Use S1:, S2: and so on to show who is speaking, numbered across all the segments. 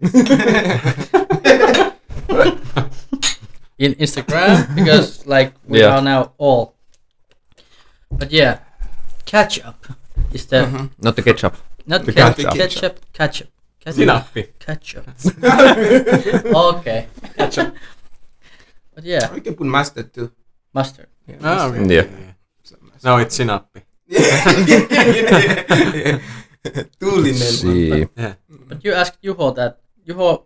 S1: in Instagram because like we
S2: Yeah.
S1: are now all. But yeah, ketchup is the
S3: Mhm.
S2: Not the ketchup.
S1: not
S2: The
S1: ketchup,
S2: ketchup.
S1: ketchup, ketchup, ketchup,
S4: Sinappi.
S1: ketchup. okay,
S3: Ketchup.
S1: but yeah,
S3: We can put mustard too.
S1: mustard.
S3: Yeah,
S4: Ah,
S3: mustard.
S4: okay.
S2: Yeah.
S3: Some mustard.
S4: No, it's Sinappi.
S3: Tuulinen.
S2: See.
S4: Yeah.
S1: But you asked Juho that Juho,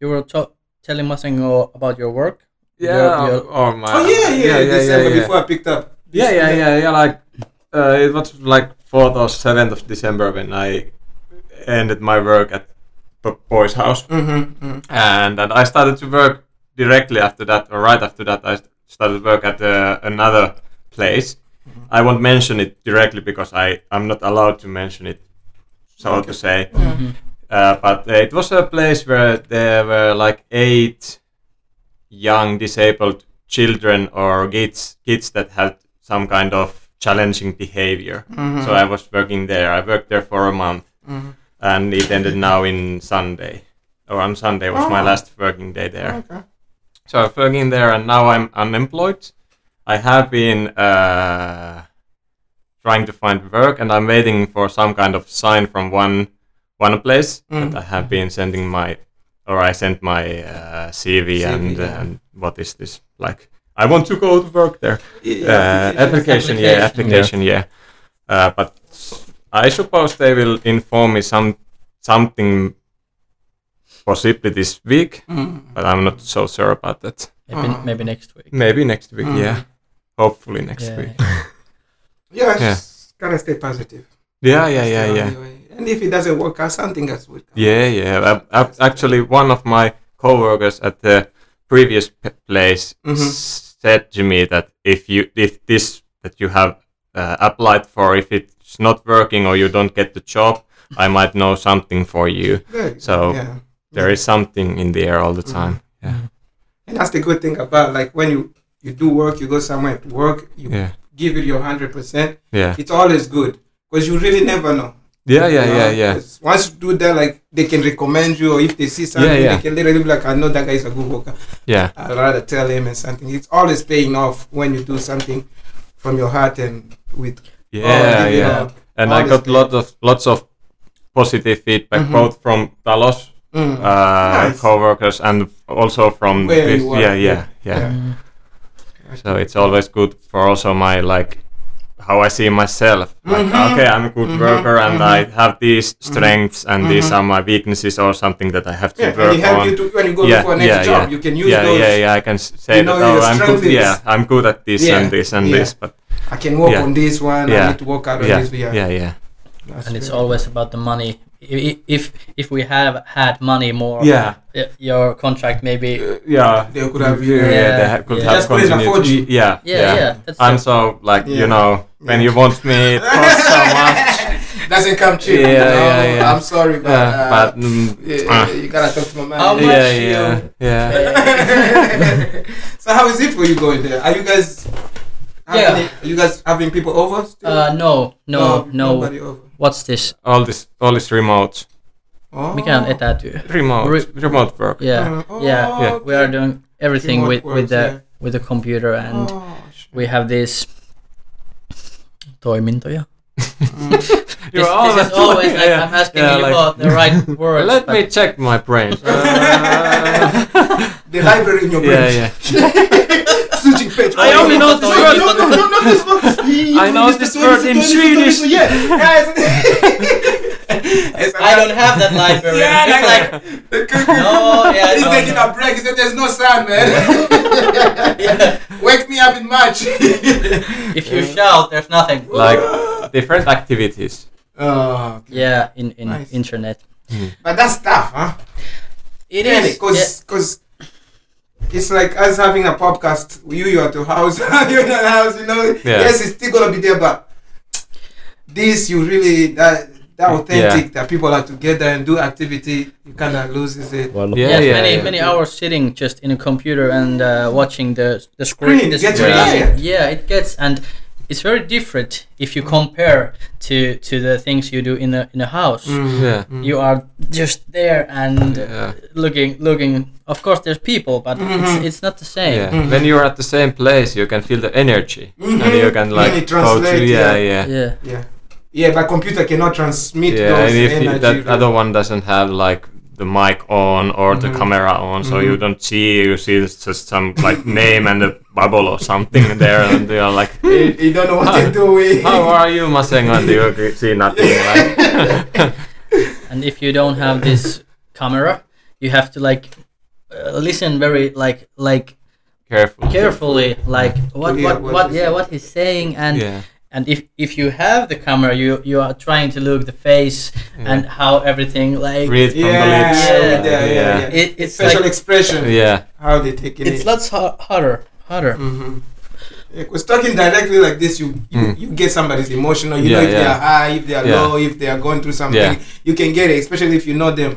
S1: you were to- telling Masengo about your work.
S4: Yeah.
S1: Your- your-
S4: or my.
S3: Oh yeah, yeah,
S4: yeah,
S3: December
S4: yeah, yeah.
S3: before I picked up.
S4: Yeah, yeah, yeah, yeah. Like uh, it was like fourth or seventh of December when I ended my work at the boys' house,
S3: Mm-hmm, mm
S4: and, and I started to work directly after that, or right after that, I started work at uh, another place. I won't mention it directly because I I'm not allowed to mention it, so to say. Uh, but uh, it was a place where there were like eight young disabled children or kids kids that had some kind of challenging behavior.
S3: Mhm.
S4: So I was working there. I worked there for a month,
S3: Mhm.
S4: and it ended now in Sunday. Or on Sunday was my
S3: Oh.
S4: last working day there.
S3: Okay.
S4: So I was working there, and now I'm unemployed. I have been uh, trying to find work, and I'm waiting for some kind of sign from one one place
S3: Mm.
S4: that I have been sending my, or I sent my uh, CV, and,
S3: yeah.
S4: and what is this like? I want to go to work there.
S3: Yeah,
S4: Uh, application, yeah,
S1: Application.
S4: application, yeah. Uh, but I suppose they will inform me some something possibly this week,
S3: Mm.
S4: but I'm not so sure about that.
S1: Maybe
S3: Uh-huh.
S1: maybe next week.
S4: Maybe next week,
S3: Mm.
S4: yeah. Hopefully next
S1: Yeah.
S4: week.
S3: Yeah,
S4: Yeah.
S3: just gotta stay positive.
S4: Yeah, yeah, yeah,
S3: Stay
S4: yeah.
S3: And if it doesn't work out, something else will come.
S4: Yeah, yeah. Uh, uh, actually, one of my coworkers at the previous p- place
S3: Mhm.
S4: said to me that if you if this that you have uh, applied for if it's not working or you don't get the job, I might know something for you.
S3: Good.
S4: So,
S3: yeah.
S4: There is something in the air all the time. Yeah,
S3: And that's the good thing about like when you you do work, you go somewhere to work, you
S4: yeah,
S3: give it your hundred percent.
S4: yeah,
S3: It's always good because you really never know.
S4: Yeah, yeah,
S3: you
S4: yeah,
S3: know?
S4: yeah.
S3: 'Cause Once you do that, like they can recommend you, or if they see something,
S4: yeah.
S3: they can literally be like, "I know that guy is a good worker.
S4: Yeah,
S3: I'd rather tell him and something." It's always paying off when you do something from your heart and with
S4: yeah,
S3: it
S4: yeah.
S3: up.
S4: And I got lots of lots of positive feedback
S3: Mhm.
S4: both from Talos
S3: Mm.
S4: uh,
S3: Nice.
S4: coworkers and also from
S3: Where
S4: this- yeah, yeah,
S3: yeah.
S4: yeah,
S3: Yeah.
S1: Mm.
S4: So it's always good for also my like how I see myself. Like
S3: Mhm.
S4: okay, I'm a good
S3: Mhm,
S4: worker and
S3: mhm.
S4: I have these strengths and these
S3: Mhm.
S4: are my weaknesses or something that I have to
S3: Yeah,
S4: work
S3: and help
S4: on.
S3: you to when you go
S4: Yeah,
S3: for next
S4: yeah,
S3: job.
S4: yeah.
S3: You can use
S4: yeah,
S3: those.
S4: yeah, yeah. I can say
S3: You
S4: that
S3: know
S4: oh, I'm good.
S3: is-
S4: Yeah, I'm good at this
S3: Yeah,
S4: and this and
S3: yeah.
S4: this. But
S3: I can work
S4: Yeah.
S3: on this one. I
S4: Yeah.
S3: need to work out on
S4: yeah,
S3: this. Yeah,
S4: yeah, yeah,
S3: That's
S1: and it's always about the money. I- i- If if we have had money more,
S4: yeah,
S1: y- your contract maybe.
S4: Uh, yeah.
S3: They could have-
S4: yeah,
S1: Yeah,
S4: they ha- could
S1: yeah.
S4: have
S3: Just put it in a
S4: continued.
S3: 4G.
S4: Yeah,
S1: Yeah, yeah. that's
S4: I'm so like
S3: Yeah.
S4: you know when you want me it costs so much.
S3: Doesn't come cheap.
S4: Yeah,
S3: you know?
S4: yeah, yeah.
S3: I'm sorry, but,
S4: Yeah,
S3: uh,
S4: but mm,
S3: yeah,
S4: ah.
S3: you gotta talk to my man.
S1: How much
S4: yeah,
S1: you-
S4: yeah, yeah.
S3: so how is it for you going there? Are you guys? Having
S1: Yeah.
S3: it- Are you guys having people over? Still?
S1: Uh, no, no, no.
S3: Nobody over.
S1: What's this?
S4: All this, all this remote,
S3: Oh.
S1: Mikä on etätyö?
S4: remote,
S1: Re-
S4: remote work.
S1: Yeah,
S3: oh,
S1: yeah.
S4: Yeah.
S1: We are doing everything
S3: Remote
S1: with with the
S3: yeah.
S1: with the computer, and
S3: Oh,
S1: we have this toimintoja.
S3: Mm.
S1: This, this
S4: always
S1: is always
S4: doing-
S1: like
S4: yeah,
S1: I'm asking
S4: yeah,
S1: you
S4: like-
S1: about the right words.
S4: Let me check my brain. Uh,
S3: the library in your brain.
S4: yeah, yeah.
S3: Switching page.
S1: I only know this word.
S3: No, no, no, no, this word.
S4: I know this word in Swedish.
S3: Yeah. yeah
S1: I don't have that library.
S3: Yeah,
S1: it's
S3: like-
S1: like no, yeah,
S3: He's
S1: no,
S3: taking
S1: no.
S3: a break. He said, "There's no sun, man.
S1: Yeah.
S3: Wake me up in March."
S1: If you shout, there's nothing.
S4: Like different activities.
S3: oh, okay.
S1: Yeah, in in
S3: Nice.
S1: internet.
S3: but that's tough, huh?
S1: It
S3: really,
S1: is.
S3: because because it's like us having a podcast. You you at your house, you're in a house. You know,
S4: Yeah.
S3: yes, it's still gonna be there, but this you really that that authentic that people are together and do activity. You kind of loses it.
S2: Well,
S4: Yeah,
S1: yes,
S4: yeah,
S1: many
S4: yeah.
S1: many hours sitting just in a computer and uh, watching the the screen.
S3: Screen
S1: the
S3: gets
S4: you
S1: screen.
S3: tired.
S1: Yeah, it gets and it's very different if you compare to to the things you do in a in a house.
S3: Mm,
S4: Yeah.
S3: mm.
S1: You are just there and
S4: Yeah.
S1: looking looking. Of course, there's people, but
S3: Mhm.
S1: it's it's not the same.
S4: Yeah.
S3: Mhm.
S4: When you're at the same place, you can feel the energy, and
S3: Mhm.
S4: you can
S3: Yeah,
S4: like
S3: it
S4: go to yeah,
S3: yeah.
S4: yeah,
S1: Yeah.
S3: Yeah, yeah, but computer cannot transmit
S4: yeah.
S3: those
S4: And if you- that
S3: really.
S4: other one doesn't have like the mic on or the
S3: Mhm.
S4: camera on, so you
S3: Mhm.
S4: don't see. You see it's just some like name and a bubble or something there, and you're like,
S3: you, you don't know what
S4: How-
S3: they're doing.
S4: "How are you, Masengo?" And you see nothing. Like,
S1: And if you don't have this camera, you have to like uh, listen very like like
S4: careful.
S1: carefully, like what
S3: hear
S1: what
S3: what
S1: what yeah what he's saying and.
S4: yeah.
S1: And if, if you have the camera, you you are trying to look the face
S4: Yeah.
S1: and how everything like
S4: Breathe from
S3: Yeah,
S4: the lips.
S3: yeah,
S1: Yeah.
S3: yeah, yeah.
S4: Yeah.
S1: It, it's
S3: Facial
S1: like,
S3: expression.
S4: Yeah.
S3: How they take it.
S1: it's
S3: in.
S1: lots ho- harder hotter.
S3: Mm-hmm. Because talking directly like this, you you,
S4: Mm.
S3: you get somebody's emotional. You
S4: Yeah,
S3: know if they are high, if they are
S4: Yeah.
S3: low, if they are going through something.
S4: Yeah.
S3: You can get it, especially if you know them.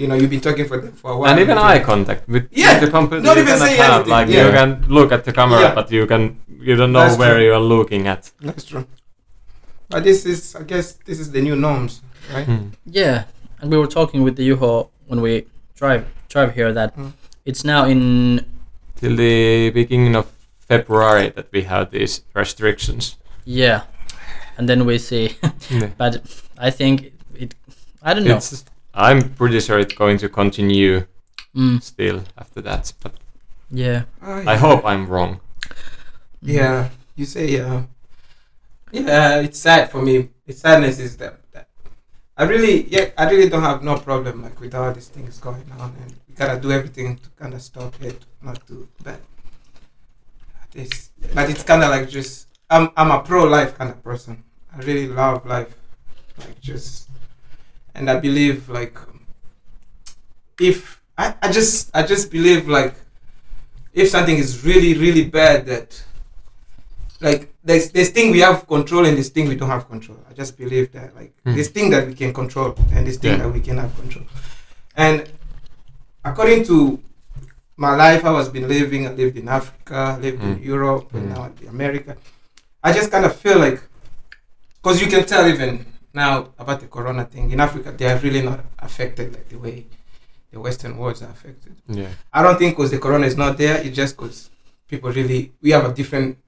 S3: You know, you've been talking for them for a while.
S4: And even eye contact with
S3: Yeah,
S4: the computer.
S3: not
S4: you
S3: even say
S4: have,
S3: anything,
S4: Like
S3: yeah.
S4: you can look at the camera,
S3: Yeah.
S4: but you can you don't know
S3: That's
S4: where
S3: true.
S4: you are looking at.
S3: That's true. But this is, I guess, this is the new norms, right?
S4: Hmm.
S1: Yeah, and we were talking with the Juho when we drive drive here that
S3: Mm.
S1: it's now in
S4: Till the beginning of February that we have these restrictions.
S1: yeah, and then we see.
S4: Yeah.
S1: but I think it. I don't know.
S4: It's, I'm pretty sure it's going to continue
S1: Mm,
S4: still after that, but
S1: yeah,
S3: Ah,
S4: I hope I'm wrong.
S3: Yeah, you say yeah. Yeah, it's sad for me. It's sadness is that, that I really, yeah, I really don't have no problem like with all these things going on, and we gotta do everything to kind of stop it, not do bad. This, but it's kind of like just I'm I'm a pro life kind of person. I really love life, like just, and I believe like if I, I just I just believe like if something is really really bad that like there's this thing we have control and this thing we don't have control. I just believe that like
S4: Hmm.
S3: this thing that we can control and this thing
S4: Yeah.
S3: that we can have control. And according to my life, I was been living. I lived in Africa, lived in
S4: Hmm.
S3: Europe, and
S4: Hmm.
S3: now in America. I just kind of feel like, because you can tell even now about the corona thing in Africa, they are really not affected like the way the Western worlds are affected.
S4: Yeah.
S3: I don't think because the corona is not there, it's just because people really we have a different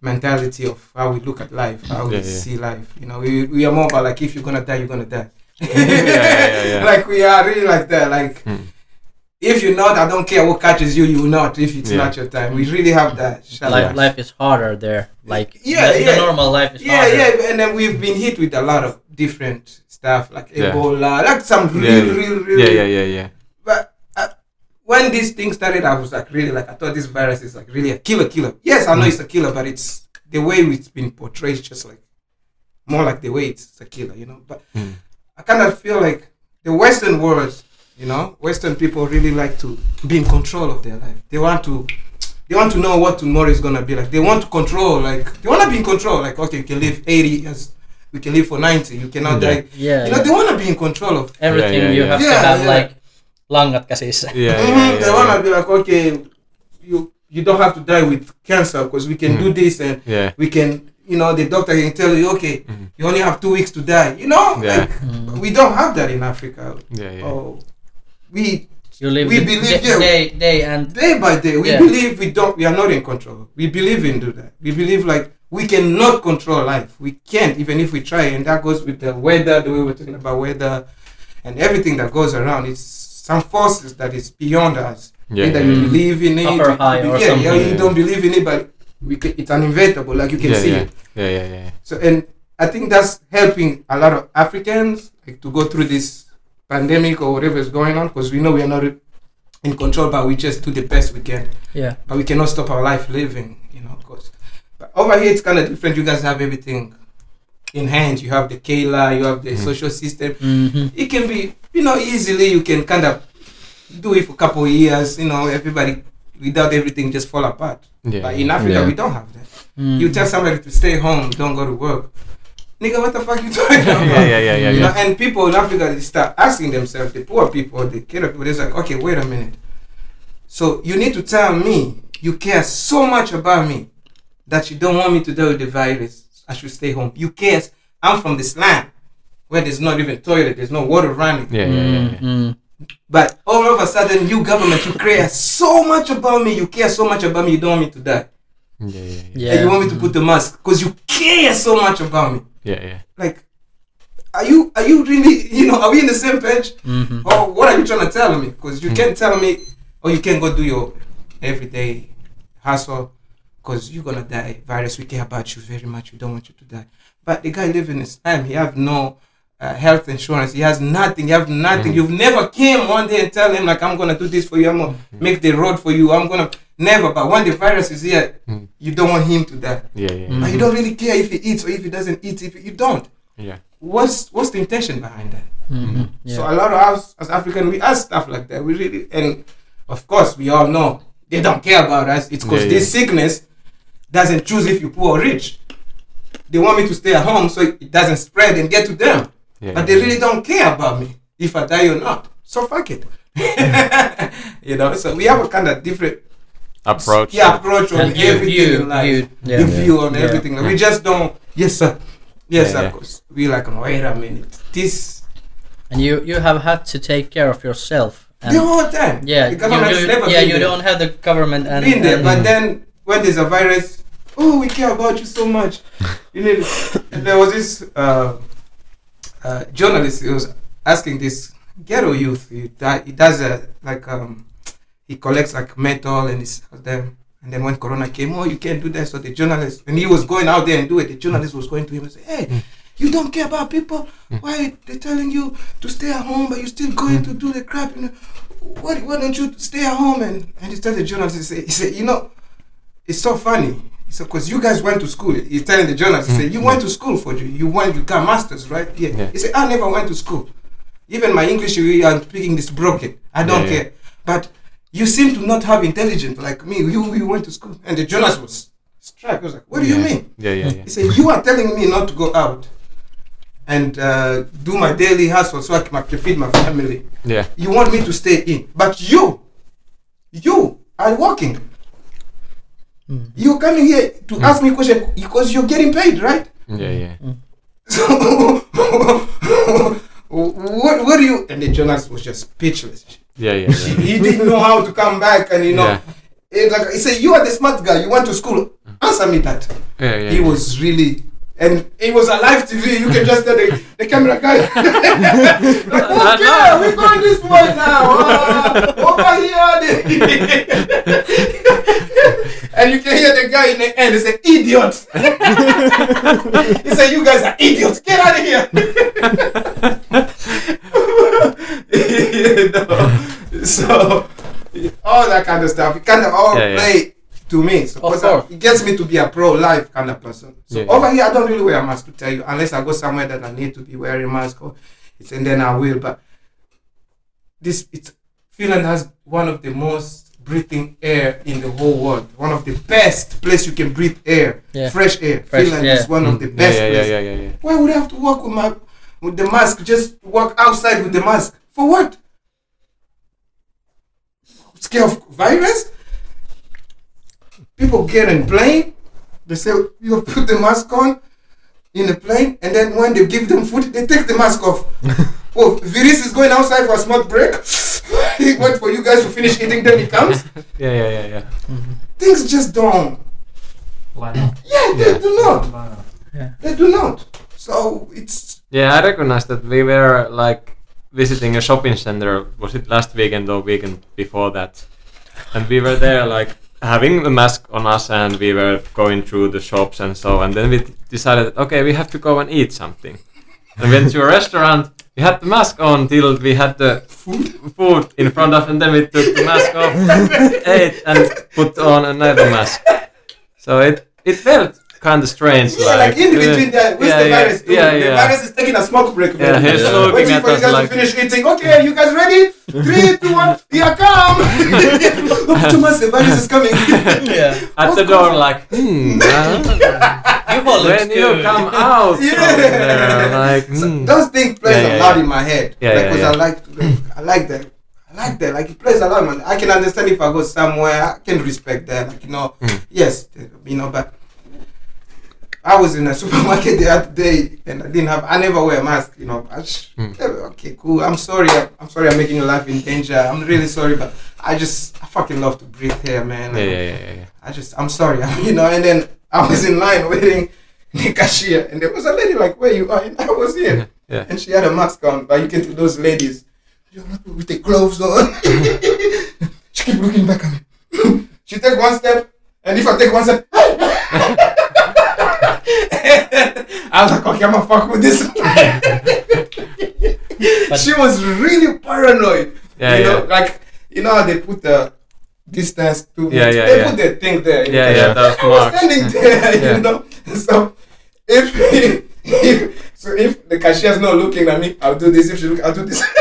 S3: mentality of how we look at life, how we
S4: Yeah, yeah.
S3: see life. You know, we, we are more about like if you're gonna die, you're gonna die.
S4: yeah, yeah, yeah.
S3: Like we are really like that. Like
S4: Hmm.
S3: If you're not, I don't care what catches you, you will not. If it's
S4: Yeah.
S3: not your time, we really have that.
S1: Life life is harder there. Like
S3: Yeah,
S1: the,
S3: yeah.
S1: the normal life is
S3: yeah,
S1: harder.
S3: yeah, yeah, and then we've been hit with a lot of different stuff like
S4: Yeah.
S3: Ebola, like some real,
S4: Yeah, yeah.
S3: real, real.
S4: Yeah, yeah, yeah, yeah.
S3: But uh, when this thing started, I was like, really, like, I thought this virus is like really a killer, killer. Yes, I know
S4: Mm.
S3: it's a killer, but it's the way it's been portrayed, just like more like the way it's a killer, you know. But
S4: Mm.
S3: I kind of feel like the Western world, you know, Western people really like to be in control of their life. They want to. They want to know what tomorrow is gonna be like. They want to control, like they want to be in control. Like, okay, you can live eighty years, we can live for ninety. You cannot
S4: Yeah.
S3: die.
S1: yeah,
S3: You know,
S1: yeah.
S3: they want to be in control of
S1: everything
S4: yeah,
S1: you
S4: yeah.
S1: have
S3: Yeah,
S1: to have
S3: yeah.
S1: like langat käsissä.
S4: Yeah,
S3: Mhm,
S4: yeah,
S3: they wanna be like, okay, you you don't have to die with cancer because we can
S4: Mhm.
S3: do this and
S4: Yeah.
S3: we can, you know, the doctor can tell you, okay,
S4: Mhm.
S3: you only have two weeks to die. You know,
S4: Yeah.
S3: like
S1: Mm.
S3: we don't have that in Africa.
S4: Yeah, yeah.
S3: Oh, we
S1: You live
S3: We believe,
S1: day,
S3: yeah.
S1: day day and
S3: day by day we
S1: Yeah.
S3: believe we don't we are not in control. We believe in do that. We believe like we cannot control life. We can't even if we try, and that goes with the weather, the way we're talking about weather, and everything that goes around. It's some forces that is beyond us.
S4: Yeah,
S3: Either
S4: yeah,
S3: you
S1: mm.
S3: believe in it,
S1: Upper
S3: you-
S1: high or
S3: yeah,
S1: something.
S3: yeah, you don't believe in it, but we ca it's uninventable. Like you can
S4: yeah,
S3: see
S4: yeah.
S3: it.
S4: Yeah, yeah, yeah.
S3: So, and I think that's helping a lot of Africans like to go through this pandemic or whatever is going on because we know we are not in control, but we just do the best we can.
S1: yeah.
S3: But we cannot stop our life living, you know. Cause, but over here it's kind of different. You guys have everything in hand. You have the Kela, you have the
S4: Mhm.
S3: social system.
S1: hmm
S3: It can be, you know, easily you can kind of do it for a couple of years. You know, everybody without everything just fall apart.
S4: Yeah.
S3: But in Africa
S1: Yeah.
S3: we don't have that.
S1: Mm.
S3: You tell somebody to stay home, don't go to work. Nigga, what the fuck you talking about?
S4: yeah, yeah, yeah, yeah,
S3: You
S4: yeah.
S3: know, and people in Africa they start asking themselves, the poor people, the kid people, they're like, okay, wait a minute. So you need to tell me you care so much about me that you don't want me to die with the virus. I should stay home. You care. I'm from this land where there's not even toilet, there's no water running.
S4: Yeah, yeah, yeah. yeah.
S1: Mm,
S3: But all of a sudden, you government, you care so much about me. You care so much about me. You don't want me to die.
S4: Yeah, yeah, yeah.
S1: yeah.
S3: And you want me to put the mask because you care so much about me.
S4: Yeah, yeah.
S3: Like, are you are you really you know are we in the same page?
S1: Mhm.
S3: Or what are you trying to tell me? Because you can't tell me, or you can't go do your everyday hustle because you're gonna die. Virus, we care about you very much. We don't want you to die. But the guy living his time, he have no uh, health insurance. He has nothing. You have nothing.
S4: Mhm.
S3: You've never came one day and tell him like, I'm gonna do this for you. I'm gonna make the road for you. I'm gonna never. But when the virus is here,
S4: Mhm.
S3: you don't want him to die.
S4: Yeah, yeah,
S1: Mm.
S3: But you don't really care if he eats or if he doesn't eat. If you don't,
S4: yeah.
S3: what's what's the intention behind that?
S1: Mhm.
S3: So a lot of us as African, we ask stuff like that. We really, and of course, we all know they don't care about us. It's because
S4: Yeah,
S3: this sickness doesn't choose if you poor or rich. They want me to stay at home so it doesn't spread and get to them.
S4: Yeah
S3: But they really don't care about me if I die or not. So fuck it. you know. So we have a kind of different
S4: approach.
S3: yeah, approach on
S1: And
S3: everything
S1: view,
S3: in life.
S1: view, yeah.
S3: The view on
S1: Yeah.
S3: everything. We just don't. Yes, sir. Yes,
S4: Yeah,
S3: sir.
S4: yeah.
S3: 'cause we like, wait a minute. This
S1: And you you have had to take care of yourself. And
S3: the whole time.
S1: yeah,
S3: the
S1: you,
S3: government's
S1: you-
S3: never
S1: yeah,
S3: been
S1: you
S3: there.
S1: don't have the government and,
S3: been there,
S1: and
S3: but then when there's a virus, oh, we care about you so much. You know, there was this uh, uh, journalist. He was asking this ghetto youth. He, he does a like um, he collects like metal and he sells them. And then when Corona came, oh, you can't do that. So the journalist, and he was going out there and do it. The journalist was going to him and say, hey. You don't care about people. Why they telling you to stay at home, but you're still going to do the crap? You know, why, why don't you stay at home? And and he told the journalist, he said, he said, you know, it's so funny. Said, because you guys went to school. He's telling the journalist, he said, you went to school for you. You went, you got masters, right? Yeah.
S4: Yeah.
S3: He said, I never went to school. Even my English I'm speaking is broken. I don't
S4: Yeah,
S3: care. But you seem to not have intelligence like me. You, you went to school. And the journalist was struck. He was like, what do you mean?
S4: Yeah, yeah, yeah.
S3: He said, You are telling me not to go out and uh, do my daily hustle so I can feed my family.
S4: Yeah.
S3: You want me to stay in. But you, you are working.
S1: Mm.
S3: You're coming here to mm. ask me question because you're getting paid, right?
S4: Yeah, yeah. Mm.
S3: So, what, what do you. And the journalist was just speechless.
S4: Yeah, yeah, yeah.
S3: he didn't know how to come back, and you know.
S4: Yeah.
S3: It like he said, you are the smart guy. You went to school. Mm. Answer me that
S4: Yeah, yeah.
S3: he was really and it was a live TV. You can just tell the, the camera guy. like, okay, we're going this way now. Uh, over here. and you can hear the guy in the end. He said, "Idiots." he said, "You guys are idiots. Get out of here." you know? So all that kind of stuff. It kind of all
S4: Yeah, yeah.
S3: Play to me. So
S1: Of
S3: 'cause I- it gets me to be a pro-life kind of person. So
S4: Yeah.
S3: over here, I don't really wear a mask to tell you, unless I go somewhere that I need to be wearing a mask, or it's and then I will. But this, it's Finland has one of the most breathing air in the whole world. One of the best place you can breathe air,
S1: Yeah.
S3: fresh air.
S1: Fresh,
S3: Finland
S1: yeah.
S3: is one of the
S4: Mm.
S3: best
S4: Yeah, yeah,
S3: places.
S4: yeah, yeah, yeah.
S3: Why would I have to walk with my with the mask? Just walk outside with the mask for what? Scare of virus? People get in plane. They say you put the mask on in the plane, and then when they give them food, they take the mask off. oh, Viris is going outside for a small break. he wait for you guys to finish eating, then he comes.
S4: Yeah, yeah, yeah, yeah. Mm-hmm.
S3: Things just don't.
S2: Why not?
S3: Yeah, they
S4: Yeah.
S3: do not.
S2: Why not?
S3: They do not. So it's
S4: Yeah, I recognize that we were like visiting a shopping center. Was it last weekend or weekend before that? And we were there like having the mask on us, and we were going through the shops and so. And then we decided, okay, we have to go and eat something. And went to a restaurant. We had the mask on till we had the food in front of, and then we took the mask off, ate, and put on another mask. So it it felt kind of strange.
S3: Yeah, like, in
S4: uh,
S3: between that, where's
S4: yeah,
S3: the
S4: yeah,
S3: virus? doing?
S4: Yeah,
S3: the virus is taking a smoke break.
S4: Yeah, he's
S1: Yeah.
S4: looking
S3: Waiting
S4: at
S3: for you guys
S4: like
S3: to finish eating. Okay, you guys ready? Three, two, one. Here I come. Look, Thomas, the virus is coming.
S1: yeah.
S4: at
S3: What's
S4: the door,
S3: going
S4: like, hmm,
S1: You all looks
S4: when you come out
S3: Yeah.
S4: from there, like,
S3: So
S4: hmm.
S3: those things plays
S4: Yeah,
S3: a
S4: yeah,
S3: lot in my head.
S4: Yeah, yeah,
S3: because
S4: yeah.
S3: I like, to, I like that. I like that. Like it plays a lot, man. I can understand if I go somewhere. I can respect that. Like you know,
S4: Mm.
S3: yes, you know, but I was in a supermarket the other day and I didn't have I never wear a mask, you know. I just,
S4: Hmm.
S3: Okay, cool. I'm sorry. I'm, I'm sorry. I'm making your life in danger. I'm really sorry, but I just I fucking love to breathe here, man.
S4: Yeah, yeah, yeah, yeah, yeah.
S3: I just I'm sorry, you know. And then I was in line waiting the cashier, and there was a lady like, "Where you are?" And I was here,
S4: Yeah.
S3: and she had a mask on. But you can see those ladies with the gloves on. she keep looking back at me. she take one step, and if I take one step, I was like, "Okay, I'm gonna fuck with this." She was really paranoid.
S4: Yeah,
S3: you know,
S4: yeah.
S3: like you know how they put the distance to
S4: Yeah, yeah,
S3: they
S4: yeah.
S3: put the thing there.
S4: Yeah,
S3: you
S4: yeah,
S3: know.
S4: those
S3: I was
S4: marks.
S3: standing there,
S4: Yeah.
S3: you know. So if, if so if the cashier's not looking at me, I'll do this. If she look, I'll do this.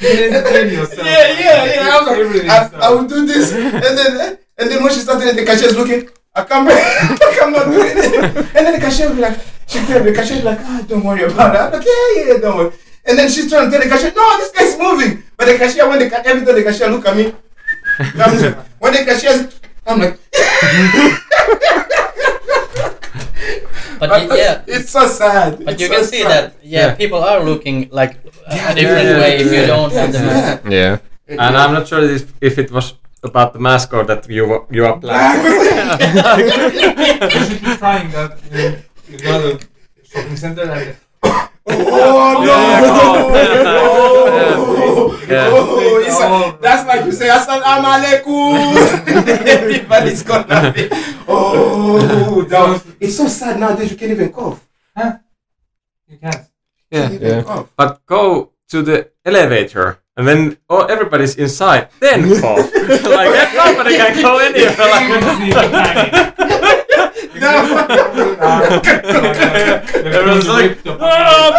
S2: Entertain yourself.
S3: yeah, yeah, yeah. I was like, I. I will do this, and then and then when she started, the cashier's looking. I come back, like I'm not doing it. And then the cashier will be like, she tell the cashier be like, ah, don't worry about that. I'm like, yeah, yeah, don't worry. And then she's trying to tell the cashier, no, this guy's moving. But the cashier, when the ca- every time the cashier look at me, I'm just- when the cashier, I'm like,
S1: But y- yeah,
S3: it's so sad.
S1: but
S3: It's
S1: you
S3: so
S1: can see
S3: sad.
S1: that yeah,
S4: Yeah.
S1: people are looking like a different
S4: yeah,
S1: way
S4: yeah,
S1: if you don't have the
S3: Yes,
S1: mask.
S3: yeah.
S4: Yeah. And I'm not sure if, if it was about the mask or that you were- you are black.
S2: You should be trying that uh, in, in another shopping center and
S3: Oh no! Oh,
S4: Yeah.
S3: oh, it's like- that's like you say that's Assalamu alaikum. Everybody's gonna be. Oh, that was- it's so sad nowadays. You can't even cough.
S2: you can't.
S4: Yeah.
S3: Can't even
S5: Yeah.
S3: cough.
S4: But go to the elevator and then oh everybody's inside, then cough. Oh, like that nobody can go anywhere. Like, everyone's like, oh, ah,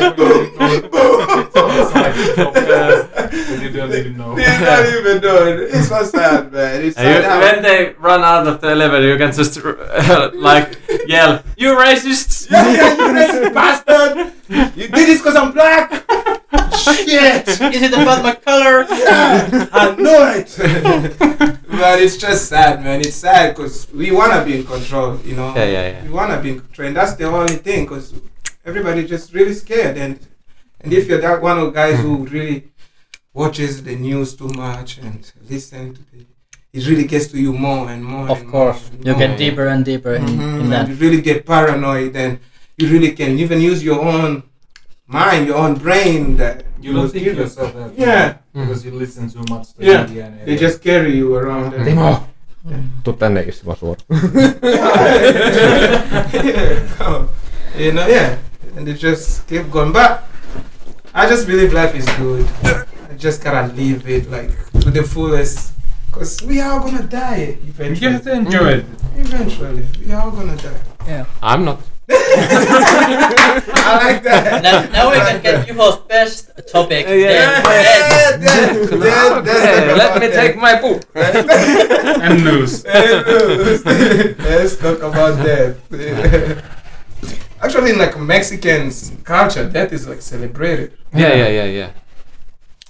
S4: the doors.
S2: You don't even know.
S3: You don't even know it. It's so sad, man. It's
S4: And you,
S3: sad.
S4: when they run out of the elevator, you can just like yell, "You racists!"
S3: yeah, yeah, you racist bastard! You did this because I'm black. Shit!
S1: Is it about my color?
S3: Yeah, I know it. but it's just sad, man. It's sad because we wanna be in control, you know.
S4: Yeah, yeah, yeah.
S3: We wanna be in control, and that's the only thing. Because everybody just really scared, and and if you're that one of guys who really watches the news too much and listen to the, it really gets to you more and more.
S1: Of
S3: and
S1: course,
S3: more and
S1: you
S3: more.
S1: get deeper and deeper in,
S3: Mhm,
S1: in that.
S3: you really get paranoid, and you really can even use your own mind, your own brain. That
S2: You don't
S3: was
S2: think
S3: given.
S2: yourself that.
S3: Yeah.
S2: Because you listen too much to
S3: Yeah.
S2: media and
S3: They just carry you around. and-
S5: Timo! Tuu tänne istumaan suoraan.
S3: yeah. you know, yeah. And they just keep going. But I just believe life is good. I just gotta live it like to the fullest. Cause we are gonna die eventually.
S2: You
S3: eventually.
S2: have to enjoy it.
S3: Eventually, we are gonna die.
S1: Yeah.
S4: I'm not.
S3: I like that.
S1: Now, now we can get Juho's best topic.
S4: Yeah,
S1: then.
S3: Yeah,
S1: Then-
S3: that- that-
S4: Okay, let me take my book.
S2: And news.
S3: Hey, Luz, Let's talk about death. Actually, in like Mexican culture, death is like celebrated.
S4: Yeah, yeah, yeah, yeah.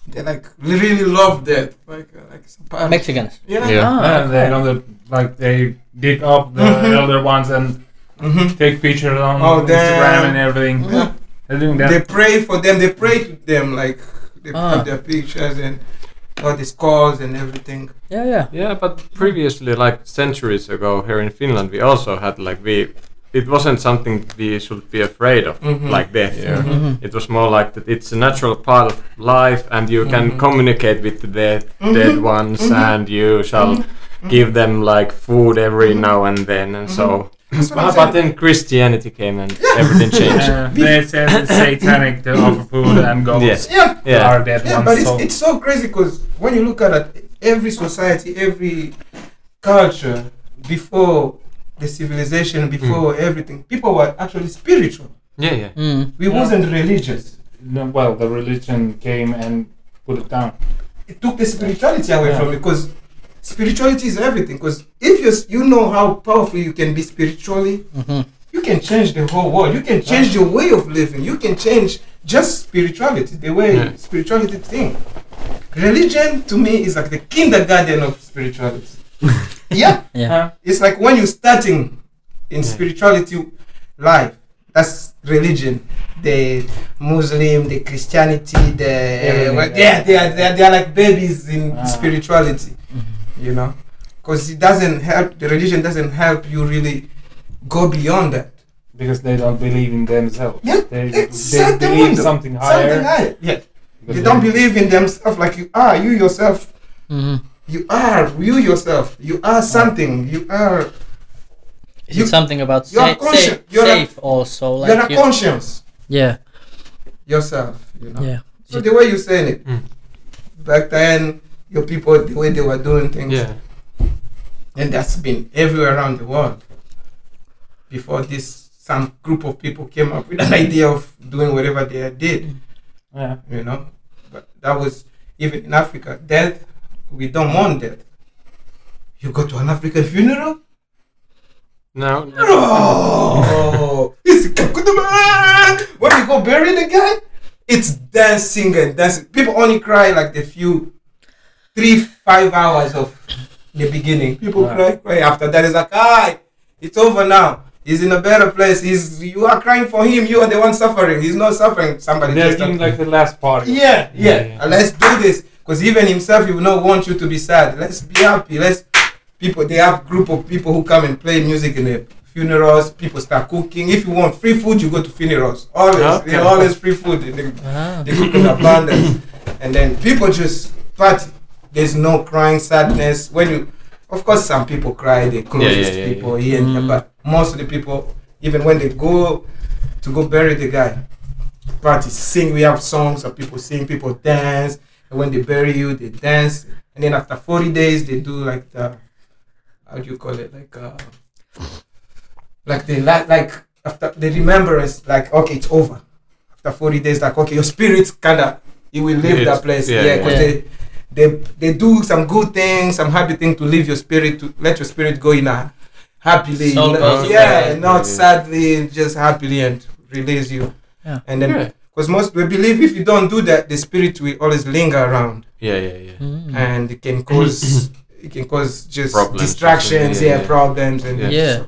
S3: They like really love death. Like, uh, like it's a part of-
S1: Mexicans.
S3: Yeah.
S4: Yeah.
S1: Ah,
S2: And they don't like they dig up the
S3: Mhm.
S2: elder ones and
S3: Mhm.
S2: take pictures on
S3: Oh,
S2: Instagram and everything.
S3: Yeah.
S2: They're doing
S3: They pray for them. They pray to them. Like they
S1: Ah.
S3: have their pictures and all the scars and everything.
S1: Yeah, yeah.
S4: Yeah, but previously, like centuries ago, here in Finland, we also had like we. It wasn't something we should be afraid of,
S3: Mhm.
S4: like death.
S5: Yeah.
S1: Mhm.
S4: It was more like that. It's a natural part of life, and you can
S3: Mhm.
S4: communicate with the dead,
S3: Mhm.
S4: dead ones,
S3: Mhm.
S4: and you shall give them like food every now and then, and so.
S3: That's what
S4: But, but then Christianity came and everything changed.
S2: Uh, they said it's satanic to offer food and go
S4: Yes.
S3: Yeah.
S4: Yeah.
S2: our dead
S3: Yeah,
S2: ones.
S3: but it's,
S2: so
S3: it's so crazy because when you look at it, every society, every culture before the civilization, before everything, people were actually spiritual.
S4: Yeah, yeah.
S1: Mm.
S3: We
S2: Yeah.
S3: wasn't religious.
S2: no, well, the religion came and put it down.
S3: It took the spirituality away
S2: Yeah.
S3: from it because spirituality is everything. Because if you you know how powerful you can be spiritually,
S1: Mhm.
S3: you can change the whole world. You can change your way of living. You can change just spirituality, the way
S4: Yeah.
S3: spirituality think. Religion to me is like the kindergarten of spirituality. yeah,
S1: Yeah.
S3: It's like when you're starting in
S4: Yeah.
S3: spirituality life. That's religion. The Muslim, the Christianity, the
S6: Everything,
S3: well,
S6: yeah.
S3: yeah, they are, they are they are like babies in
S6: Ah.
S3: spirituality. You know, because it doesn't help. The religion doesn't help you really go beyond that.
S6: because they don't believe in themselves.
S3: Yeah,
S6: they, they believe
S3: window.
S6: something higher.
S3: Something higher. Yeah,
S6: because
S3: they don't believe in themselves like you are. You yourself
S1: hmm
S3: You are you yourself. You are something. You are.
S1: Is
S3: You-
S1: it something about
S3: you are
S1: sa-
S3: conscious.
S1: safe,
S3: You're a-
S1: safe also?
S3: you're
S1: Like
S3: a
S1: you,
S3: conscience
S1: yeah,
S3: yourself. You know.
S1: yeah.
S3: So the way you're saying it,
S4: Mm.
S3: back then, your people, the way they were doing things,
S4: Yeah.
S3: and that's been everywhere around the world. Before this, some group of people came up with an idea of doing whatever they did.
S6: Yeah.
S3: You know, but that was even in Africa. Death, we don't mourn death. You go to an African funeral.
S4: No.
S3: Oh, it's when you go bury the guy, it's dancing and dancing. People only cry like the few, three, five hours of the beginning. People
S6: Wow.
S3: cry, cry. After that, it's like, ah, it's over now. He's in a better place. He's you are crying for him. You are the one suffering. He's not suffering. Somebody
S6: They're
S3: just
S6: like the last party.
S3: yeah, yeah.
S6: Yeah, yeah.
S3: Let's do this because even himself, he will not want you to be sad. Let's be happy. Let's people. They have group of people who come and play music in the funerals. People start cooking. If you want free food, you go to funerals. Always,
S4: Okay.
S3: yeah, always free food. They,
S1: Ah.
S3: they cook in abundance, and then people just party. There's no crying, sadness. When you, of course, some people cry. The closest
S4: yeah, yeah,
S3: people here, and there,
S1: Mm.
S3: but most of the people, even when they go to go bury the guy, party sing. We have songs that people sing, people dance, and when they bury you, they dance. And then after 40 days, they do like the how do you call it? Like uh, like they like like after the remembrance, like okay, it's over. After 40 days, like okay, your spirit kinda it will leave
S4: It's-
S3: that place.
S4: yeah,
S3: Yeah,
S4: yeah.
S3: because
S1: Yeah.
S3: they they they do some good things, some happy thing to leave your spirit to let your spirit go in a happily.
S1: Soul
S3: not-
S1: goes
S3: yeah, not
S4: Yeah, yeah.
S3: sadly, just happily and release you.
S1: Yeah.
S3: And then
S4: Yeah.
S3: Because most we believe if you don't do that, the spirit will always linger around,
S4: Yeah, yeah, yeah.
S1: Mm.
S3: and it can cause it can cause just
S4: Problems
S3: distractions,
S4: something,
S3: yeah,
S4: yeah, yeah.
S3: problems, and
S4: Yeah.
S1: Yeah.
S3: so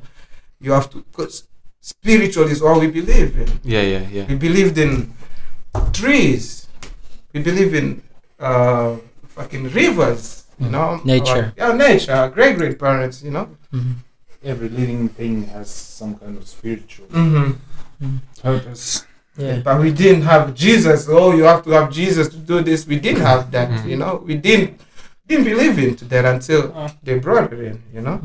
S3: you have to because spiritual is all we believe in.
S4: Yeah, yeah, yeah.
S3: We believed in trees. We believe in uh, fucking rivers. You
S1: Mm.
S3: know,
S1: Nature.
S3: Our- yeah, nature. Our great great parents. You know.
S1: Mhm.
S6: Every living thing has some kind of spiritual
S3: Mm-hmm.
S6: purpose.
S1: Yeah.
S3: But we didn't have Jesus. Oh, you have to have Jesus to do this. We didn't have that.
S4: Mhm.
S3: You know, we didn't didn't believe into that until
S6: Uh,
S3: they brought it in. You know,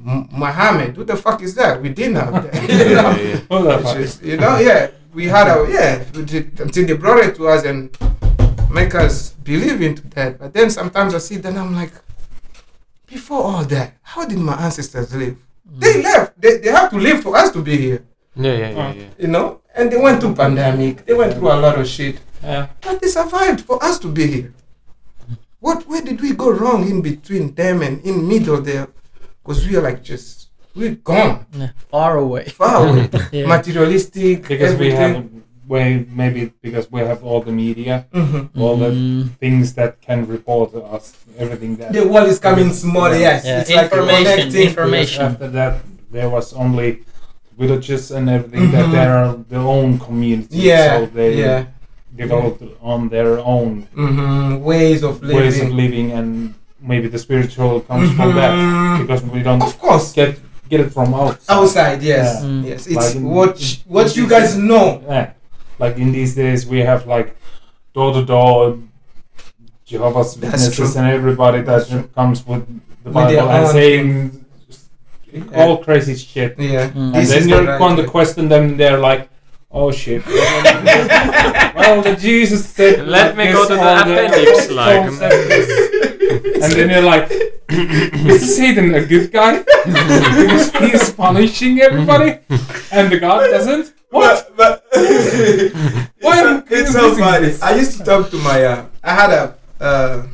S1: Mm.
S3: Muhammad. Who the fuck is that? We didn't have that.
S4: Yeah,
S3: you know?
S4: yeah, yeah.
S6: what the fuck?
S3: is, you know, yeah, we had our yeah we did- until they brought it to us and make us believe into that. But then sometimes I see that I'm like, before all that, how did my ancestors live? They left. They, they have to live for us to be here,
S4: Yeah, yeah, yeah, yeah.
S3: you know. And they went through pandemic. They went through a lot of shit,
S6: Yeah.
S3: but they survived for us to be here. What where did we go wrong in between them and in middle there? Because we are like just we're gone
S1: Yeah. Far away.
S3: far away,
S1: Yeah.
S3: materialistic.
S6: Because we
S3: everything.
S6: have way maybe because we have all the media,
S3: Mhm.
S6: all the
S1: Mm.
S6: things that can report to us everything that.
S3: The world is coming small, yes.
S1: Yeah,
S3: It's like
S1: information,
S3: connecting.
S1: information.
S6: After that, there was only villages and everything that
S3: Mhm.
S6: there are their own communities.
S3: Yeah,
S6: so they
S3: yeah.
S6: developed on their own
S3: hmm Ways of living.
S6: ways of living, and maybe the spiritual comes from that because we don't
S3: Of course.
S6: get get it from outside.
S3: Outside, yes.
S6: Yeah.
S1: Mm.
S3: Yes. It's
S6: Like in-
S3: what
S6: in-
S3: what
S6: in
S3: you guys know.
S6: Yeah. Like in these days, we have like door to door Jehovah's Witnesses and everybody that comes with the
S3: With
S6: Bible and saying
S3: Yeah.
S6: All crazy shit.
S3: Yeah.
S1: Mm.
S6: And
S3: This
S6: then you're
S3: the right
S6: going to question them, they're like, oh shit. well, the Jesus said.
S4: Let me go to the
S6: on
S4: appendix,
S6: Psalm
S4: like-
S6: and then you're like, is Satan a good guy? because he's punishing everybody, and the God doesn't. What?
S3: But, but
S6: Why am I
S3: it's so funny.
S6: this?
S3: I used to talk to my. Uh, I had a. Uh,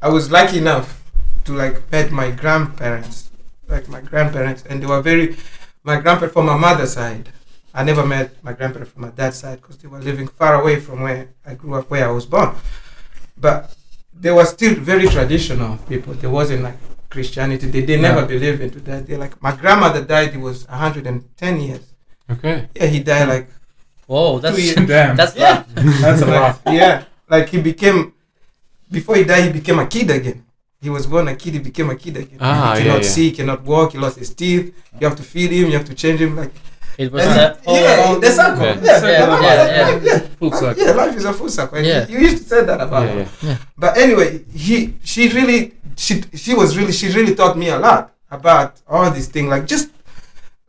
S3: I was lucky enough to like met my grandparents, like my grandparents, and they were very. My grandparents from my mother's side. I never met my grandparents from my dad's side because they were living far away from where I grew up, where I was born. But they were still very traditional people. There wasn't like Christianity. They, they never believe into that. They're like, my grandmother died, he was 110 years.
S4: Okay.
S3: Yeah, he died like,
S1: Whoa, that's
S3: years.
S6: Damn.
S1: that's
S3: Yeah.
S6: That's a lot.
S3: yeah, like he became, before he died, he became a kid again. He was born a kid, he became a kid again.
S4: Ah,
S3: he cannot
S4: yeah.
S3: see, he cannot walk, he lost his teeth. You have to feed him, you have to change him. Like,
S1: it was
S3: And-
S1: that whole
S3: yeah, the circle.
S4: Yeah.
S3: Yeah,
S1: Yeah, yeah,
S3: yeah.
S6: Full
S3: Life-
S6: circle.
S3: Yeah, life is a full circle.
S1: Yeah.
S3: You used to say that about
S4: Yeah,
S3: him.
S4: yeah.
S3: But anyway, he she really she she was really she really taught me a lot about all these things. Like just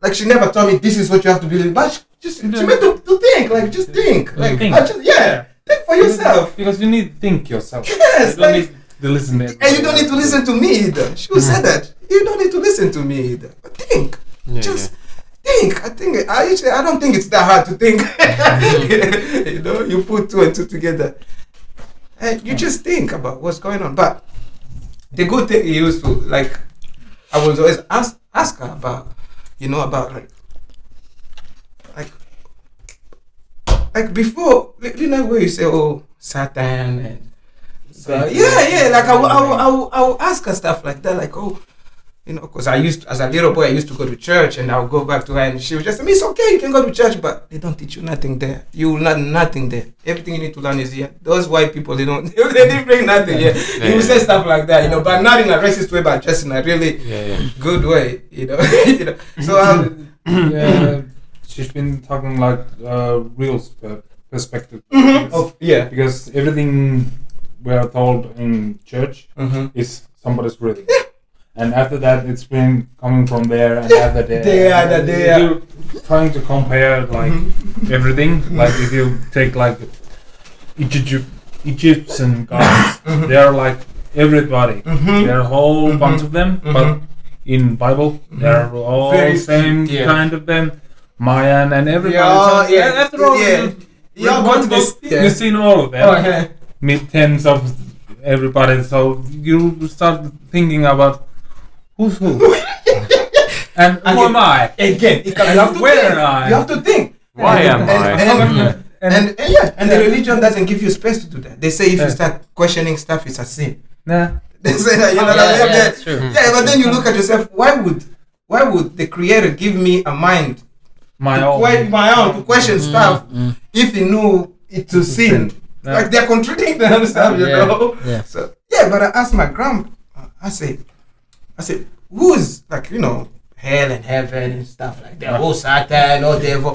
S3: like she never told me this is what you have to believe, but she just she made to, to think. Like just think. Like
S6: Think.
S3: I just, yeah, think for yourself.
S6: Because you need to think yourself.
S3: Yes,
S6: You don't
S3: like-
S6: need to listen to
S3: And you don't need to listen to me either. She would say hmm. that. You don't need to listen to me either. But think.
S4: Yeah,
S3: just think. I think I actually I don't think it's that hard to think. Mm-hmm. you know, you put two and two together. And you just think about what's going on. But the good thing he used to like I was always ask ask her about, you know, about like like like before you know where you say, Oh, Satan and so, yeah, yeah, like I will, I I I will ask her stuff like that, like, oh, you know, because I used, as a little boy, I used to go to church and I would go back to her and she would just say, it's okay, you can go to church, but they don't teach you nothing there. You will learn nothing there. Everything you need to learn is here. Those white people, they don't, they didn't bring nothing here.
S4: Yeah,
S3: You will
S4: yeah.
S3: say stuff like that, you know, but not in a racist way, but just in a really
S4: Yeah, yeah.
S3: good way, you know. you know. So, um,
S6: Yeah, she's been talking like uh, real sp- perspective.
S3: oh, yeah.
S6: Because everything we are told in church
S3: Mm-hmm.
S6: is somebody's reading. And after that, it's been coming from there and after there.
S3: There, there, there.
S6: You're trying to compare like everything. Like if you take like Egypt, Egyptian gods, they are like everybody.
S3: Mm-hmm.
S6: There are a whole
S3: Mhm.
S6: bunch of them,
S3: Mhm.
S6: but in Bible there are all
S3: Very
S6: same
S3: yeah.
S6: kind of them. Mayan and everybody.
S3: Yeah, yeah,
S6: After all,
S3: yeah.
S6: you,
S3: Yeah,
S6: read
S3: one
S6: one book,
S3: this- yeah.
S6: you've seen all of them
S3: Oh, yeah.
S6: meet tens of everybody. So you start thinking about who's who and
S3: And
S6: who
S3: it-
S6: am I?
S3: Again, it can,
S6: And
S3: you have to
S6: where
S3: think.
S6: am I?
S3: You have to think.
S4: Why
S3: and,
S4: am
S3: and,
S4: I?
S3: And, and,
S6: And,
S3: and, yeah, and the religion doesn't give you space to do that. They say if
S6: Yeah.
S3: you start questioning stuff, it's a sin.
S6: nah,
S3: They say that you know
S1: yeah,
S3: that.
S1: yeah,
S3: yeah,
S1: that's
S3: yeah, but then you look at yourself. Why would why would the Creator give me a mind
S6: my
S3: to
S6: own.
S3: que- my own to question stuff
S1: Mm,
S3: if He knew it to sin?
S6: Yeah.
S3: Like they're contradicting themselves, you
S1: Yeah,
S3: know.
S1: yeah.
S3: So yeah, but I asked my grandma. I said, I said, who's like you know hell and heaven and stuff like that? Oh Satan, oh devil.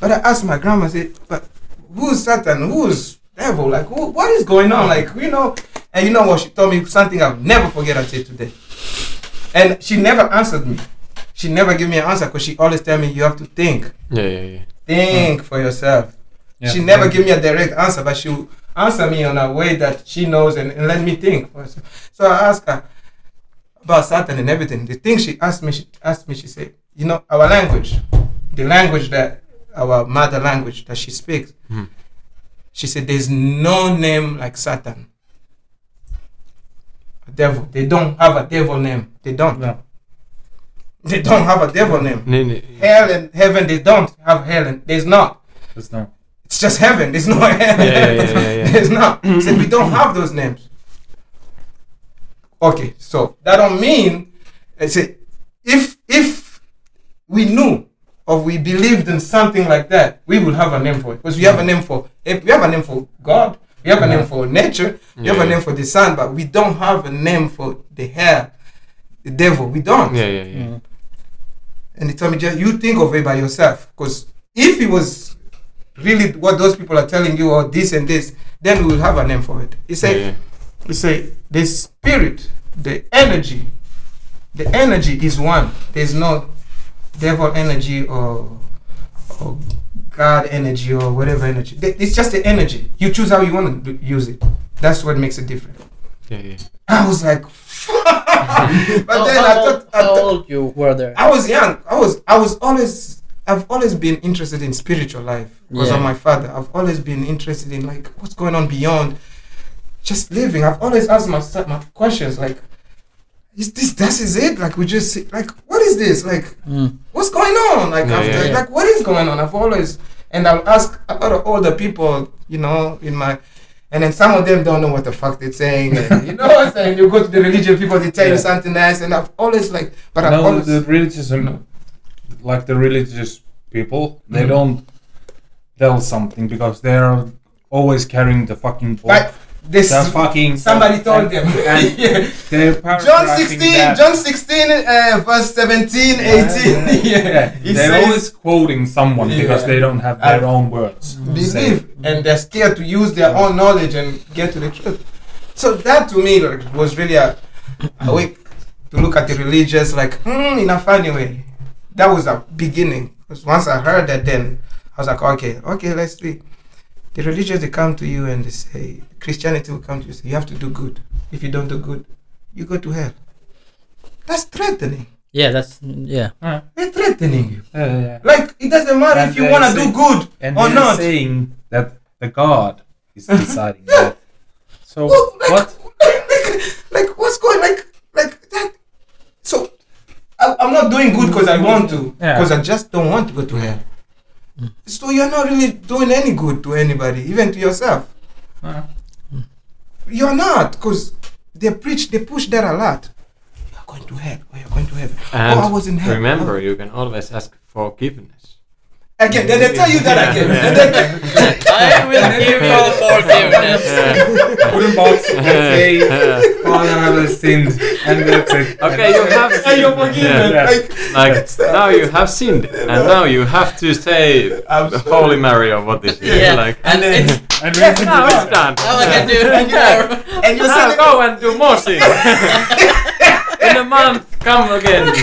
S3: But I asked my grandma. I said, but who's Satan? Who's devil? Like who? What is going on? Like you know? And you know what? She told me something I'll never forget until today. And she never answered me. She never gave me an answer because she always tell me you have to think,
S4: Yeah, yeah, yeah.
S3: think hmm. for yourself.
S6: Yeah.
S3: She never give me a direct answer, but she will answer me in a way that she knows and, and let me think. So I asked her about Satan and everything. The thing she asked me, she asked me, she said, you know, our language, the language that our mother language that she speaks,
S4: Hmm.
S3: she said, there's no name like Satan. A devil. They don't have a devil name. They don't.
S6: No.
S3: They don't have a devil name.
S4: Nee, nee.
S3: Hell and heaven, they don't have hell and there's not.
S6: There's no.
S3: It's just heaven. There's no hell.
S4: Yeah, yeah, yeah, yeah, yeah.
S3: There's not. So we don't have those names. Okay, so that don't mean. I say, if if we knew or we believed in something like that, we would have a name for it. Because we have a name for if we have a name for God, we have a name for nature, we have a name for the sun, but we don't have a name for the hell, the devil. We don't.
S4: Yeah, yeah, yeah.
S6: Mm.
S3: And he told me, just you think of it by yourself. Because if it was really what those people are telling you, or this and this, then we will have a name for it. He said,
S4: Yeah, yeah.
S3: he said, the spirit, the energy, the energy is one. There's no devil energy or, or God energy or whatever energy. It's just the energy. You choose how you want to use it. That's what makes it different.
S4: Yeah, yeah.
S3: I was like, but
S1: How-
S3: then I
S1: how,
S3: thought, I
S1: how
S3: thought
S1: old you were there?
S3: I was young. I was I was always I've always been interested in spiritual life because
S1: Yeah.
S3: of my father. I've always been interested in like what's going on beyond just living. I've always asked myself my questions like is this this is it? Like we just like what is this? Like
S1: Mm.
S3: what's going on? Like
S4: Yeah,
S3: after,
S1: yeah, yeah.
S3: like what is going on? I've always and I'll ask a lot of older people, you know, in my And then some of them don't know what the fuck they're saying. And, you know what I'm saying? You go to the religion people, they tell you something else, and I've always like, but I've
S6: no,
S3: always,
S6: the religious, like the religious people, they
S3: Mhm.
S6: don't tell something because they're always carrying the fucking book.
S3: like this.
S6: the fucking
S3: Somebody told them.
S6: and
S3: Yeah. John 16,
S6: that.
S3: John 16, uh, verse 17, 18.
S6: Yeah,
S3: Yeah,
S6: they're
S3: says,
S6: always quoting someone because they don't have their
S3: I-
S6: own words.
S3: believe, and they're scared to use their own knowledge and get to the truth. So that to me like, was really a, a way to look at the religious like hmm, in a funny way. That was a beginning. Because once I heard that, then I was like, okay, okay, let's see. The religious they come to you and they say Christianity will come to you. Say, you have to do good. If you don't do good, you go to hell. That's threatening.
S1: Yeah, that's yeah.
S3: They're threatening you.
S6: Yeah, yeah, yeah.
S3: Like it doesn't matter
S6: And
S3: if you want to
S6: say-
S3: do good
S6: And
S3: or
S6: they're
S3: not.
S6: saying that the God is deciding that. So
S3: Well, like,
S6: what?
S3: Like, like, what's going like like that? So I, I'm not doing good because I want to,
S6: Yeah.
S3: because I just don't want to go to hell. So you're not really doing any good to anybody, even to yourself.
S6: Uh,
S3: You're not, because they preach, they push that a lot. You're going to hell, or you're going to heaven.
S4: And
S3: oh, I was in hell.
S4: remember, you can always ask forgiveness.
S3: Again, then they tell you that again.
S4: Yeah.
S3: And then
S1: I will give you the forgiveness.
S6: put in box and say, Father, I have sinned, and that's it.
S4: Okay, you have
S3: and you're forgiven.
S6: Yeah.
S3: Like,
S4: Like
S3: That's,
S4: now you have sinned, and now you have to say
S3: I'm.
S4: Holy Mary or what is it?
S1: Yeah,
S4: Like
S1: and it's
S6: And
S3: Yes,
S4: now
S6: to
S4: it's done.
S1: now I can do
S3: And you-
S1: more.
S3: and you
S4: Now go and do more sin. In a month, come again.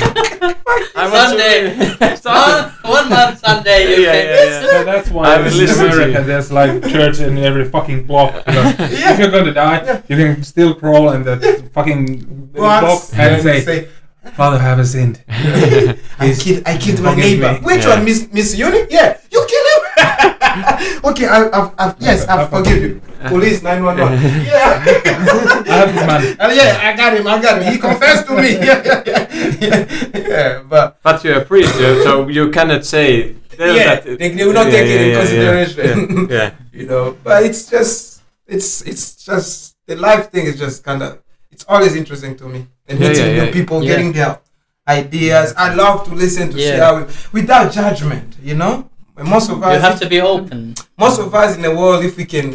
S4: I want
S1: Sunday.
S4: Sunday.
S1: one, one month Sunday you
S4: Yeah,
S1: can.
S4: yeah, yeah.
S6: So that's why
S4: I will
S6: in
S4: listen to
S6: America
S4: you.
S6: there's like church in every fucking block. Because
S3: Yeah.
S6: if you're going to die, you can still crawl in the fucking block
S3: Once,
S6: and say, Father, I have sinned.
S3: I killed, I killed my neighbor.
S6: me.
S3: Which
S4: Yeah.
S3: one, Miss Miss Uni? Yeah, you kill him. okay, I, I've, I've, yes,
S6: I
S3: forgive you. Police nine one one. Yeah.
S6: I have this man.
S3: Uh, yeah, I got him. I got him. He confessed to me. yeah, yeah, yeah. yeah, but
S4: But you're a priest, you- so you cannot say.
S3: yeah,
S4: that-
S3: they, they will not take it in consideration.
S4: Yeah, yeah.
S3: you know, but it's just, it's, it's just the life thing is just kind of, it's always interesting to me. And
S4: Yeah,
S3: meeting
S4: yeah,
S3: new
S4: yeah.
S3: people,
S1: Yeah.
S3: getting their ideas. I love to listen to see
S1: Yeah.
S3: how, without judgment. You know, And most of us, You
S1: have to be open.
S3: most of us in the world, if we can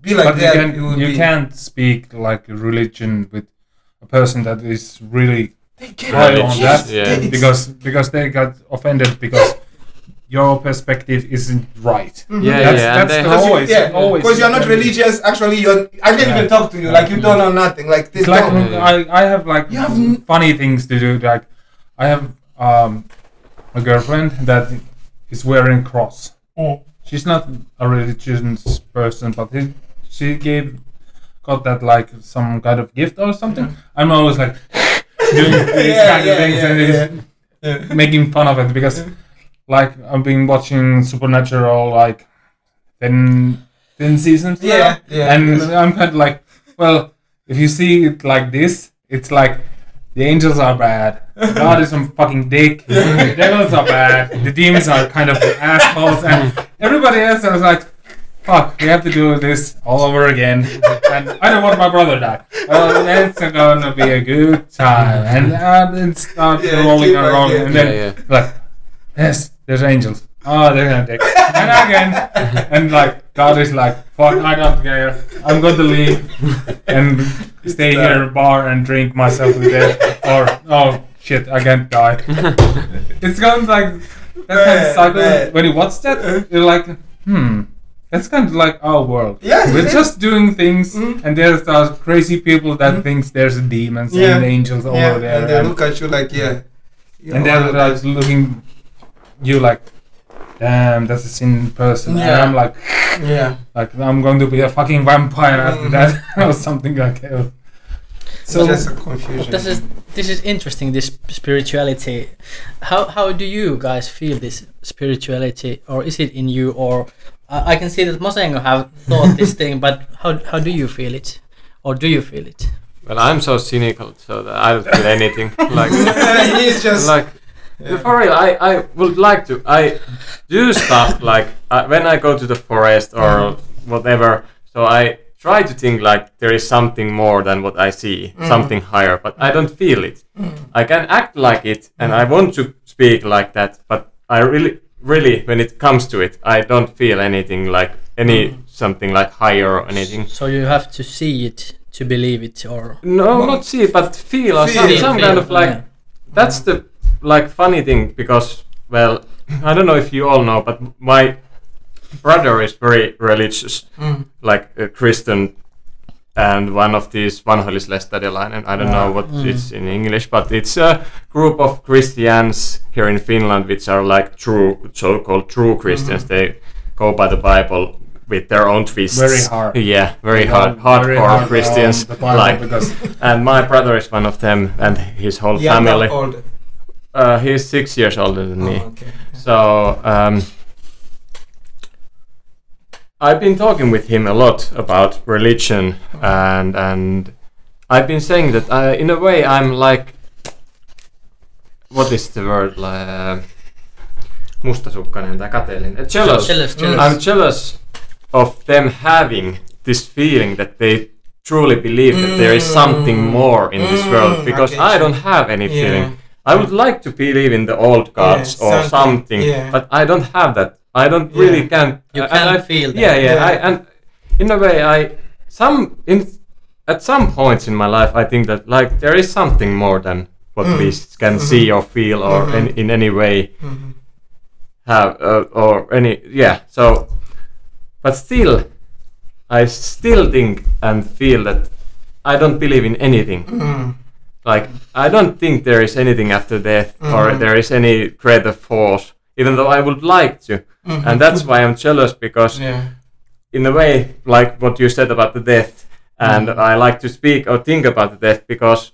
S3: be like
S6: but you,
S3: that,
S6: can, you
S3: be...
S6: can't speak like a religion with a person that is really
S3: They get
S6: high
S3: it.
S6: on that
S4: Yeah.
S6: because because they got offended because your perspective isn't right.
S3: Mhm.
S4: Yeah,
S6: That's-
S4: yeah,
S6: that's the
S4: have-
S6: whole- Always,
S3: yeah,
S6: always.
S3: because you're not religious. Actually, you're. I can't
S6: Yeah.
S3: even talk to you. Like you don't know nothing. Like they
S6: It's like.
S4: Yeah.
S6: I, I have like
S3: You have
S6: funny things to do. Like I have um, a girlfriend that is wearing cross.
S3: Mm.
S6: She's not a religious person, but he, she gave got that like some kind of gift or something. I'm always like doing these
S3: Yeah,
S6: kind
S3: yeah,
S6: of things
S3: yeah,
S6: and
S3: yeah. Yeah.
S6: making fun of it because like I've been watching Supernatural like ten, 10 seasons now.
S3: Yeah, yeah.
S6: and I'm kind of like well if you see it like this it's like the angels are bad. God is some fucking dick. The devils are bad. The demons are kind of assholes. And everybody else is like fuck we have to do this all over again. And I don't want my brother to die. Well it's gonna be a good time. And it starts
S3: Yeah,
S6: rolling
S3: keep
S6: and
S3: like
S6: rolling
S3: that.
S6: and
S4: Yeah,
S6: then
S4: yeah.
S6: like yes there's angels. Oh they're gonna dick. And again. And like God is like fuck I don't care. I'm going to leave and stay here bar and drink myself to death. Or oh shit I can't die. It's kind of like that kind of cycle. when you watch that you're like hmm that's kind of like our world.
S3: Yeah,
S6: we're just doing things
S3: Mm.
S6: and there's those crazy people that thinks there's demons
S3: Yeah.
S6: and angels over
S3: yeah,
S6: there
S3: and they
S6: and-
S3: look at you like, yeah.
S6: and they're like looking you like damn that's a sin person and
S3: Yeah.
S6: i'm like
S3: Yeah.
S6: like i'm going to be a fucking vampire after
S3: Mhm.
S6: that or something like that
S3: So
S6: so
S3: just a confusion.
S1: This is this is interesting. This spirituality. How how do you guys feel this spirituality, or is it in you? Or I I can see that Mosengo have thought this thing, but how how do you feel it, or do you feel it?
S4: Well, I'm so cynical, so that I don't feel anything. Like,
S3: He's just
S4: like for real, I, I would like to. I do stuff like uh, when I go to the forest or whatever. So I try to think like there is something more than what I see,
S3: Mm.
S4: something higher, but I don't feel it. I can act like it, and I want to speak like that, but I really, really, when it comes to it, I don't feel anything like any
S3: Mm.
S4: something like higher or anything.
S1: So you have to see it to believe it, or
S4: No,
S3: Well,
S4: not see, but feel or
S3: feel,
S4: some, some
S1: feel,
S4: kind of like.
S1: yeah.
S4: That's the like funny thing because well, I don't know if you all know, but my brother is very religious,
S3: Mm.
S4: like a Christian, and one of these vanhoillislestadiolainen. I don't know what
S1: Mm.
S4: it's in English, but it's a group of Christians here in Finland, which are like true, so-called true Christians. They go by the Bible with their own twists.
S6: Very hard.
S4: Yeah, very hard, hardcore
S6: very hard on
S4: Christians. like, and my brother is one of them, and his whole
S3: Yeah,
S4: family. Uh, he's six years older than me.
S3: Oh, okay.
S4: So um, I've been talking with him a lot about religion, and and I've been saying that I, in a way I'm like, what is the word? Like, uh, mustasukkainen tai kateellinen. Jealous.
S1: Jealous, jealous.
S4: I'm jealous of them having this feeling that they truly believe that there is something
S3: Mm.
S4: more in this
S3: Mm,
S4: world
S3: I
S4: because I don't have any
S3: Yeah.
S4: Feeling. I would like to believe in the old gods
S3: Yeah,
S4: or
S3: something,
S4: something,
S3: yeah.
S4: but I don't have that. I don't really can.
S1: You
S4: I-
S1: can't
S4: I,
S1: feel that.
S4: Yeah, yeah.
S3: Yeah.
S4: I, and in a way, I some in at some points in my life, I think that like there is something more than what
S3: Mm.
S4: we s- can
S3: Mhm.
S4: see or feel or
S3: Mhm.
S4: in, in any way
S3: Mhm.
S4: have uh, or any yeah. So, but still, I still think and feel that I don't believe in anything.
S3: Mm.
S4: Like I don't think there is anything after death or
S3: Mhm.
S4: there is any greater force, even though I would like to.
S3: Mhm.
S4: And that's why I'm jealous because
S3: Yeah.
S4: in a way, like what you said about the death, and
S3: Mm.
S4: I like to speak or think about the death because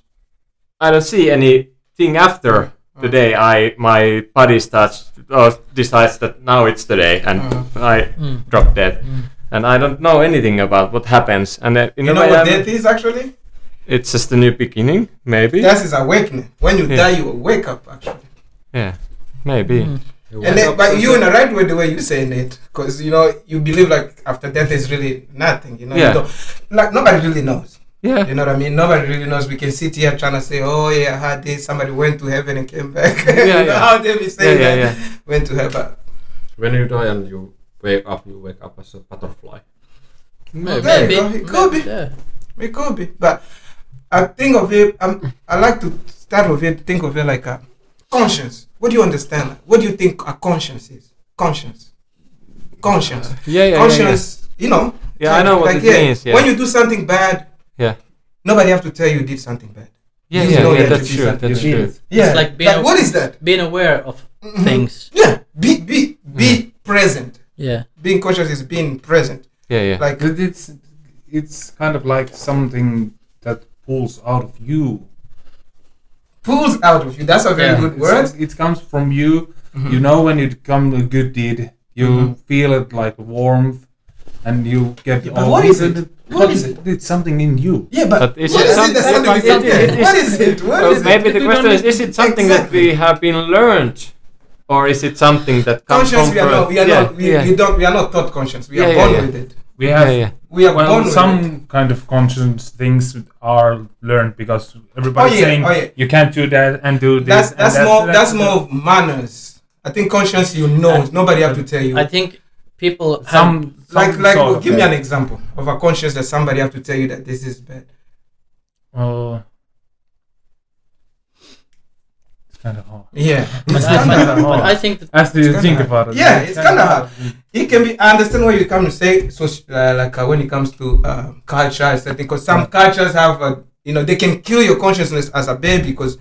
S4: I don't see anything after
S3: Mm.
S4: the day I my body starts or decides that now it's the day and
S3: Mm.
S4: I
S1: Mm.
S4: drop dead,
S1: Mm.
S4: and I don't know anything about what happens. And uh, in
S3: You
S4: a
S3: know
S4: way,
S3: what
S4: I'm-
S3: death is actually?
S4: It's just a new beginning, maybe.
S3: That is awakening. When you
S4: Yeah.
S3: die, you wake up actually.
S4: Yeah, maybe.
S1: Mm.
S3: And then, but you in the right way, the way you're saying it, because you know you believe like after death is really nothing. You know,
S4: Yeah.
S3: you like nobody really knows.
S4: Yeah.
S3: You know what I mean? Nobody really knows. We can sit here trying to say, "Oh yeah, I had this. Somebody went to heaven and came back."
S4: Yeah,
S3: you know
S4: yeah.
S3: how they be
S4: Yeah,
S3: saying
S4: yeah,
S3: that?
S4: yeah.
S3: Went to heaven.
S5: When you die and you wake up, you wake up as a butterfly.
S4: Maybe.
S3: There you
S1: Maybe.
S3: It could be.
S1: Yeah.
S3: It could be, but I think of it. Um, I like to start with it. Think of it like a conscience. What do you understand? What do you think a conscience is? Conscience. Conscience.
S4: Yeah, yeah, yeah, yeah.
S3: conscience. You know.
S4: Yeah, I know what it means, yeah.
S3: When you do something bad.
S4: Yeah.
S3: Nobody have to tell you did something bad.
S4: Yeah,
S3: You
S4: yeah,
S3: know
S4: yeah,
S3: that
S4: that's
S3: you
S4: true. That's true.
S6: feel it.
S3: Yeah.
S1: like being a-
S3: what is that?
S1: Being aware of
S3: Mhm.
S1: things.
S3: Yeah. Be be be present.
S1: Yeah.
S3: Being conscious is being present.
S4: Yeah, yeah.
S3: Like
S6: But it's it's kind of like something that pulls out of you.
S3: pulls out of you. That's a very
S1: Yeah.
S3: good
S6: It's-
S3: word.
S6: It comes from you.
S3: Mhm.
S6: You know when you come a good deed, you
S3: Mhm.
S6: feel it like warmth, and you get.
S3: Yeah, but
S6: all
S3: what is it? What is it?
S6: It's something in you.
S3: Yeah, but,
S4: But is
S3: what
S4: it
S3: is
S4: some-
S3: it that something is something?
S4: it is-
S3: What is it? What
S4: Well,
S3: is
S4: maybe
S3: it?
S4: the question is: Is it something
S3: Exactly.
S4: that we have been learned, or is it something that comes
S3: conscience
S4: from
S3: we are not we are
S4: yeah,
S3: not we,
S4: yeah.
S3: we don't we are not taught conscience we
S4: Yeah,
S3: are
S4: yeah,
S3: born
S4: yeah.
S3: with it
S6: We have
S4: yeah.
S3: we are
S6: well
S3: with
S6: some
S3: it
S6: kind of conscious things are learned because everybody's
S3: Oh, yeah,
S6: saying
S3: oh, yeah.
S6: you can't do that and do this.
S3: that's
S6: and
S3: that's more that's, more of manners I think conscience you know nobody have to tell you
S1: I think people have
S6: some
S3: like like
S6: sort of
S3: give me an example of a conscience that somebody have to tell you that this is bad
S6: Uh, it's kind of hard.
S3: yeah it's
S1: I,
S3: kind
S1: but,
S3: of
S1: but I think that
S6: As you think
S3: hard.
S6: about it?
S3: Yeah, it's kinda hard. it can be I understand what you come to say so uh, like uh, when it comes to uh, culture and something because some cultures have uh, you know they can kill your consciousness as a baby because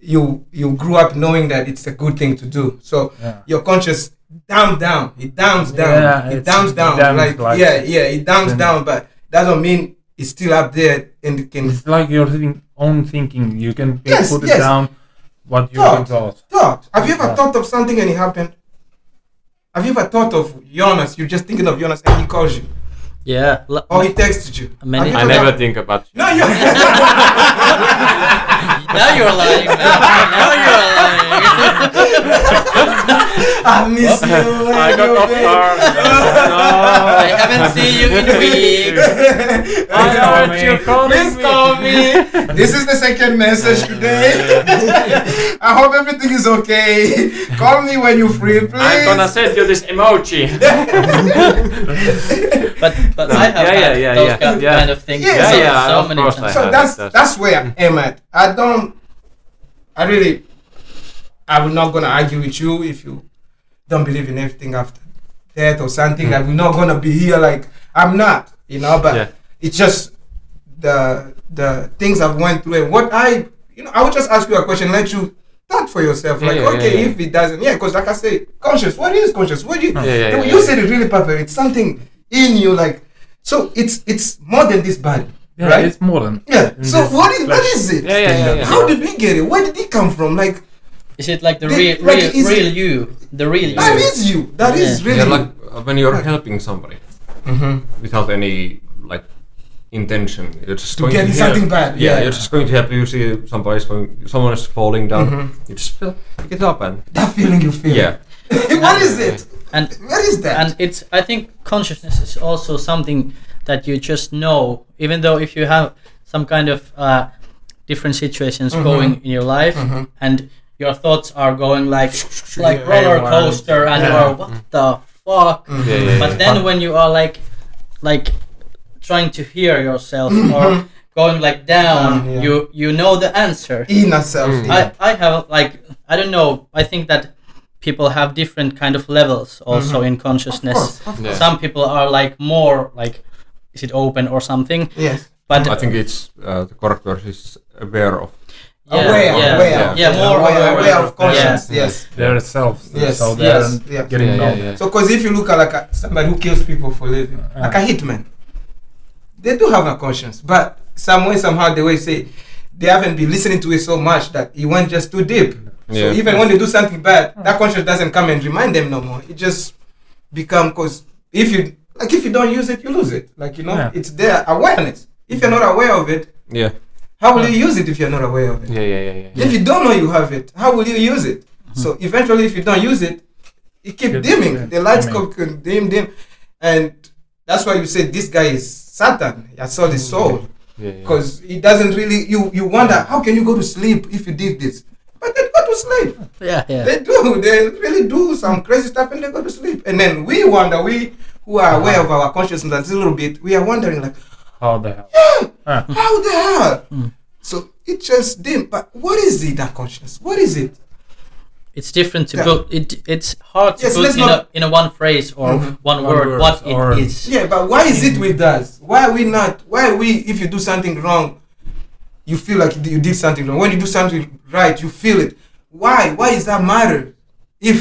S3: you you grew up knowing that it's a good thing to do so
S6: Yeah.
S3: your conscious dumb down it downs down
S6: Yeah,
S3: it
S6: it's
S3: downs down
S6: damns
S3: like,
S6: like-
S3: yeah yeah it downs down but that don't mean it's still up there and it can
S6: It's like your think, own thinking. You can
S3: Yes,
S6: put it
S3: yes.
S6: down what you
S3: Thought.
S6: taught.
S3: thought have you ever
S6: Yeah.
S3: thought of something and it happened have you ever thought of Jonas you're just thinking of Jonas and he calls you
S1: yeah. l-
S3: or he texted you
S1: Many-
S3: Have
S4: I never
S3: thought-
S4: think about. you.
S3: no you
S1: now you're lying, man. now you're lying.
S3: I miss you.
S4: I got off
S3: babe.
S4: guard.
S1: I haven't seen you in weeks.
S6: I heard you
S3: Please call me. This is the second message today. I hope everything is okay. Call me when you're free, please.
S4: I'm gonna send you this emoji.
S1: But but I have
S4: Yeah, yeah,
S1: had
S4: yeah,
S1: those
S4: yeah,
S1: kind,
S4: yeah.
S1: kind of things.
S3: Yeah,
S1: so,
S4: yeah,
S1: so many times.
S3: so that's
S4: That's-
S3: that's where I am at. I don't. I really. I'm not gonna argue with you if you don't believe in everything after death or something. Like we're not gonna be here like I'm not, you know. But
S4: Yeah.
S3: it's just the the things I've went through and what I, you know, I would just ask you a question, let you thought for yourself.
S4: Yeah,
S3: Like,
S4: yeah,
S3: okay,
S4: yeah, yeah.
S3: if it doesn't, yeah, because like I say, conscious. What is conscious? What do you?
S4: Yeah, yeah,
S3: you
S4: yeah,
S3: you
S4: yeah.
S3: said it really perfect. It's something in you, like. So it's it's more than this body,
S6: Yeah,
S3: right?
S6: it's more than.
S3: Yeah. So
S6: this
S3: what is
S6: flesh.
S3: is it?
S4: Yeah, yeah, yeah, yeah.
S3: How did we get it? Where did it come from? Like
S1: Is it like the
S3: They-
S1: real,
S3: like,
S1: real, real you? The real you?
S3: that is you. That is
S1: Yeah.
S3: really.
S5: Yeah, like uh, when you're helping somebody
S3: Mhm.
S5: without any like intention, you're just
S3: To
S5: going
S3: get
S5: to
S3: something
S5: help.
S3: bad,
S5: Yeah,
S3: yeah.
S5: you're just going to help. You see somebody's going, someone is falling down.
S3: Mhm.
S5: You just pick pick it up and
S3: that feeling you feel.
S5: yeah,
S3: what is it?
S1: And
S3: What is that?
S1: and it's I think consciousness is also something that you just know, even though if you have some kind of uh, different situations
S3: Mhm.
S1: going in your life
S3: Mhm.
S1: and your thoughts are going like like
S3: Yeah,
S1: roller
S6: wild.
S1: coaster and
S3: Yeah.
S1: you're what the fuck
S3: Mhm.
S4: Yeah, yeah,
S1: but then when you are like like trying to hear yourself or going like down
S3: Down, yeah.
S1: you you know the answer
S3: Inner self.
S4: Mm.
S3: yeah.
S1: I, I have like I don't know I think that people have different kind of levels also in
S3: of
S1: consciousness
S3: course, of
S4: Yeah.
S1: some people are like more like is it open or something
S3: Yes.
S1: but
S5: I think it's uh, the correct word is aware of.
S1: yeah,
S3: aware,
S1: yeah,
S3: aware,
S1: yeah,
S5: yeah.
S1: more
S3: aware,
S1: aware,
S3: aware of conscience. Yes.
S6: Their selves.
S3: Yes.
S6: So they're
S3: yes. Yeah.
S6: getting
S4: Yeah,
S6: known.
S4: yeah, yeah.
S3: So, because if you look at like a, somebody who kills people for living,
S6: Uh.
S3: like a hitman, they do have a conscience, but some way, somehow, they will say they haven't been listening to it so much that it went just too deep.
S5: Yeah.
S3: So even when they do something bad, that hmm. conscience doesn't come and remind them no more. It just become because if you like if you don't use it, you lose it. Like you know,
S6: Yeah.
S3: it's there awareness. If you're not aware of it,
S5: Yeah,
S3: how will you use it if you're not aware of it?
S4: Yeah, yeah, yeah, yeah.
S3: If you don't know you have it, how will you use it? Hmm. So eventually, if you don't use it, it keep
S6: It-
S3: dimming.
S6: yeah,
S3: The lights
S6: dimming.
S3: go can dim, dim, and that's why you say this guy is Satan. He has sold his hmm. soul
S4: yeah, yeah.
S3: because he doesn't really. You you wonder how can you go to sleep if you did this, but they go to sleep.
S1: yeah yeah
S3: They do. They really do some crazy stuff and they go to sleep. And then we wonder, we who are aware of our consciousness a little bit, we are wondering like,
S6: How the hell? Ah.
S3: how the hell?
S1: Mm.
S3: So it just dim. But what is it? That consciousness? What is it?
S1: it's different to
S3: Yeah.
S1: put it it's hard to
S3: Yes,
S1: put in a, in a one phrase or
S3: Mhm.
S1: one,
S6: One
S1: word
S6: word
S1: what it is
S3: Yeah, but why is it with us? Why are we not? Why are we? If you do something wrong, you feel like you did something wrong. When you do something right, you feel it. Why? Why is that matter? If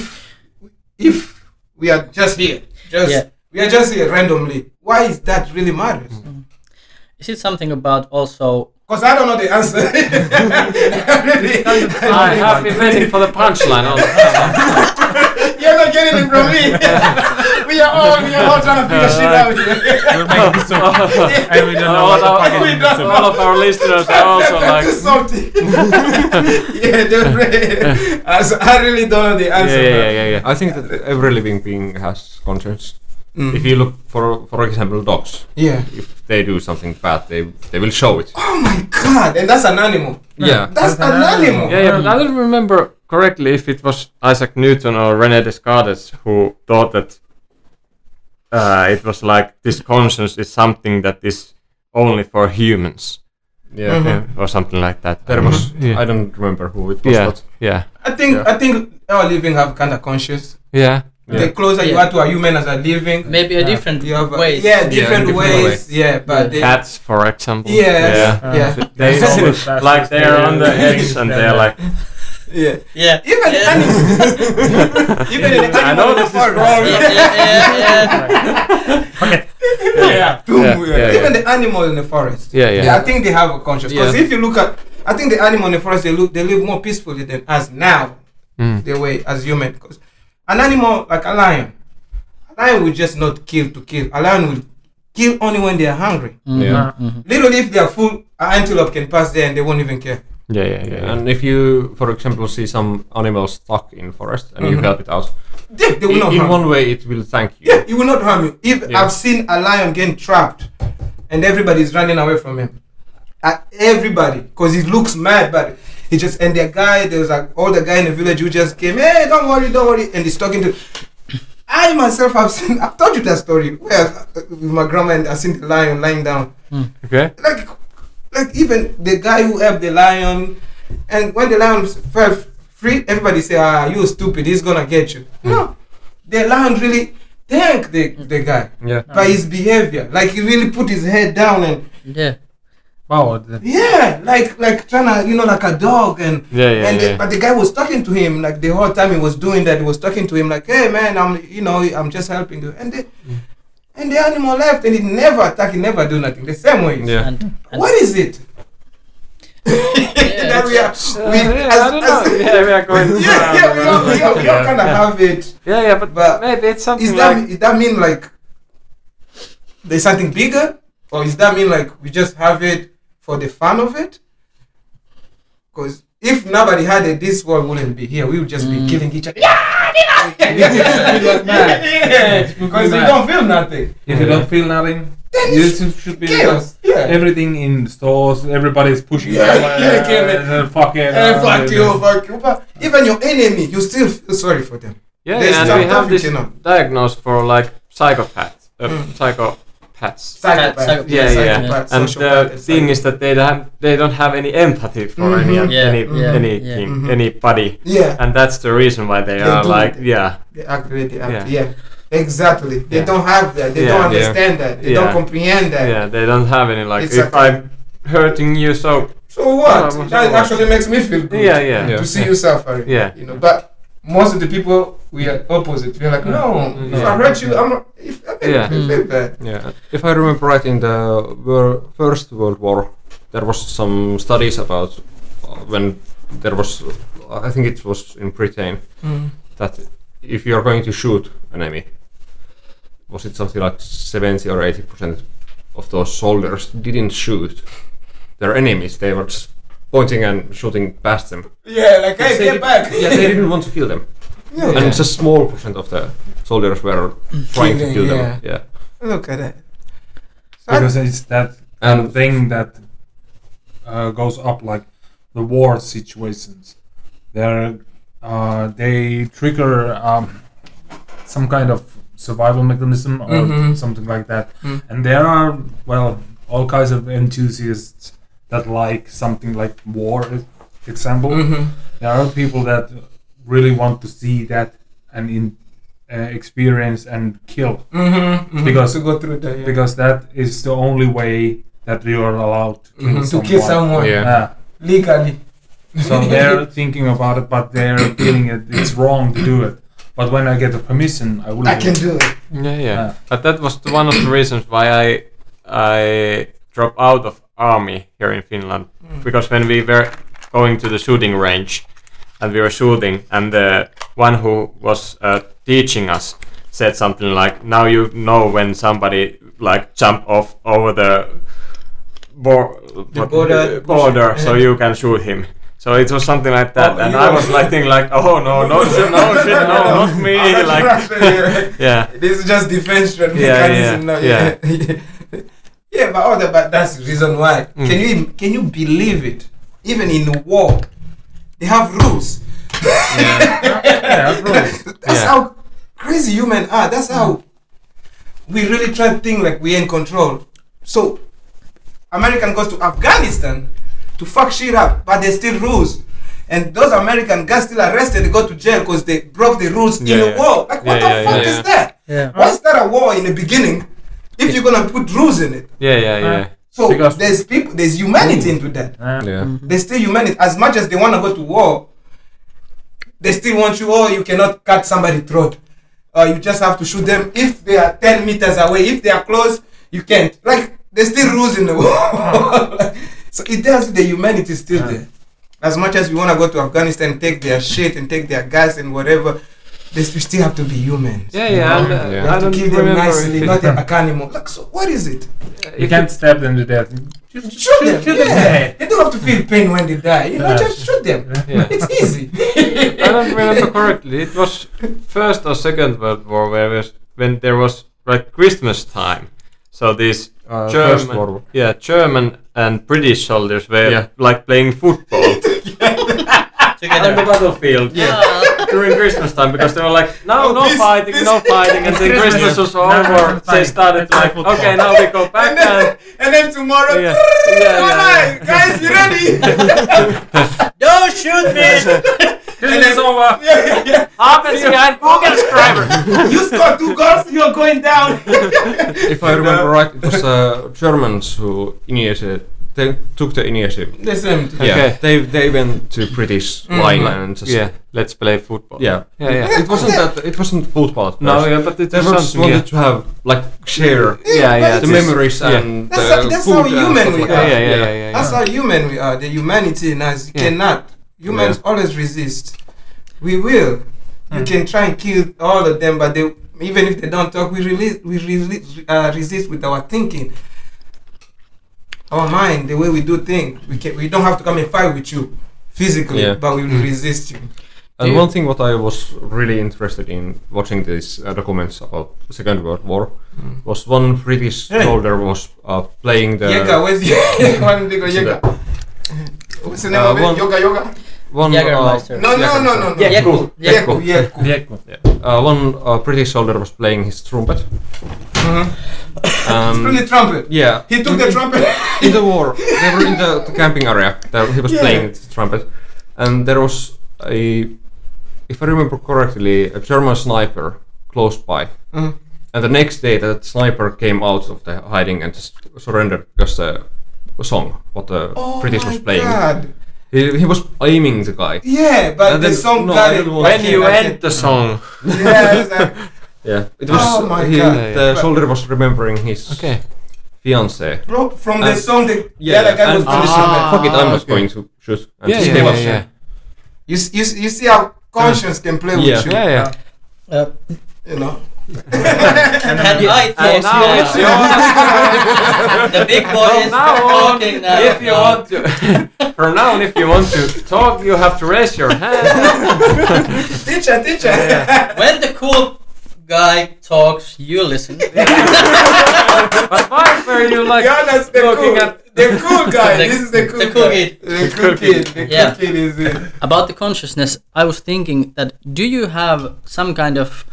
S3: if we are just here, just
S1: Yeah.
S3: we are just here randomly. Why is that really matters? Mm-hmm.
S1: is it something about also
S3: Because I don't know the answer. really,
S4: I have been waiting for the punchline all the time.
S3: You're not getting it from me. we are all we are all trying to figure shit out here.
S6: We're making this so and we don't know
S4: all,
S6: what the fuck
S3: We
S6: it
S3: don't
S6: is.
S3: know.
S4: all of our listeners are also like,
S3: Do something. yeah, they're so I really don't know the answer.
S4: yeah,
S3: bro.
S4: yeah, yeah, yeah.
S5: I think that every living being has conscience.
S3: Mm.
S5: If you look for, for example, dogs,
S3: Yeah.
S5: if they do something bad, they they will show it.
S3: Oh my god, and that's an animal.
S5: Yeah,
S3: That's
S6: That's
S3: an
S6: an
S3: animal.
S6: animal.
S4: Yeah, yeah, but I don't remember correctly if it was Isaac Newton or René Descartes who thought that uh, it was like this conscience is something that is only for humans
S5: yeah.
S3: Mhm.
S4: yeah, or something like that.
S5: There was
S4: yeah,
S5: I don't remember who it was,
S4: yeah,
S5: but
S4: yeah,
S3: I think
S5: Yeah.
S3: I think all living have kind of conscious.
S4: yeah,
S3: The closer you are to a human as a living,
S1: maybe a
S6: Yeah.
S1: different
S3: you have a,
S1: ways
S3: yeah different
S5: different
S3: ways. Yeah, but
S1: Yeah.
S3: they,
S4: cats, for example.
S3: Yes.
S4: Yeah.
S3: Yeah.
S4: They
S6: That's always
S4: like they're on the edge and they're like.
S3: Yeah.
S1: yeah
S3: Even
S1: yeah.
S3: animals. Even in the
S4: I know
S3: in the
S4: this is
S3: forest.
S4: wrong.
S1: yeah, yeah, yeah,
S3: yeah. Boom,
S4: Yeah,
S3: yeah.
S4: yeah,
S3: Even
S4: yeah.
S3: the animal in the forest.
S4: Yeah, yeah.
S3: Yeah, I think they have a conscience. Because
S5: Yeah.
S3: if you look at, I think the animal in the forest they look they live more peacefully than us now.
S4: Mm.
S3: The way as human, because an animal like a lion, a lion will just not kill to kill. A lion will kill only when they are hungry.
S1: Mhm,
S5: Yeah.
S1: mhm.
S3: Literally, if they are full, an antelope can pass there and they won't even care.
S4: Yeah, yeah, yeah. yeah.
S5: And if you, for example, see some animal stuck in forest and you
S3: Mhm.
S5: help it out,
S3: They, they will
S5: in,
S3: not
S5: in
S3: harm
S5: one way it will thank you.
S3: Yeah, he will not harm you. If
S5: Yeah.
S3: I've seen a lion getting trapped and everybody's running away from him. Uh, everybody, because he looks mad, but he just and the guy, there was like older guy in the village who just came, hey, don't worry, don't worry, and he's talking to. I myself have seen. I've told you that story where uh, with my grandma and I seen the lion lying down.
S4: Okay.
S3: Like, like even the guy who helped the lion, and when the lion fell free, everybody say, ah, you stupid, he's gonna get you. No, the lion really thanked the the guy
S5: Yeah.
S3: by his behavior. Like he really put his head down and
S1: Yeah.
S6: Wow.
S3: yeah, like like trying to you know like a dog and
S4: Yeah, yeah,
S3: and the- but the guy was talking to him like the whole time he was doing that. He was talking to him like, hey man, I'm you know I'm just helping you. And the and the animal left and he never attack. He never do nothing. The same way.
S5: Yeah.
S1: And, and
S3: What is it? that we are, we,
S4: yeah,
S3: as-
S4: I don't know.
S3: as-
S4: yeah, we are going.
S3: yeah, yeah, we all, we all, we all
S4: Yeah.
S3: kind of have it.
S4: Yeah, yeah, but,
S3: But
S4: maybe it's something
S3: Is that
S4: like
S3: is that mean like there's something bigger, or is that mean like we just have it for the fun of it? Because if nobody had it, this world wouldn't be here. We would just be
S1: Mm.
S3: killing each other. Yeah, yeah, because you don't feel nothing.
S6: If you don't feel nothing,
S3: Then
S6: you should should be
S3: chaos. Yeah.
S6: everything in stores. Everybody's pushing.
S3: Yeah,
S6: someone,
S3: yeah, yeah,
S6: uh, fuck it. Uh,
S3: fuck you, fuck you. But even your enemy, you still feel sorry for them.
S4: yeah,
S3: There's
S4: and we have
S3: you
S4: this diagnosed for like psychopaths, uh,
S3: Mm.
S4: Psychopaths.
S3: Psychopath.
S1: psychopath,
S4: Yeah, yeah.
S3: psychopath,
S4: And
S3: sociopath,
S4: the thing is that they don't they don't have any empathy for any
S3: Mhm.
S1: Yeah,
S4: any
S1: yeah,
S4: anything
S3: yeah. Mhm.
S4: anybody,
S3: Yeah.
S4: and that's the reason why they,
S3: They
S4: are
S3: do
S4: like yeah
S3: They act the way they act.
S4: Yeah.
S3: Yeah. Exactly. They don't have that. They
S4: Yeah.
S3: don't
S4: Yeah.
S3: understand that. They
S4: Yeah.
S3: don't comprehend that.
S4: yeah they don't have any like
S3: It's
S4: if
S3: a-
S4: I'm hurting you so
S3: So what?
S4: Oh, so
S3: that
S4: what?
S3: actually makes me feel good.
S4: yeah yeah
S5: Yeah.
S3: To see you suffering.
S4: Yeah.
S3: You know, but most of the people we are opposite. We're like, no, mm-hmm. if I
S4: Yeah.
S3: hurt you, I'm not, if I make
S4: Yeah.
S3: you feel bad. Mm.
S5: Yeah, if I remember right, in the wor- First World War, there was some studies about uh, when there was, I think it was in Britain, mm. that if you are going to shoot an enemy, was it something like 70 or 80 percent of those soldiers didn't shoot their enemies; they were just pointing and shooting past them.
S3: Yeah, like, hey, get
S5: did-
S3: back.
S5: Yeah, they didn't want to kill them,
S3: Yeah.
S5: and a small percent of the soldiers were trying to
S3: Killing,
S5: kill
S3: yeah.
S5: them. Yeah,
S3: Look at that. So I-
S6: because it's that
S5: and
S6: thing that uh, goes up like the war situations. They're uh, they trigger um, some kind of survival mechanism or
S3: Mhm.
S6: something like that.
S3: Mm.
S6: And there are well all kinds of enthusiasts that like something like war. Example,
S3: Mhm.
S6: there are people that really want to see that and in uh, experience and kill
S3: Mhm, mhm.
S6: Because-
S3: to go through that. Yeah.
S6: because that is the only way that you are allowed to kill
S3: Mhm, to
S6: someone.
S3: kill someone
S5: Yeah.
S6: Yeah.
S3: legally.
S6: So they're thinking about it, but they're feeling it. It's wrong to do it. But when I get the permission, I will.
S3: I can do it.
S4: yeah yeah
S6: Yeah.
S4: but that was the, one of the reasons why I I dropped out of army here in Finland
S3: Mm.
S4: because when we were going to the shooting range and we were shooting and the one who was uh, teaching us said something like now you know when somebody like jump off over the bor- what-
S3: border-
S4: border so you can shoot him so it was something like that
S3: Oh,
S4: and I was like thinking like oh no no shit no shit no not me like
S3: yeah. This is just defense mechanism.
S4: yeah,
S3: now,
S4: yeah.
S3: yeah. yeah, but all that, but that's the reason why.
S4: Mm.
S3: Can you can you believe it? Even in war, they have rules.
S6: Yeah, rules.
S3: That's
S4: Yeah.
S3: how crazy human are. That's how we really try to think like we in control. So American goes to Afghanistan to fuck shit up, but there's still rules. And those American guys still arrested, they go to jail because they broke the rules
S4: Yeah,
S3: in a war. Like what
S4: Yeah,
S3: the
S4: yeah,
S3: fuck
S4: yeah,
S3: is
S4: yeah.
S3: that?
S1: Yeah.
S3: Why start a war in the beginning if you're gonna put rules in it?
S4: yeah yeah yeah
S3: So
S6: Because-
S3: there's people, there's humanity into that.
S6: Uh,
S5: yeah.
S3: There's still humanity. As much as they wanna go to war, they still want you. Oh, you cannot cut somebody's throat. Or you just have to shoot them if they are ten meters away. If they are close, you can't. Like there's still rules in the war. so it tells you the humanity is still
S6: Yeah.
S3: there. As much as we wanna go to Afghanistan, take their shit and take their gas and whatever, they we still have to be humans.
S4: yeah yeah, and, uh,
S5: Yeah.
S3: You
S4: I
S3: have to kill them nicely, not like animal. Like so, what is it?
S6: You can't stab them to death.
S3: Shoot, shoot them.
S6: shoot them
S3: yeah.
S6: dead.
S3: They don't have to feel pain when they die. You know,
S6: Yeah.
S3: just shoot them.
S4: Yeah.
S3: It's easy.
S4: I don't remember correctly. It was first or second World War where was, when there was like Christmas time. So these
S5: Uh,
S4: German,
S5: War.
S4: yeah, German and British soldiers were
S5: Yeah.
S4: like playing football on the battlefield.
S1: Yeah.
S4: During Christmas time, because they were like, no,
S3: Oh,
S4: no
S3: this-
S4: fighting,
S3: this-
S4: no fighting, and then
S6: Christmas.
S4: Christmas was over. They started
S6: Let's
S4: like, okay, now we go back
S3: and,
S4: and
S3: then, and then tomorrow,
S4: Yeah. Yeah, yeah,
S3: all right, guys, you ready?
S1: Don't shoot me!
S6: This is over.
S3: yeah, yeah, yeah.
S4: happens behind Google driver.
S3: You scored two goals, you're going down.
S5: If I remember right, it was uh, Germans who initiated. They took the initiative.
S3: Listen,
S5: Yeah,
S4: Okay.
S5: they they went to British
S3: Mm.
S5: line and just
S4: Yeah, let's play football.
S5: yeah.
S4: yeah, yeah.
S5: It wasn't that. It wasn't football. At
S4: No, yeah, but it
S5: They
S4: was
S5: just wanted
S4: Yeah,
S5: to have like share
S4: yeah, yeah.
S5: the memories
S4: yeah.
S5: and
S3: That's
S5: the
S3: how- that's
S5: food
S3: how human
S5: stuff
S3: we
S5: like
S3: are.
S5: that.
S4: yeah, yeah, yeah, yeah.
S3: That's how human we are. The humanity in us.
S4: Yeah.
S3: cannot. Humans always resist. We will. You can try and kill all of them, but they, even if they don't talk, we release, we release, uh, resist with our thinking, our mind, the way we do things. We can. We don't have to come and fight with you physically,
S5: Yeah.
S3: but we will resist you.
S5: And
S1: you-
S5: one thing what I was really interested in watching these uh, documents about the Second World War was one British
S3: Hey.
S5: soldier was uh, playing the
S3: Yoga, where's the one they yoga? What's the name
S5: Uh,
S3: of it? Yoga, yoga.
S5: One uh,
S1: Jägermeister.
S3: No, no, no, no, no.
S1: Yeku.
S3: Yeku, Yeku.
S6: Liekku.
S5: uh, one uh, British soldier was playing his trumpet.
S3: Mhm.
S5: Um,
S3: Play the trumpet.
S5: yeah,
S3: He took the trumpet.
S5: in the war. They were in the, the camping area. There, he was
S3: Yeah.
S5: playing the trumpet, and there was a, if I remember correctly, a German sniper close by.
S3: Mhm.
S5: And the next day, that sniper came out of the hiding and just surrendered because the song what the
S3: Oh
S5: British
S3: my
S5: was playing.
S3: God.
S5: He, he was aiming the guy.
S3: Yeah, but
S5: And
S3: the
S5: then-
S3: song
S5: no,
S3: got it.
S5: don't
S4: When
S3: Okay,
S4: you
S3: that's
S4: end the song.
S3: Yeah, like,
S5: Yeah, it was.
S3: Oh my
S5: he,
S3: God.
S5: The
S3: Yeah.
S5: soldier was remembering his
S4: Okay.
S5: fiancee.
S3: bro, from the song, the,
S5: Yeah,
S3: the other guy was
S5: and
S3: playing the
S5: he said,
S3: trumpet.
S5: "Fuck it, I'm not
S4: okay.
S5: going to shoot." And
S4: Yeah,
S5: just
S4: yeah,
S5: gave
S4: yeah, yeah.
S3: You, you, you see how conscience can play
S5: Yeah.
S3: with you.
S4: Yeah, yeah.
S1: Uh,
S3: You know?
S1: And I
S4: And
S1: thought
S4: now
S1: you-
S4: it's yours.
S1: the big boy
S4: From
S1: is
S4: now on,
S1: talking now.
S4: if you want to, from now on, if you want to talk, you have to raise your hand.
S3: teacher, teacher.
S1: when the cool guy talks, you listen.
S4: But why were you like
S3: Jonas, the
S4: looking
S3: cool,
S4: at?
S3: the cool guy.
S1: The-
S3: this is the cool,
S1: the cool kid.
S3: The cool kid. The
S1: Yeah.
S3: cool kid is it.
S1: About the consciousness, I was thinking that do you have some kind of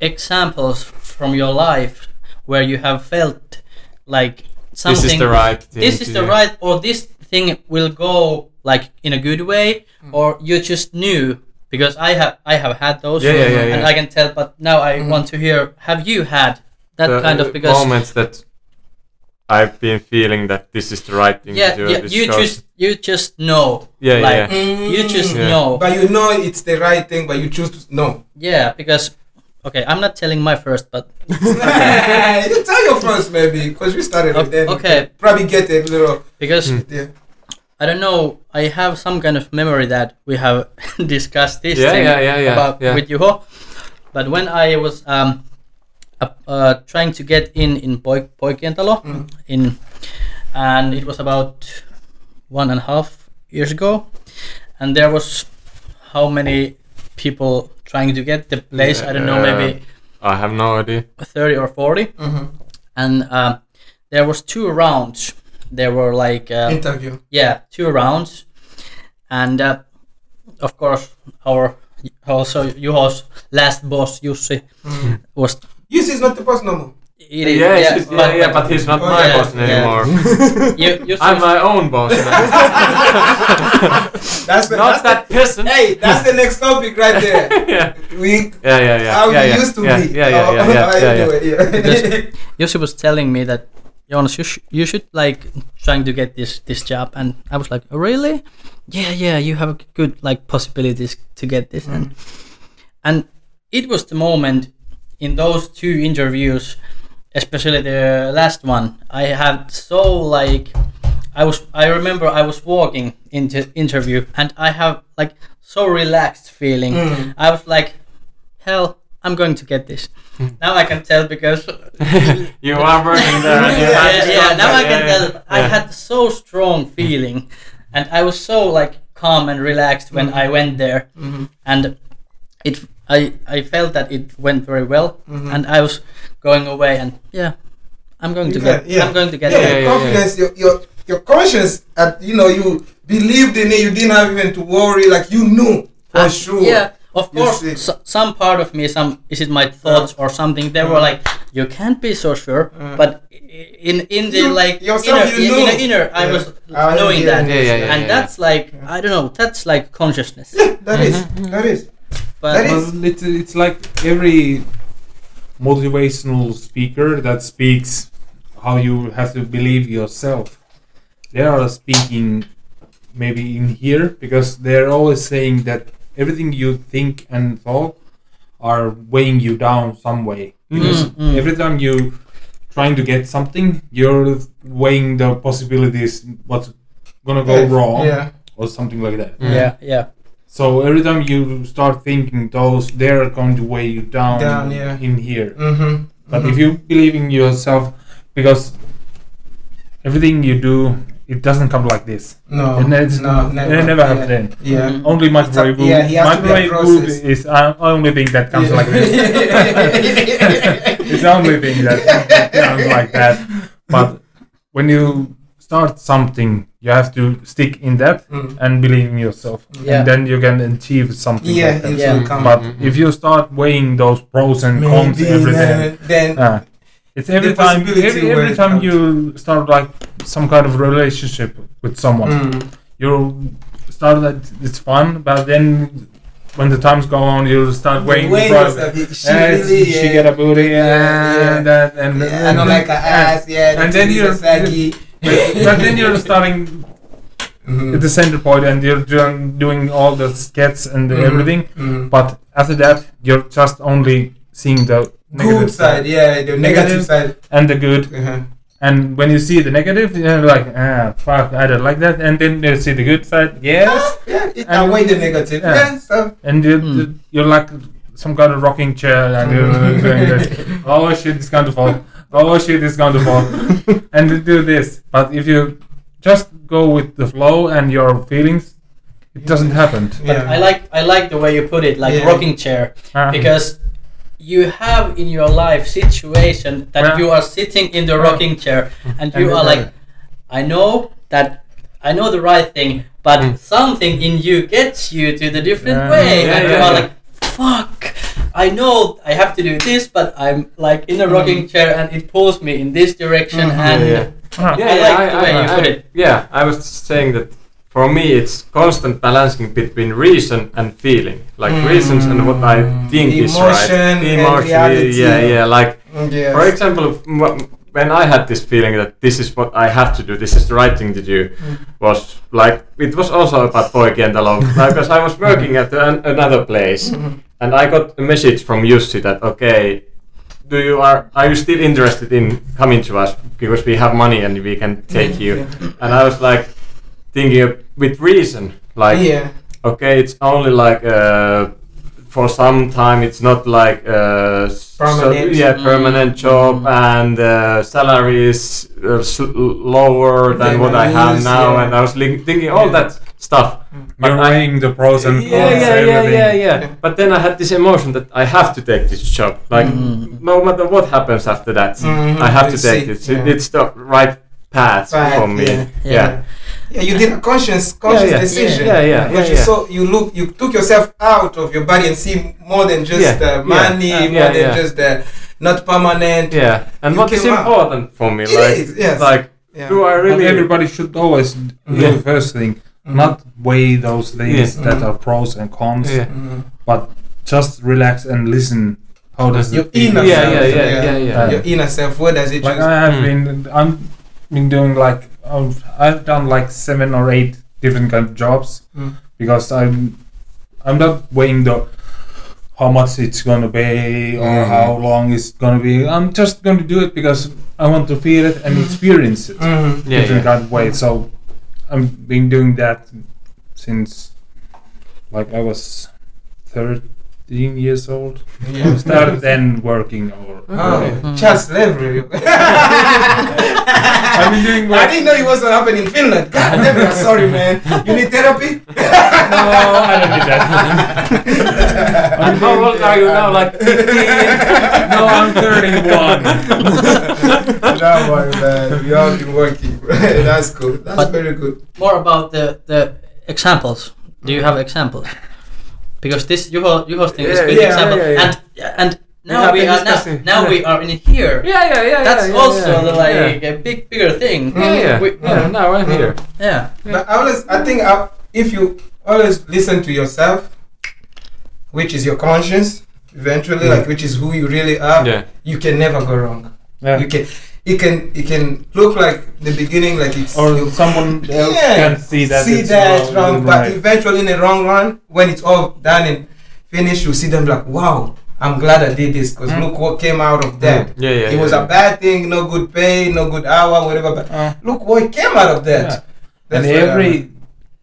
S1: examples from your life where you have felt like something
S4: This is the right thing.
S1: this is the
S4: do.
S1: right or this thing will go like in a good way mm. or you just knew because I have I have had those
S4: Yeah, yeah, yeah,
S1: and
S4: yeah.
S1: I can tell but now I mm. want to hear have you had that
S4: The
S1: kind of uh, because
S4: moments that I've been feeling that this is the right thing
S1: yeah,
S4: to do.
S1: yeah
S4: this
S1: you
S4: goes-
S1: just you just know
S4: Yeah, yeah,
S1: like
S4: yeah.
S1: you just
S4: Yeah.
S1: know
S3: But you know it's the right thing, but you choose to no.
S1: yeah because okay I'm not telling my first but
S3: you tell your first maybe because you started
S1: O-
S3: with them.
S1: okay.
S3: Probably get a little.
S1: because
S4: Hmm.
S3: Yeah.
S1: I don't know I have some kind of memory that we have discussed this
S4: Yeah,
S1: thing
S4: yeah, yeah, yeah,
S1: about
S4: yeah.
S1: with Juho but when I was um uh, uh, trying to get in in Poik- Poikientalo
S3: Mm.
S1: in and it was about one and a half years ago and there was how many people trying to get the place i don't know maybe
S4: I have no idea.
S1: 30 or 40
S3: Mm-hmm.
S1: and um, there was two rounds there were like uh,
S3: Interview.
S1: yeah two rounds and uh, of course our also Juho's last boss Jussi
S3: Mm.
S1: was
S3: You see, it's not the boss no more.
S1: It is-
S4: yeah, yeah, yeah,
S1: but-
S4: yeah, but he's not
S3: Oh,
S4: my
S3: yeah,
S4: boss
S1: yeah.
S4: anymore.
S1: you, Jussi
S4: I'm my own boss now.
S3: That's the,
S4: not
S3: that's
S4: that peasant.
S3: Hey, that's the next topic right there.
S4: yeah.
S3: We
S4: Yeah, yeah, yeah.
S3: how
S4: yeah,
S3: we
S4: yeah.
S3: used to
S4: yeah,
S3: be.
S4: Yeah, yeah,
S3: Oh,
S4: yeah, yeah, yeah, yeah.
S3: yeah.
S1: Because- Jussi was telling me that Jonas, you, sh- you should like trying to get this this job, and I was like, really? Yeah, yeah, you have good like possibilities to get this, and mm. and it was the moment in those two interviews, especially the last one. I had so like, I was I remember I was walking into interview, and I have like so relaxed feeling.
S3: Mm.
S1: I was like, hell, I'm going to get this. now I can tell because
S4: you are working there. and you
S1: yeah, yeah, yeah, now I can
S4: yeah,
S1: tell. I had so strong feeling, and I was so like calm and relaxed when I went there,
S3: Mhm.
S1: and it. I I felt that it went very well,
S3: Mhm.
S1: and I was going away, and yeah, I'm going to
S3: Yeah,
S1: get.
S3: yeah.
S1: I'm going to get.
S3: yeah,
S4: yeah,
S3: your confidence, your your your conscience, at you know, you believed in it. You didn't have even to worry. Like you knew for
S1: Ah,
S3: sure.
S1: Yeah, of course.
S3: see.
S1: So, some part of me, some is it my thoughts or something? They were
S3: Uh.
S1: like, you can't be so sure.
S3: Uh.
S1: but in in the
S3: You-
S1: like
S3: yourself,
S1: inner,
S3: you
S1: in,
S3: know.
S1: the inner, I was
S3: Ah,
S1: knowing
S3: yeah,
S1: that,
S4: yeah, yeah, yeah,
S1: and
S4: yeah.
S1: that's like I don't know. That's like consciousness.
S3: Yeah, that is. That is.
S1: But
S3: That is-
S6: Well, it's, it's like every motivational speaker that speaks how you have to believe yourself. They are speaking maybe in here because they're always saying that everything you think and thought are weighing you down some way. Because
S1: Mm, mm.
S6: every time you trying to get something, you're weighing the possibilities what's gonna go
S3: Yeah,
S6: wrong
S3: Yeah.
S6: or something like that.
S4: Mm.
S1: yeah, yeah,
S6: So every time you start thinking those, they're going to weigh you down,
S3: Down, yeah.
S6: in here.
S3: Mm-hmm.
S6: But if you believe in yourself, because everything you do, it doesn't come like this.
S3: no,
S6: it,
S3: no, never,
S6: it never happened.
S3: Yeah.
S1: Mhm.
S6: Only microwave
S3: a- yeah, he has to be
S6: microwave food
S3: process.
S6: is uh, only thing that comes
S3: Yeah.
S6: like this. it's the only thing that comes like that. But when you start something, you have to stick in that
S3: Mm.
S6: and believe in yourself,
S1: Yeah.
S6: and then you can achieve something.
S3: Yeah,
S6: like that.
S1: Yeah.
S3: will come.
S6: But
S4: Mhm.
S6: if you start weighing those pros and cons every day,
S3: then, then
S6: uh, it's every time every, every time you start like some kind of relationship with someone,
S3: Mm.
S6: you start that it's fun, but then when the times go on, you start weighing the
S3: Weighing
S6: pros.
S3: yourself, he- she really,
S6: she
S3: yeah.
S6: get a booty,
S3: Yeah,
S6: and that, and
S3: Yeah, I don't like her ass. Yeah, the
S6: and then you're-
S3: are saggy.
S6: But, but then you're starting
S3: Mhm.
S6: at the center point, and you're doing, doing all the skets and
S3: Mhm.
S6: everything.
S3: Mhm.
S6: But after that, you're just only seeing the negative
S3: Good side, yeah, the negative
S6: Negative.
S3: side.
S6: and the good.
S3: Uh-huh.
S6: And when you see the negative, you're like, ah, fuck, I don't like that. And then you see the good side, yes.
S3: Yeah, it
S6: And-
S3: away the negative.
S6: yeah.
S3: Yeah, so
S6: And you,
S1: Hmm.
S6: you're like some kind of rocking chair, and you're doing this. Oh shit, it's going to fall. Oh shit, it's going to fall. and you do this. But if you just go with the flow and your feelings, it doesn't happen.
S1: but
S3: yeah.
S1: I like I like the way you put it, like
S3: Yeah.
S1: rocking chair,
S6: Ah.
S1: because you have in your life situation that
S6: Yeah.
S1: you are sitting in the rocking chair and you
S6: And
S1: are like, I know that I know the right thing, but
S4: Mm.
S1: something in you gets you to the different
S6: Yeah.
S1: way,
S4: Yeah,
S1: and you
S4: yeah,
S1: are like, fuck. I know I have to do this, but I'm like in a mm-hmm. rocking chair and it pulls me in this direction,
S3: Mhm.
S1: and
S4: Yeah,
S6: Ah.
S1: I like the way you put it.
S4: Yeah, I was saying that for me it's constant balancing between reason and feeling. Like mm. reasons and what I think is right.
S3: Emotion and
S4: Emotion,
S3: reality.
S4: yeah, yeah. Like mm,
S3: Yes.
S4: for example, when I had this feeling that this is what I have to do, this is the right thing to do, mm. was like it was also about Poikientalo because I was working at an, another place mm-hmm. And I got a message from Jussi that okay, do you are are you still interested in coming to us because we have money and we can take you? And I was like thinking with reason, like
S3: yeah.
S4: okay, it's only like uh, for some time. It's not like uh, s-
S3: Permanent.
S4: yeah,
S1: Mm.
S4: permanent job, and uh, salary is uh, sl- lower than
S3: Than
S4: what I have
S3: is,
S4: now.
S3: yeah.
S4: And I was li- thinking all
S3: Yeah.
S4: that stuff. But
S6: You're
S4: I-
S6: weighing the pros and cons.
S4: yeah, yeah, yeah,
S6: everything.
S4: yeah, yeah. But then I had this emotion that I have to take this job. Like
S1: Mm.
S4: no matter what happens after that,
S3: Mhm,
S4: I have
S3: you
S4: to take
S3: see,
S4: it.
S3: yeah.
S4: It's the right path
S3: Right,
S4: for me.
S3: yeah,
S4: Yeah.
S1: yeah.
S3: Yeah, you did a conscious, conscious
S4: yeah.
S3: decision.
S4: Yeah, yeah,
S3: Because
S4: yeah,
S3: you
S4: yeah.
S3: saw, you look, you took yourself out of your body and see more than just
S4: Yeah,
S3: uh,
S4: yeah,
S3: money,
S4: yeah,
S3: more than
S4: yeah.
S3: just uh, not permanent.
S4: Yeah, and
S3: You
S4: what is
S3: came out.
S4: important for me,
S3: It
S4: like,
S3: is, yes.
S4: like,
S3: Yeah.
S4: do I
S6: But
S4: really?
S6: everybody should always do
S4: Yeah.
S6: the first thing,
S3: Mhm.
S6: not weigh those things
S4: Yeah.
S6: that are pros and cons,
S4: Yeah.
S3: Mhm.
S6: but just relax and listen. How does
S3: Your
S6: it
S3: inner
S4: Yeah,
S3: self.
S4: yeah, yeah, yeah, yeah.
S3: Your inner self. What does it
S6: Like
S3: choose?
S6: I have
S4: Mm.
S6: been, I'm been doing like I've, I've done like seven or eight different kind of jobs
S3: Mm.
S6: because I'm I'm not weighing the how much it's gonna be or
S3: Mhm.
S6: how long it's gonna be. I'm just gonna do it because I want to feel it and experience it
S3: Mhm.
S4: Yeah,
S6: different
S4: yeah.
S6: kind of way. So I've been doing that since like I was 13 15 years old.
S3: Yeah.
S6: Started then working or.
S3: Oh, child slavery.
S6: I've been doing
S3: I didn't know it wasn't happening in Finland. God damn it, I'm sorry, man. You need therapy?
S6: No, I don't need that.
S4: And how old are you now? Like 15?
S6: no, I'm 31.
S3: no, worry, man. We all been working. That's cool. That's
S1: But-
S3: very good.
S1: More about the the examples. Do you have examples? Because this Juho Juho's thing is
S4: Yeah,
S1: good
S3: yeah,
S1: example,
S3: yeah, yeah.
S1: and uh, and now
S4: have
S1: we are now,
S4: discussing.
S1: now we are in here.
S4: Yeah, yeah, yeah.
S1: That's
S4: yeah,
S1: also
S4: yeah,
S1: the
S4: yeah.
S1: like a big bigger thing.
S4: Yeah, yeah.
S1: We-
S4: yeah, now I'm here.
S1: yeah.
S3: But I always, I think, I, if you always listen to yourself, which is your conscience, eventually, like which is who you really are,
S4: Yeah.
S3: you can never go wrong.
S6: Yeah.
S3: You can, it can, it can look like the beginning, like it's
S6: Or
S3: you-
S6: someone else
S3: Yeah.
S6: can see that.
S3: see
S6: it's
S3: that
S6: wrong,
S3: wrong, but
S6: right.
S3: eventually in the wrong run, when it's all done and finished, you see them like, wow, I'm glad I did this because
S6: Mm.
S3: look what came out of that.
S4: Yeah, yeah.
S3: it was
S4: yeah.
S3: a bad thing, no good pay, no good hour, whatever. But
S6: Uh,
S3: look what came out of that.
S6: Yeah. And every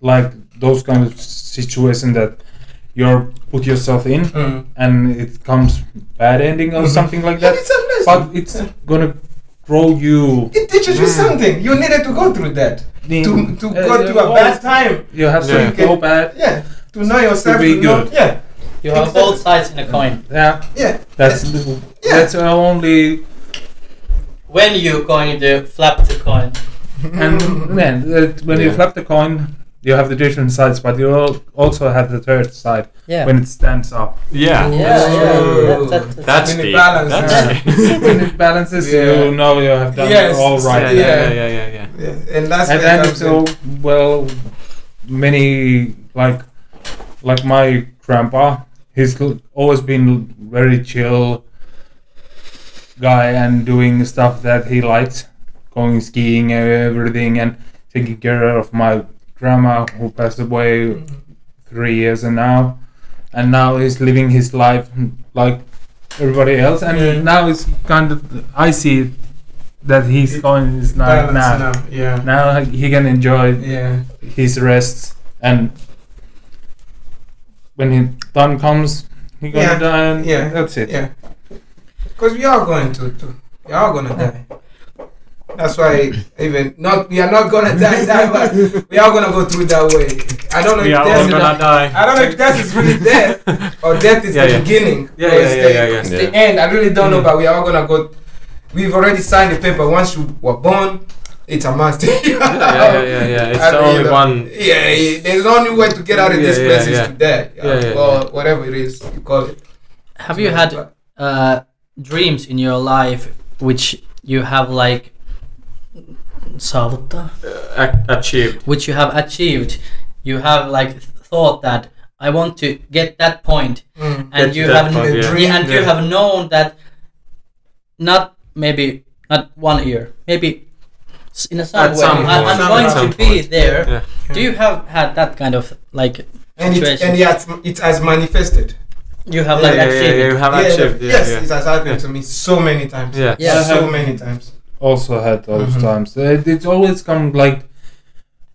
S6: like those kind of situation that you're put yourself in
S3: Mm.
S6: and it comes bad ending or
S3: Mhm.
S6: something like that
S3: it's a
S6: but it's gonna grow you
S3: it teaches you something. You needed to go through that
S6: in-
S3: to to
S6: uh,
S3: go through a bad time.
S6: you have
S4: Yeah.
S6: to go bad
S3: Yeah, to know yourself.
S6: To be
S3: know-
S6: good.
S3: Yeah,
S1: You have
S3: Exactly.
S1: both sides in a coin.
S6: yeah
S3: yeah.
S6: that's
S3: Yeah.
S6: that's only
S1: When you're going to flap the coin?
S6: and man that when you
S4: Yeah.
S6: flip the coin you have the different sides but you also have the third side
S1: Yeah.
S6: when it stands up
S4: Yeah.
S1: yeah,
S3: That's
S1: yeah.
S3: true.
S1: That, that,
S4: That's
S3: When it
S4: deep.
S3: balance,
S4: That's
S6: when it balances
S3: Yeah.
S6: you know you have done
S3: Yes.
S6: all right
S4: Yeah,
S3: Yeah.
S4: yeah, yeah, yeah, yeah.
S3: yeah, and that's
S6: and
S3: where
S6: then
S3: it
S6: so well many like like my grandpa he's always been very chill guy and doing stuff that he likes going skiing and everything and taking care of my grandma who passed away three years and now and now he's living his life like everybody else and
S3: Yeah.
S6: now it's kind of i see that he's
S3: It-
S6: going is now
S3: now. Yeah,
S6: now he can enjoy
S3: yeah.
S6: his rests and when his time comes he gonna
S3: Yeah,
S6: die and
S3: yeah,
S6: that's it
S3: Yeah, because we are going to, to we are gonna die. That's why even not we are not gonna die, die but we are gonna go through that way. I don't know
S4: We
S3: if death is
S4: gonna die.
S3: I don't know if death is really death or death is
S4: Yeah,
S3: the
S4: yeah.
S3: beginning.
S4: Yeah, yeah,
S3: it's
S4: yeah,
S3: the,
S4: yeah, yeah.
S3: it's
S4: Yeah.
S3: the end. I really don't know,
S6: Mm.
S3: but we are all gonna go. We've already signed the paper. Once you were born, it's a must. yeah,
S4: Yeah, yeah, yeah, yeah. It's
S3: I
S4: the
S3: mean,
S4: only
S3: uh,
S4: one.
S3: Yeah, yeah, there's only way to get out of
S4: Yeah,
S3: this
S4: yeah,
S3: place
S4: yeah.
S3: is to die.
S4: Yeah, yeah,
S3: or
S4: yeah.
S3: whatever it is you call it.
S1: have you had uh, dreams in your life which you have like saavuttaa?
S4: Uh, ac- achieved.
S1: which you have achieved? You have like thought that I want to get that point,
S3: Mm.
S1: and
S4: Get
S1: you have
S4: point, yeah.
S1: yeah, and you have known that not maybe not one year, maybe in a some
S4: At
S1: way
S4: some
S1: I,
S4: point,
S1: I'm
S3: at
S1: going
S4: some
S1: to be there.
S4: Yeah.
S1: Do you have had that kind of like
S3: and it,
S1: situation?
S3: and yet it has manifested.
S1: you have
S3: Yeah,
S1: like
S4: Yeah, yeah,
S1: achieved
S4: yeah,
S1: it?
S4: you have
S3: Yeah,
S4: achieved. Yeah,
S3: yes,
S4: yeah.
S3: it has happened to me so many times.
S4: Yeah.
S1: Yeah.
S3: so many times.
S6: Also had those
S3: Mhm.
S6: times it, it's always come like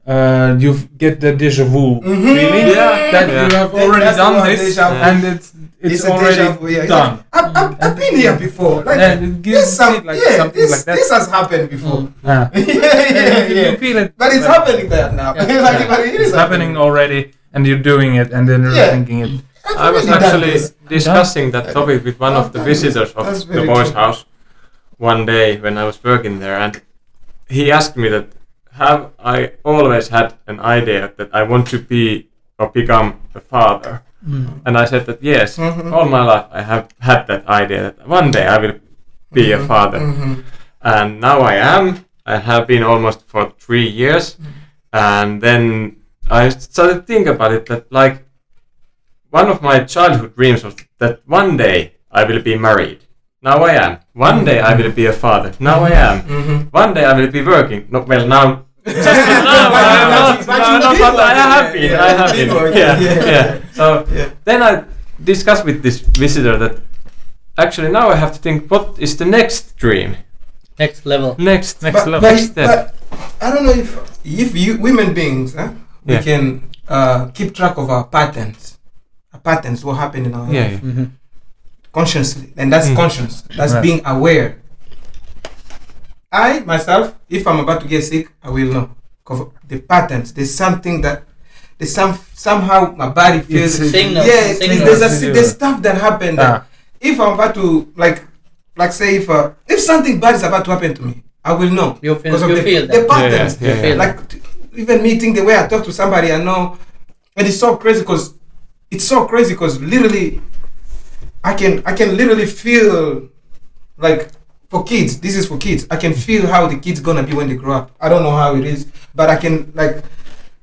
S6: uh, you get the deja vu
S3: Mhm.
S6: feeling
S4: Yeah.
S6: that
S4: Yeah.
S6: you have
S3: That-
S6: already
S3: that's
S6: done this
S3: deja vu.
S6: and it's it's,
S3: It's
S6: already
S3: vu, yeah.
S6: done
S3: I've, I've, I've been here before. Like,
S6: and it gives
S3: this, some,
S6: it like
S3: yeah,
S6: something
S3: this,
S6: like that
S3: this has happened before.
S1: Mm.
S6: Ah.
S3: yeah, yeah,
S6: you
S3: yeah.
S6: feel it
S3: But it's
S6: like-
S3: happening there now.
S1: Yeah.
S3: like, but it is
S6: it's happening already and you're doing it and then you're
S3: Yeah.
S6: thinking it
S3: I've
S4: I was actually discussing that topic with one of the visitors of the boys' house one day when I was working there, and he asked me that have I always had an idea that I want to be or become a father,
S1: Mm.
S4: and I said that yes,
S3: Mhm.
S4: all my life I have had that idea that one day I will be a
S3: Mhm,
S4: father,
S3: mhm.
S4: and now I am. I have been almost for three years, and then I started to think about it that like one of my childhood dreams was that one day I will be married. Now I am. One day I will be a father. Now I am.
S3: Mhm.
S4: One day I will be working. No, well now. Just no,
S3: But
S4: but
S3: you-
S4: not,
S3: but
S4: no,
S3: you
S4: no, but I
S3: work,
S4: have been.
S3: yeah,
S4: I
S3: you
S4: have been. Yeah,
S3: yeah.
S4: yeah. So
S3: Yeah.
S4: then I discussed with this visitor that actually now I have to think what is the next dream,
S1: Next level.
S4: next next
S3: but,
S4: level,
S3: but,
S4: next step.
S3: but I don't know if if you women beings, huh, we can uh, keep track of our patterns, our patterns what happened in our
S4: Yeah,
S3: life
S4: yeah.
S1: Mhm.
S3: Consciously, and that's
S6: Mm.
S3: conscious. That's
S6: Right.
S3: being aware. I myself, if I'm about to get sick, I will know 'Cause the patterns. There's something that there's some somehow my body feels.
S6: It's-
S1: Signals,
S3: yeah,
S1: signals.
S3: there's, a, there's stuff that happened. that
S6: Ah,
S3: if I'm about to like, like say if uh, if something bad is about to happen to me, I will know
S1: You feel,
S3: because of the,
S1: feel
S3: the patterns.
S4: Yeah, yeah,
S1: You feel
S3: Like t- even meeting the way I talk to somebody, I know, and it's so crazy because it's so crazy because literally, I can I can literally feel like for kids. This is for kids. I can feel how the kids gonna be when they grow up. I don't know how it is, but I can like,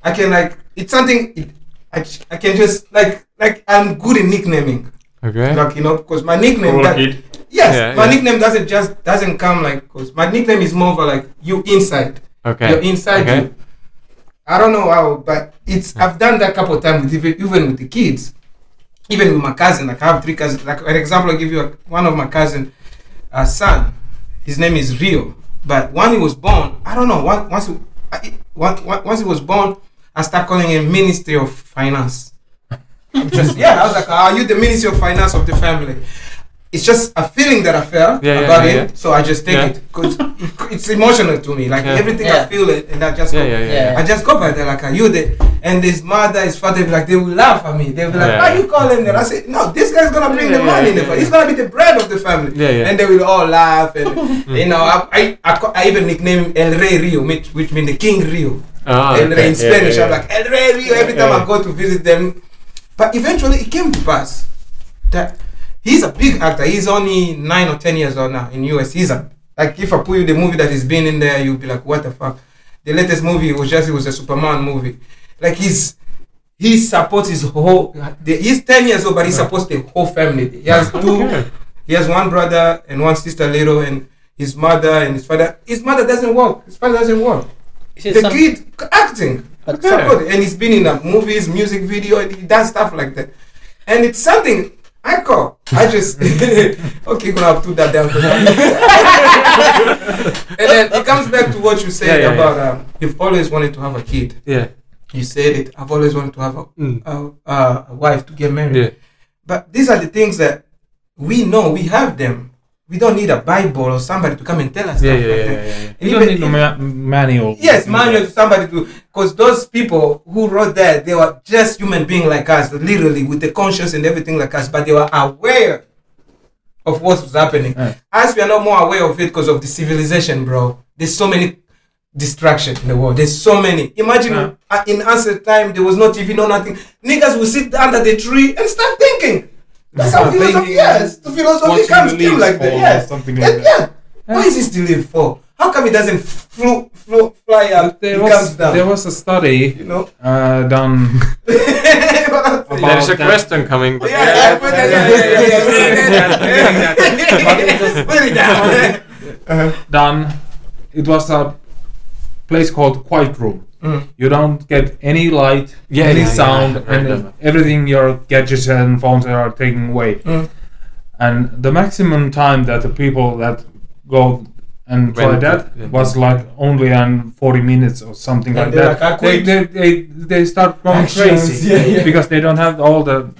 S3: I can like it's something. It, I, I can just like like I'm good in nicknaming,
S4: Okay.
S3: like you know, because my nickname.
S4: Cool
S3: that-
S4: kid.
S3: Yes,
S4: Yeah,
S3: my
S4: yeah.
S3: nickname doesn't just doesn't come like because my nickname is more of a like you inside.
S4: Okay.
S3: You're inside
S4: Okay.
S3: you. I don't know how, but it's I've done that a couple of times with even, even with the kids, even with my cousin. Like I have three cousins. Like an example, I give you a, one of my cousin, uh, son. His name is Rio. But when he was born, I don't know. Once once once he was born, I start calling him Ministry of Finance. Just yeah. I was like, are you the Ministry of Finance of the family? It's just a feeling that I felt
S4: Yeah, yeah,
S3: about
S4: yeah,
S3: it, so I just take
S4: Yeah.
S3: it because it's emotional to me. Like
S4: Yeah.
S3: everything
S1: Yeah.
S3: I feel it, and I just
S4: Yeah,
S3: go,
S4: yeah, yeah.
S1: Yeah.
S3: I just go by there like, are you the? And his mother, his father, like they will laugh at me. They'll be like,
S4: Yeah.
S3: why you calling them? I say, no, this guy's gonna bring
S4: Yeah,
S3: the
S4: yeah,
S3: money in the
S4: yeah,
S3: family.
S4: yeah.
S3: He's gonna be the bread of the family.
S4: Yeah, yeah.
S3: And they will all laugh, and you know, I, I, I, I even nickname him El Rey Rio, which, which means the King Rio.
S4: Ah,
S3: El Rey in
S4: okay.
S3: Spanish.
S4: Yeah,
S3: I'm like El Rey Rio every time
S4: Yeah.
S3: I go to visit them. But eventually, it came to pass that he's a big actor. He's only nine or ten years old now in US. He's a like if I put you the movie that he's been in there, you'll be like, what the fuck? The latest movie was just it was a Superman movie. Like he's he supports his whole. The, he's ten years old, but he supports the whole family. He has two. He has one brother and one sister little, and his mother and his father. His mother doesn't work. His father doesn't work.
S1: Is it
S3: The
S1: some-
S3: kid acting
S1: but-
S3: support, and he's been in a movies, music video, and he does stuff like that. And it's something I call. I just okay, gonna have to do that down. and then it comes back to what you said
S4: Yeah, yeah,
S3: about um, you've always wanted to have a kid.
S4: Yeah.
S3: You said it. I've always wanted to have a,
S4: Mm.
S3: a, a, a wife to get married.
S4: Yeah.
S3: But these are the things that we know. We have them. We don't need a Bible or somebody to come and tell us
S4: Yeah, yeah,
S3: like
S4: yeah,
S3: that.
S4: yeah, yeah.
S6: you don't need a ma- manual.
S3: Yes, manual to somebody to because those people who wrote that they were just human being like us, literally with the conscience and everything like us, but they were aware of what was happening.
S6: Yeah.
S3: As we are not more aware of it because of the civilization, bro. There's so many distractions in the world. There's so many. Imagine
S6: Yeah.
S3: uh, in ancient time there was no TV, no nothing. Niggas will sit under the tree and start thinking. That's how philosophy.
S6: thinking,
S3: Yes, the philosophy
S6: watching
S3: comes
S6: the
S3: came like that.
S6: fall or
S3: Yes,
S6: something like
S3: And
S6: that.
S3: yeah. Why is he still live for? How come he doesn't flew, flew, fly up?
S6: There
S3: he
S6: was
S3: comes down.
S6: there was a study
S3: you know.
S6: uh, done
S3: yeah,
S6: About
S4: There's a
S6: that.
S4: question coming. but-
S3: yeah, yeah, yeah, yeah, Put it down. Uh-huh.
S6: done. It was a place called Quiet Room.
S3: Mm.
S6: You don't get any light,
S4: Yeah,
S6: any
S4: yeah, yeah,
S6: sound,
S4: heard
S6: and everything your gadgets and phones are taking away.
S3: Mm.
S6: And the maximum time that the people that go and try that
S4: yeah.
S6: was like only on 40 minutes or something like that.
S3: like,
S6: they, they, they, they start going
S3: Actions,
S6: crazy
S3: yeah, yeah.
S6: because they don't have all the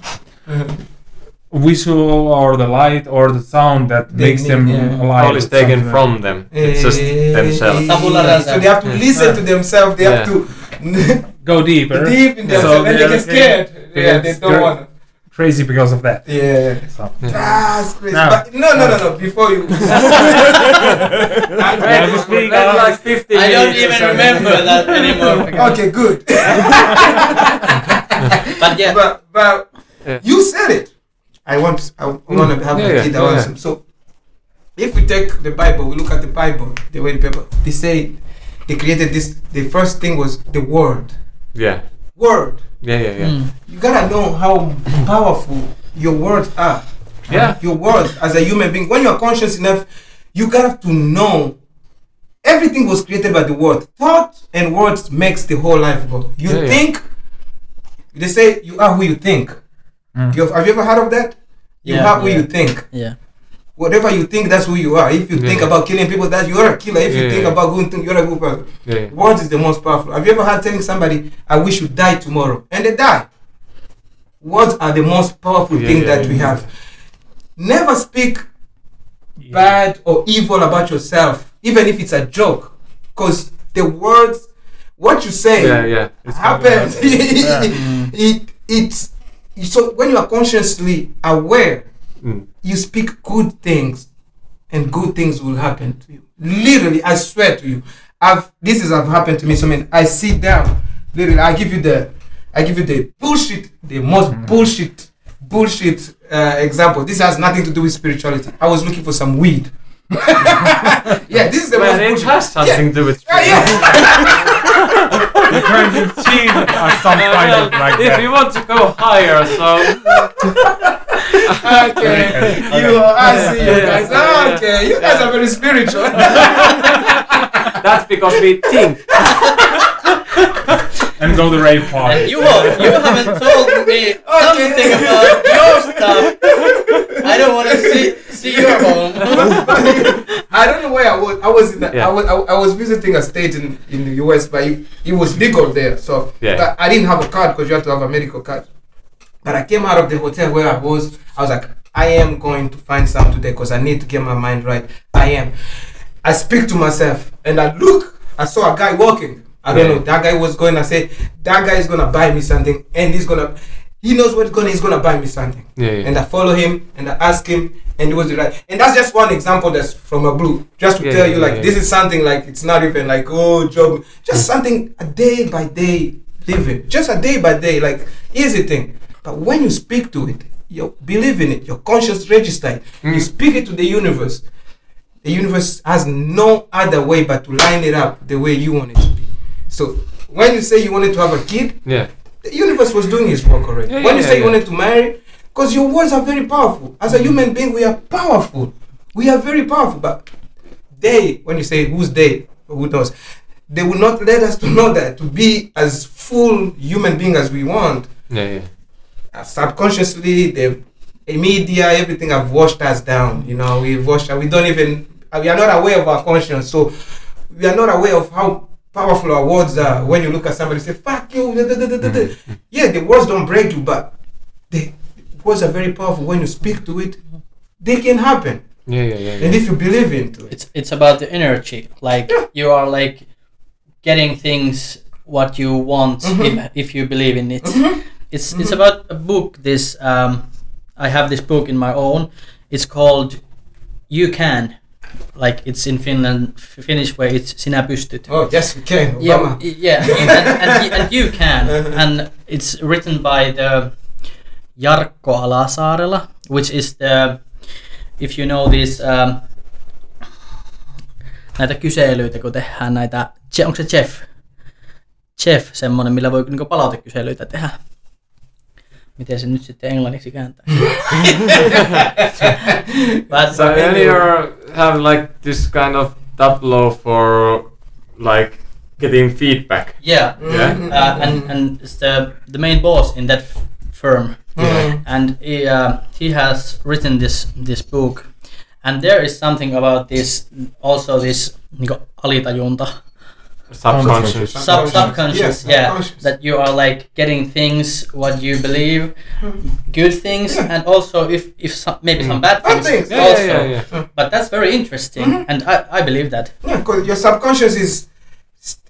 S6: visual or the light or the sound that
S3: They
S6: makes
S3: need-
S6: them
S3: yeah.
S6: alive.
S4: All is taken
S6: something
S4: from them. It's just eh, themselves.
S1: Tabula rasa.
S3: So they have to listen to themselves. They have to
S6: Go deeper.
S3: deep in
S6: So
S3: themselves, and they
S6: they're-
S3: get scared.
S6: they
S3: Yeah, they don't
S6: scared.
S3: want.
S6: Crazy because of that.
S3: Yeah.
S6: So.
S3: That's crazy.
S6: Now-
S3: But no, no, no, no. Before you.
S6: Yeah, we speak
S4: That's like 15
S1: I don't even
S4: something.
S1: remember that anymore.
S3: okay, good.
S1: But yeah,
S3: but but
S4: Yeah.
S3: you said it. I want I want to have
S4: Yeah,
S3: a
S4: yeah,
S3: kid. I
S4: yeah,
S3: want
S4: yeah.
S3: some. So if we take the Bible, we look at the Bible, the way the people they say they created this. The first thing was the word.
S4: Yeah.
S3: Word.
S4: Yeah, yeah, yeah.
S1: Mm.
S3: You gotta know how powerful your words are.
S4: Yeah.
S3: Your words as a human being. When you're conscious enough, you gotta to know everything was created by the word. Thought and words makes the whole life go. You
S4: Yeah, yeah.
S3: think. They say you are who you think.
S6: Mm.
S3: You have, have you ever heard of that? You
S1: Yeah,
S3: are who
S1: yeah.
S3: you think.
S1: yeah.
S3: Whatever you think, that's who you are. If you
S4: Yeah.
S3: think about killing people, that you're a killer. If you think
S4: yeah.
S3: about good things, you're a good person.
S4: Yeah, yeah.
S3: Words is the most powerful. Have you ever heard telling somebody, "I wish you die tomorrow," and they die? words are the most powerful
S4: Yeah,
S3: thing
S4: yeah,
S3: that we
S4: yeah.
S3: have. Never speak bad or evil about yourself, even if it's a joke, because the words, what you say,
S4: Yeah, yeah. It's
S3: happens.
S6: Yeah.
S3: it it's so when you are consciously aware,
S4: Mm.
S3: you speak good things, and good things will happen to you. Literally, I swear to you, I've this is have happened to me. So I mean, I sit down. Literally, I give you the, I give you the bullshit, the most bullshit, bullshit uh, example. This has nothing to do with spirituality. I was looking for some weed. yeah, this is the
S4: Well,
S3: most
S4: it
S3: bullshit.
S4: has something to do with.
S3: Yeah, yeah.
S6: You're trying to achieve uh, some kind of like
S4: if
S6: that.
S4: you want to go higher, so
S3: okay, you, I see you guys.
S4: yeah, yeah.
S3: Okay, you guys are very spiritual.
S4: that's because we think.
S6: and go the rave party.
S1: And you, you haven't told me something about your stuff. I don't want to see see your home.
S3: I don't know where I was. I was in. The,
S4: Yeah.
S3: I was. I, I was visiting a state in, in the US, but it, it was legal there. So
S4: Yeah.
S3: but I didn't have a card because you have to have a medical card. But I came out of the hotel where I was. I was like, I am going to find some today because I need to get my mind right. I am. I speak to myself and I look. I saw a guy walking. I don't
S4: Yeah.
S3: know. That guy was going. I said, that guy is gonna buy me something, and he's gonna. He knows what's gonna. He's gonna buy me something
S4: Yeah, yeah.
S3: and I follow him and I ask him and it was the right and that's just one example that's from a blue just to
S4: Yeah,
S3: tell you like this is something like it's not even like oh job just something a day by day living just a day by day like easy thing but when you speak to it you believe in it your conscious register
S4: Mm.
S3: you speak it to the universe the universe has no other way but to line it up the way you want it to so when you say you wanted to have a kid
S4: Yeah.
S3: the universe was doing its work already.
S4: Yeah,
S3: when you say you wanted to marry, because your words are very powerful. As a human being, we are powerful. We are very powerful. But they, when you say who's they, who knows, they will not let us to know that to be as full human being as we want.
S4: Yeah, yeah.
S3: Uh, subconsciously, the media, everything have washed us down. You know, we've washed. We don't even. We are not aware of our conscience. So we are not aware of how powerful our words are. When you look at somebody, say "fuck you," da. yeah, the words don't break you, but the words are very powerful. When you speak to it, they can happen.
S4: Yeah, yeah, yeah.
S3: And if you believe into it,
S1: It's it's about the energy. Like you are like getting things what you want
S3: Mhm.
S1: if, if you believe in it.
S3: Mhm.
S1: It's it's
S3: Mhm.
S1: about a book. This um, I have this book in my own. It's called You Can. Like it's in Finland, Finnish way. It's sinä pystyt.
S3: oh yes, we can.
S1: Yeah,
S3: Obama.
S1: y- yeah, and, and, and you can,
S3: Uh-huh.
S1: and it's written by the Jarkko Alasaarela, which is the, if you know this, um, näitä kyselyitä, kun tehdään näitä, onko se Jeff? Jeff, semmonen, millä voi niinku palautekyselyitä tehdä. Miten se nyt sitten englanniksi kääntää? But,
S4: So earlier have like this kind of tableau for like getting feedback.
S1: yeah,
S4: Yeah.
S3: Mhm,
S1: uh, and and it's the the main boss in that f- firm.
S3: Mhm.
S1: and he, uh, he has written this this book and there is something about this also this niinku, alitajunta
S4: Subconscious.
S1: sub subconscious
S3: Yes,
S1: yeah
S3: subconscious.
S1: that you are like getting things what you believe good things
S3: Yeah.
S1: and also if if some, maybe some
S4: Mm.
S1: bad
S3: Bad
S1: things,
S3: things,
S4: Yeah,
S1: also
S4: yeah, yeah, yeah.
S1: but that's very interesting
S3: Mhm.
S1: and I, I believe that
S3: Yeah, because your subconscious is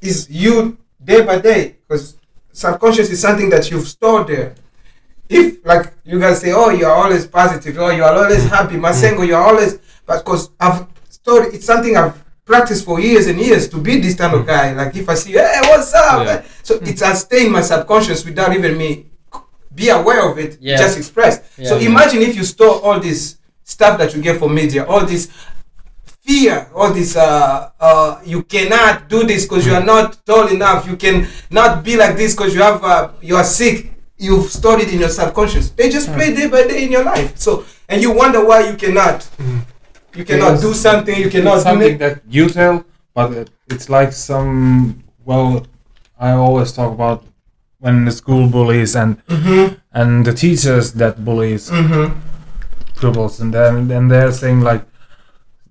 S3: is you day by day. Because subconscious is something that you've stored there. If like you guys say, oh, you're always positive, oh, you are always happy, Masengo, you're always, but because I've stored, it's something I've practiced for years and years to be this kind of guy. Like if I see, hey, what's up?
S4: Yeah.
S3: So it's a stay in my subconscious without even me be aware of it.
S1: Yeah.
S3: Just express. so
S1: Yeah.
S3: imagine if you store all this stuff that you get from media, all this fear, all this uh, uh, you cannot do this because you are not tall enough. You can not be like this because you have uh, you are sick. You've stored it in your subconscious. They just play day by day in your life. So and you wonder why you cannot. You cannot
S6: Yes.
S3: do something. You cannot
S6: it's
S3: do
S6: something that you tell, but it's like some. Well, I always talk about when the school bullies and
S3: Mm-hmm.
S6: and the teachers that bullies
S3: Mm-hmm.
S6: pupils, and then then they're saying like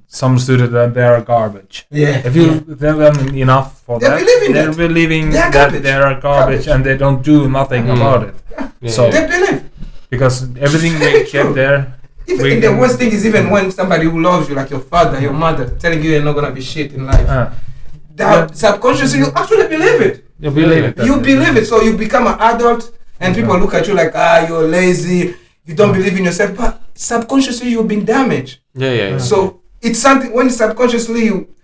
S6: some students that they are garbage.
S3: Yeah.
S6: If you tell them enough for
S3: They're
S6: that,
S3: believing
S6: they're
S3: it.
S6: believing
S3: They're
S6: that
S3: garbage.
S6: they are garbage,
S3: Garbage.
S6: and they don't do nothing
S4: Mm.
S6: about it.
S4: Yeah,
S6: So-
S3: They believe.
S6: Because everything they
S3: true.
S6: get there,
S3: Even
S6: We
S3: the worst thing is even when somebody who loves you, like your father, your mother, telling you you're not gonna be shit in life.
S6: uh,
S3: that subconsciously you actually believe it.
S6: you believe it.
S3: You believe it, so you become an adult, and people look at you like, ah, you're lazy, you don't believe in yourself, but subconsciously you've been damaged.
S4: yeah, yeah, yeah.
S3: So it's something when subconsciously you,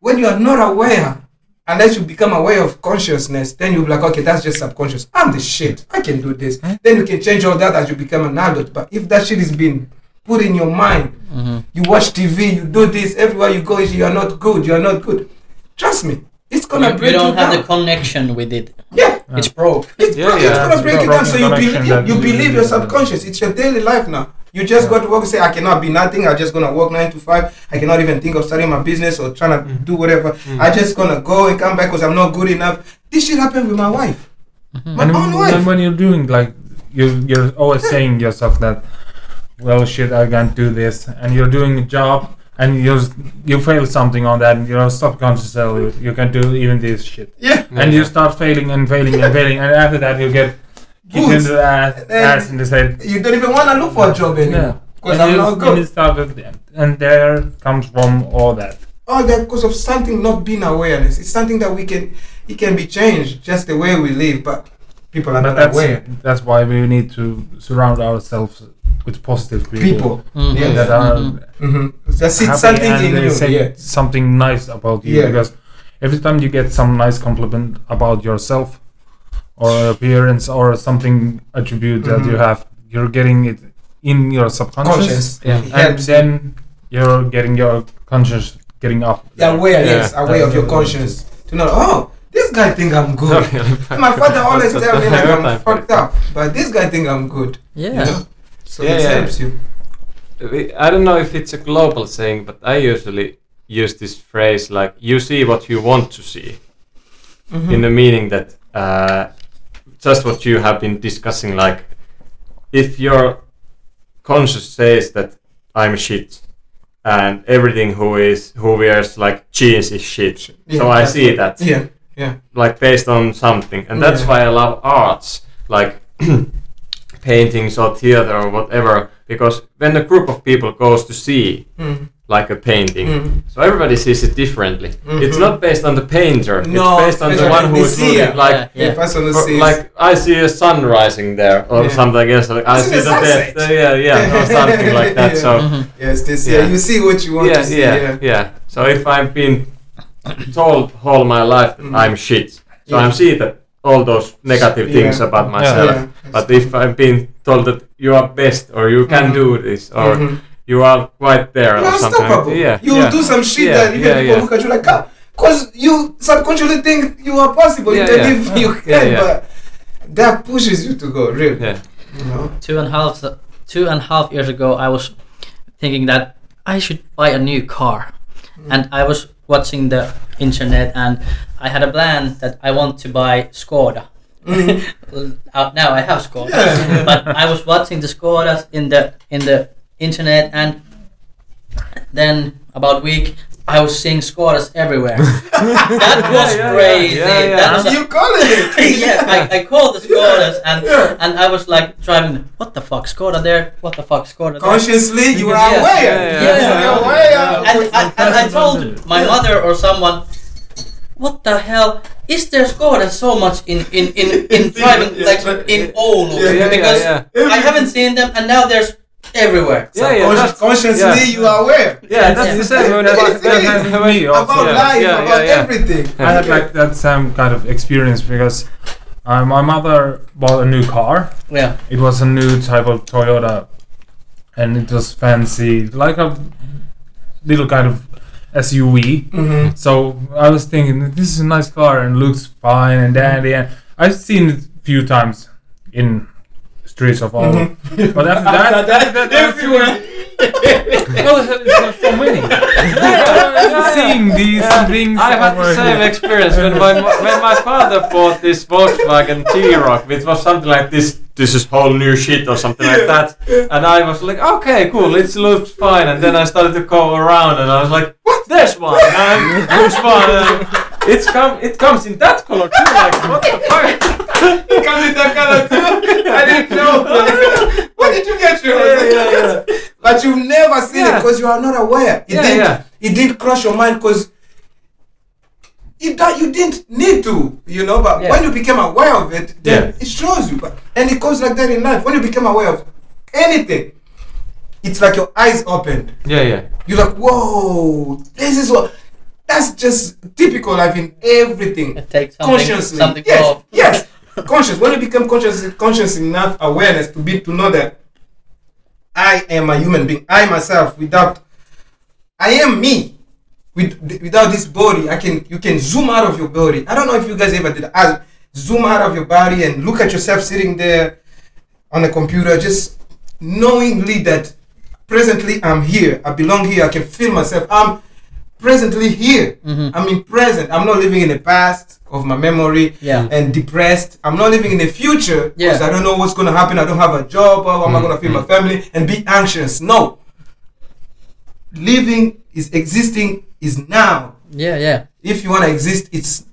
S3: when you are not aware, unless you become aware of consciousness, then you'll be like, okay, that's just subconscious. I'm the shit. I can do this. Then you can change all that as you become an adult. But if that shit is being put in your mind, mm-hmm. you watch TV, you do this, everywhere you go, you are not good, you are not good. Trust me, it's gonna
S1: You, you
S3: break you,
S1: don't have
S3: down.
S1: the connection with it.
S3: yeah,
S1: It's broke.
S3: it's,
S4: Yeah,
S3: bro- it's gonna
S6: it's
S3: break
S6: a
S3: you down. So you
S6: broken
S3: believe,
S6: connection
S3: you believe your subconscious. It's your daily life now. You just got to work and say, I cannot be nothing. I'm just gonna work nine to five. I cannot even think of starting my business or trying to mm-hmm. do whatever. Mm-hmm. I just gonna go and come back because I'm not good enough. This shit happened with my wife. My
S6: and
S3: own
S6: when,
S3: wife.
S6: when you're doing like you you're always saying yourself that well shit I can't do this and you're doing a job and you you fail something on that and you're subconscious tell you you can do even this shit
S3: Yeah.
S6: and you start failing and failing and failing and after that you get kicked
S3: Boots.
S6: into the ass, ass in the head
S3: You don't even want to look for a job anymore because
S6: and
S3: I'm
S6: you,
S3: not
S6: and you
S3: good.
S6: start with- and there comes from all that oh,
S3: All that because of something not being awareness. It's something that we can, it can be changed just the way we live, but people are
S6: but
S3: not
S6: that's
S3: aware.
S6: that's why we need to surround ourselves with positive people,
S3: People.
S1: Mhm.
S3: Yeah,
S6: that are
S1: Mhm.
S3: Mm-hmm. Just see
S6: happy
S3: something
S6: and they
S3: you.
S6: say
S3: Yeah.
S6: something nice about you
S3: Yeah.
S6: because every time you get some nice compliment about yourself or appearance or something attribute that you
S3: Mhm.
S6: have you're getting it in your subconscious
S3: Conscious.
S1: Yeah.
S6: And
S3: helps
S6: then you're getting your conscious getting up
S3: Yeah, aware,
S4: Yeah.
S3: yes, aware of your conscience. To know, oh, this guy think I'm good. My father always tell me like I'm fucked up, but this guy think I'm good.
S1: Yeah.
S3: You know? So
S4: Yeah,
S3: this
S4: yeah.
S3: helps you.
S4: I don't know if it's a global saying, but I usually use this phrase like "you see what you want to see,"
S3: Mm-hmm.
S4: in the meaning that uh, just what you have been discussing. Like, if your conscious says that I'm shit, and everything who is who wears like jeans is shit, so I see that
S3: Yeah, yeah.
S4: like based on something and that's
S3: Yeah.
S4: why i love arts like paintings or theater or whatever because when a group of people goes to see
S3: Mm.
S4: like a painting
S3: Mm.
S4: so everybody sees it differently it's
S3: Mhm.
S4: not based on the painter
S3: No,
S4: it's based on the one who is
S3: seer.
S4: looking like
S1: Yeah,
S3: Yeah.
S1: yeah.
S3: who
S4: for-
S3: sees.
S4: like I see a sun rising there or
S3: Yeah.
S4: something else. Like I
S3: I see
S4: see
S3: the
S4: the death.
S3: sunset.
S4: uh, yeah, yeah, or something like that. So
S1: Mhm.
S3: yes, this. Yeah.
S4: Yeah.
S3: you see what you want
S4: yeah,
S3: to see.
S4: yeah,
S3: Yeah.
S4: yeah, So if I've been told all my life that
S3: Mm.
S4: I'm shit, so
S3: Yeah.
S4: I'm see that all those negative
S3: Yeah.
S4: things about myself.
S3: Yeah.
S4: But if I'm being told that you are best or you can
S3: Mhm.
S4: do this or
S3: Mhm.
S4: you are quite there
S3: You're
S4: or something, like
S3: unstoppable.
S4: yeah,
S3: You'll do some shit
S4: Yeah,
S3: that even
S4: yeah,
S3: people
S4: yeah.
S3: look at you like, ah, because you subconsciously think you are possible.
S4: Yeah,
S3: you
S4: yeah.
S3: believe you can,
S4: Yeah, yeah.
S3: but that pushes you to go. Really.
S4: yeah.
S3: You know.
S1: two and a half two and a half years ago I was thinking that I should buy a new car and I was watching the internet and I had a plan that I want to buy Skoda
S3: Mhm.
S1: uh, now I have Skoda
S3: Yeah.
S1: but I was watching the Skodas in the in the internet and then about week I was seeing Skodas everywhere that was
S4: Yeah, yeah, yeah.
S1: crazy
S4: Yeah, yeah.
S1: that was a-
S3: you calling it?
S1: yeah, I, I called the Skodas and
S3: Yeah.
S1: and I was like driving. What the fuck, Skoda there? What the fuck, Skoda there?
S3: Consciously, you were
S1: Yeah.
S3: aware.
S4: Yeah,
S1: yeah, yeah.
S3: You're aware.
S1: And I, and I told my mother or someone, what the hell? Is there Skoda so much in in in, in driving
S3: Yeah,
S1: like
S3: yeah.
S1: in Oulu?
S3: Yeah, yeah,
S1: because
S4: yeah.
S1: I haven't seen them, and now there's everywhere.
S4: Yeah, yeah,
S3: Consci- consciously,
S4: yeah.
S3: you are aware.
S4: Yeah, that's
S1: Yeah.
S4: the same. when I-
S3: That's
S4: when
S3: it.
S4: I-
S6: me also.
S3: About
S4: Yeah,
S3: life,
S4: yeah,
S3: about
S4: yeah, yeah.
S3: everything.
S6: I had like that same kind of experience because uh, my mother bought a new car
S1: Yeah.
S6: It was a new type of Toyota, and it was fancy, like a little kind of SUV.
S3: Mm-hmm.
S6: So I was thinking, this is a nice car and looks fine and dandy. And I've seen it a few times in streets of Oulu.
S3: Mm-hmm.
S6: But after that, that, that, that no, it's not so many. Seeing these things.
S4: I had the same
S6: here.
S4: experience when my when my father bought this Volkswagen T-Roc, which was something like this this is whole new shit or something like that. And I was like, okay, cool, it looks fine. And then I started to go around, and I was like, what? There's one. And there's one. And it's come. It comes in that color too. Like what the fuck?
S3: It comes in that color too. I didn't. Where did you get yours?
S4: Yeah, yeah, yeah.
S3: But you've never seen it because you are not aware. It
S4: Yeah,
S3: didn't.
S4: yeah.
S3: It didn't cross your mind because you that you didn't need to, you know. But
S1: Yeah.
S3: when you became aware of it, then
S4: Yeah.
S3: it shows you. But and it goes like that in life. When you become aware of anything, it's like your eyes opened.
S4: Yeah, yeah.
S3: You're like, whoa, this is what. That's just typical life in everything.
S1: It takes something,
S3: Consciously,
S1: something
S3: yes,
S1: off.
S3: yes. Conscious. When you become conscious, conscious enough awareness to be to know that I am a human being. I myself, without, I am me. With, without this body, I can. You can zoom out of your body. I don't know if you guys ever did. I zoom out of your body and look at yourself sitting there on a computer, just knowingly that presently I'm here. I belong here. I can feel myself. I'm presently here. Mm-hmm. I'm in present. I'm not living in the past of my memory
S1: Yeah.
S3: and depressed. I'm not living in the future because
S1: Yeah.
S3: I don't know what's going to happen. I don't have a job. How am I mm-hmm. going to feed my mm-hmm. family and be anxious? No. Living is existing is now.
S1: Yeah, yeah.
S3: If you want to exist, it's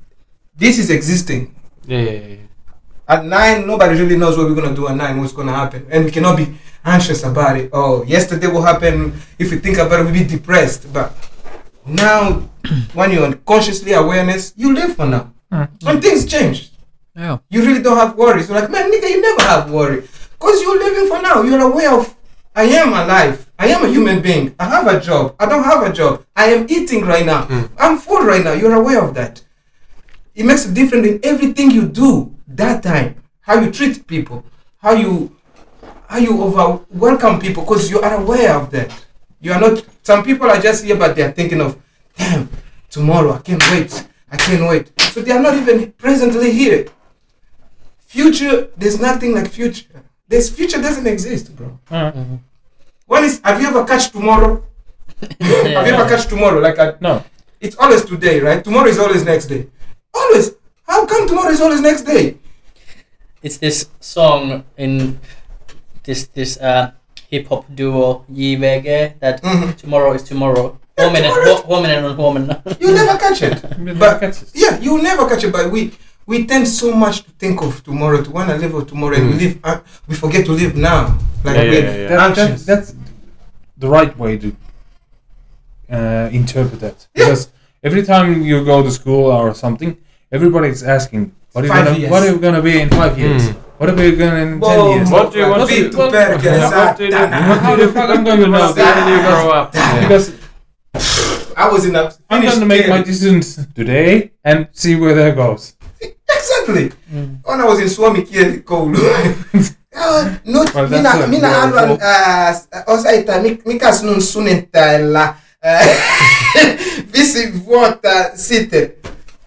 S3: this is existing.
S4: Yeah, yeah, yeah.
S3: At nine, nobody really knows what we're gonna do at nine, what's gonna happen. And we cannot be anxious about it. Oh, yesterday will happen. if we think about it, we'll be depressed. But now when you're consciously awareness, you live for now. Hmm. When things change,
S1: Yeah.
S3: you really don't have worries. You're like, man, nigga, you never have worry. Because you're living for now. You're aware of I am alive. I am a human being. I have a job. I don't have a job. I am eating right now. Hmm. I'm full right now. You're aware of that. It makes a difference in everything you do that time. How you treat people. How you how you over welcome people because you are aware of that. You are not some people are just here but they are thinking of damn tomorrow I can't wait. I can't wait. So they are not even presently here. Future, there's nothing like future. This future doesn't exist, bro. When is have you ever catch tomorrow? have you ever catch tomorrow? Like I,
S6: No.
S3: it's always today, right? Tomorrow is always next day. Always. How come tomorrow is always next day?
S1: It's this song in this this uh, hip hop duo JVG that
S3: Mhm.
S1: tomorrow is tomorrow.
S3: Yeah,
S1: Huominen,
S3: tomorrow is-
S1: hu- huominen on huomenna.
S3: You never catch it.
S6: But
S3: But yeah, you never catch it. But we we tend so much to think of tomorrow, to want to live of tomorrow, and we live. Uh, we forget to live now. Like
S4: Yeah, yeah,
S3: we're
S4: yeah, yeah.
S6: that, that,
S3: anxious.
S6: that's the right way to uh, interpret that.
S3: Yeah.
S6: Because every time you go to school or something, everybody's asking, "What are you
S3: Five
S6: gonna?
S3: years.
S6: What are you gonna be in five years?
S4: Mm.
S6: What are we gonna in
S3: Whoa,
S6: ten years?"
S4: What do you want
S3: Fit
S4: to-
S3: to perkele,
S6: what-
S3: sa-
S4: do you
S6: the fuck I'm going to know
S4: When did you grow up?
S6: Because
S3: I was in a.
S6: I'm gonna make my decisions today and see where that goes.
S3: Exactly. Mm. When I was in Swami kieli koulu. Nyt
S6: Well, that's
S3: minä,
S6: a-
S3: minä
S6: yeah,
S3: arvan
S6: well-
S3: äh, osaita, mik- mikä sinun suunnitteilla äh, viisi vuotta sitten.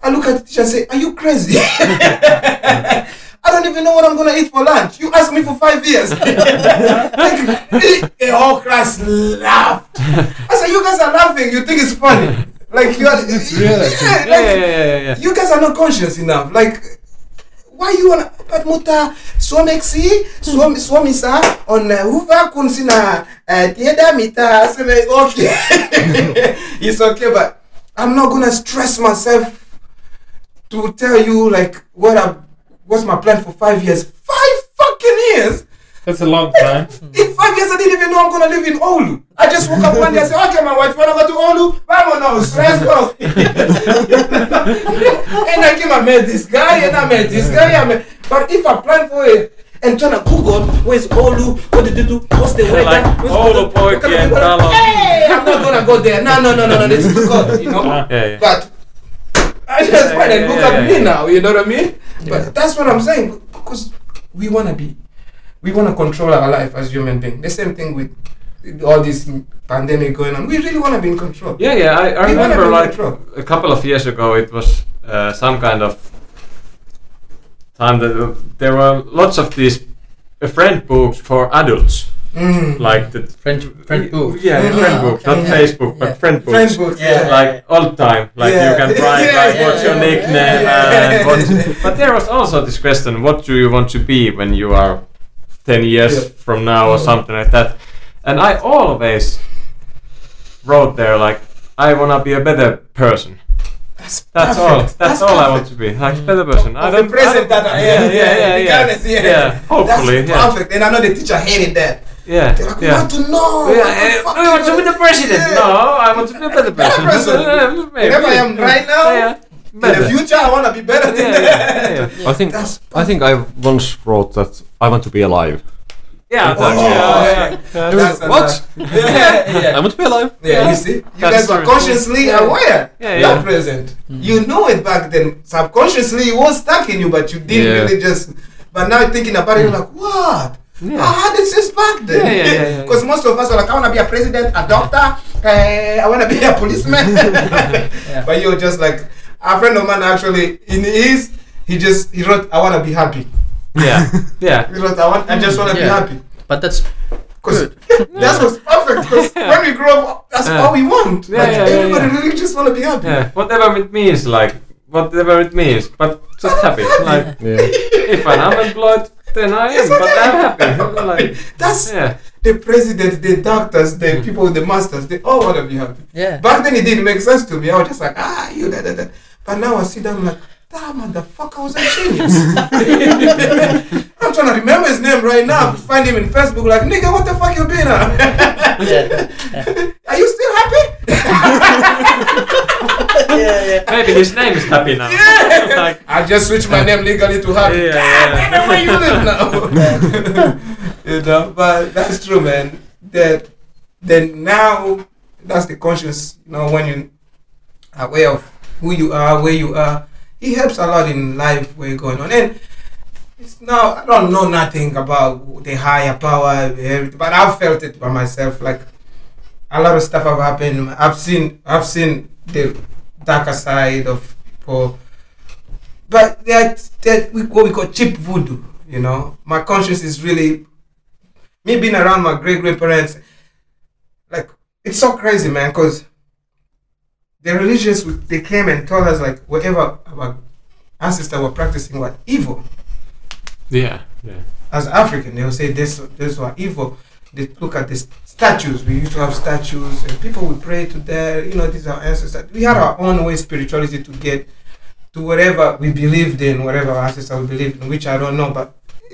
S3: I look at the teacher and say, are you crazy? I don't even know what I'm gonna eat for lunch. You asked me for five years. like, really? The whole class laughed. I said, you guys are laughing. You think it's funny. Like, you are.
S6: It's reality.
S3: Yeah,
S4: Yeah,
S3: like,
S4: yeah, yeah, yeah, yeah.
S3: you guys are not conscious enough. Like, why you wanna? But muta suomeksi, suomi, suomessa on uh, hyvä kun sinä uh, tiedä mitä se me okay. it's okay, but I'm not gonna stress myself to tell you like what I what's my plan for five years. Five fucking years.
S6: That's a long time.
S3: In five years, I didn't even know I'm gonna live in Oulu. I just woke up one day and said, okay, my wife, wanna go to Oulu? Vamonos, let's go. and I came and met this guy, and I met this guy. I met, but if I plan for it and trying to Google, where's Oulu? What did they do? What's the weather?
S4: Like,
S3: Where's
S4: Oulu
S3: what kind of
S4: poikien
S3: people-
S4: talo.
S3: Hey, I'm not gonna go there. No, no, no, no, no. This is too cold, you know.
S4: Yeah, yeah.
S3: But I just
S4: Yeah, yeah,
S3: and look at me now. You know what I mean? But that's what I'm saying because we wanna be, we wanna control our life as human beings. The same thing with all this pandemic going on. We really wanna be in control.
S4: Yeah, yeah. I, I remember like a couple of years ago, it was uh, some kind of time that there were lots of these friend books for adults,
S3: Mm.
S4: like the
S1: French friend book.
S4: Yeah,
S3: Mhm.
S4: friend books, not
S1: Okay.
S4: Facebook, but
S1: Yeah.
S4: friend books.
S3: Friends books.
S1: Yeah.
S4: Like old time, like
S3: Yeah.
S4: you can write
S3: Yeah,
S4: like
S3: yeah,
S4: what's your nickname
S3: yeah.
S4: and what. But there was also this question: What do you want to be when you are ten years
S3: Yeah.
S4: from now or
S3: Mm.
S4: something like that. And I always wrote there like I wanna be a better person.
S3: That's,
S4: That's all. That's,
S3: That's
S4: all I want to be. Like a better person. I
S3: Of
S4: don't.
S3: the present
S4: I don't-
S3: that I
S4: yeah,
S3: am.
S4: yeah, yeah, yeah.
S3: regardless, yeah.
S4: Yeah, hopefully,
S3: That's
S4: yeah.
S3: perfect. And I know the teacher hated that.
S4: Yeah,
S3: They're like, we
S4: yeah.
S3: want to know.
S4: Yeah,
S3: what the
S4: eh,
S3: fuck
S4: I want to be the president.
S3: Yeah.
S4: No, I want to be a better person.
S3: person.
S4: Yeah, maybe.
S3: Wherever I am right now,
S4: Yeah,
S3: In the future, I want to be better than
S4: Yeah,
S3: that.
S4: yeah, yeah.
S5: I think
S3: That's
S5: I think I once wrote that I want to be alive.
S4: Yeah, that's,
S3: Oh,
S4: yeah,
S3: yeah.
S4: yeah.
S3: That's
S5: What?
S3: yeah, yeah.
S5: I want to be alive.
S3: Yeah, you see, you
S4: That's
S3: guys were consciously
S4: Yeah.
S3: aware
S4: Yeah,
S3: that
S4: yeah.
S3: present. You know it back then. Subconsciously, it was stuck in you, but you didn't
S5: Yeah.
S3: really just. But now thinking about it, you're like, what?
S4: Yeah.
S3: I had it since back then.
S4: Yeah, yeah, yeah, yeah,
S3: Because most of us are like, I want to be a president, a doctor, uh, I want to be a policeman. But you're just like, a friend of mine actually, in his, he just, he wrote, I want to be happy.
S4: Yeah, yeah.
S3: He wrote, I, want, I just want to be happy.
S1: But that's
S3: Because that was perfect. Because when we grow up, that's
S4: Yeah.
S3: all we want.
S4: Yeah,
S3: like,
S4: yeah, yeah,
S3: everybody
S4: yeah.
S3: really just want to be happy.
S4: Yeah, whatever it means, like whatever it means, but just happy. Like
S5: Yeah.
S4: if I'm unemployed, then I am,
S3: It's
S4: but
S3: that
S4: I'm. Like
S3: That's
S4: yeah,
S3: the president, the doctors, the people with the masters. They all want to be happy.
S1: yeah.
S3: Back then, it didn't make sense to me. I was just like, ah, you da da da. But now I see them like, that motherfucker was a genius. I'm trying to remember his name right now. Find him in Facebook, like, nigga, what the fuck you been on?
S1: yeah.
S3: Are you still happy?
S1: Yeah, yeah.
S4: maybe his name is happy now. like
S3: I just switched my name legally to happy.
S4: Yeah,
S3: God,
S4: yeah.
S3: damn, where you live now? you know, but that's true, man. That then now that's the conscious. You know, when you are aware of who you are, where you are, it helps a lot in life where you're going on. And it's now I don't know nothing about the higher power, but I've felt it by myself. Like a lot of stuff have happened. I've seen I've seen the darker side of people but that that we, what we call cheap voodoo. You know, my conscience is really me being around my great grandparents. Like it's so crazy, man, because the religious they came and told us like whatever our ancestors were practicing was evil.
S4: yeah, yeah.
S3: As African, they will say this this were evil. They look at the statues. We used to have statues, and people would pray to their, you know, these are ancestors. We had our own way spirituality to get to whatever we believed in, whatever our ancestors we believed in, which I don't know, but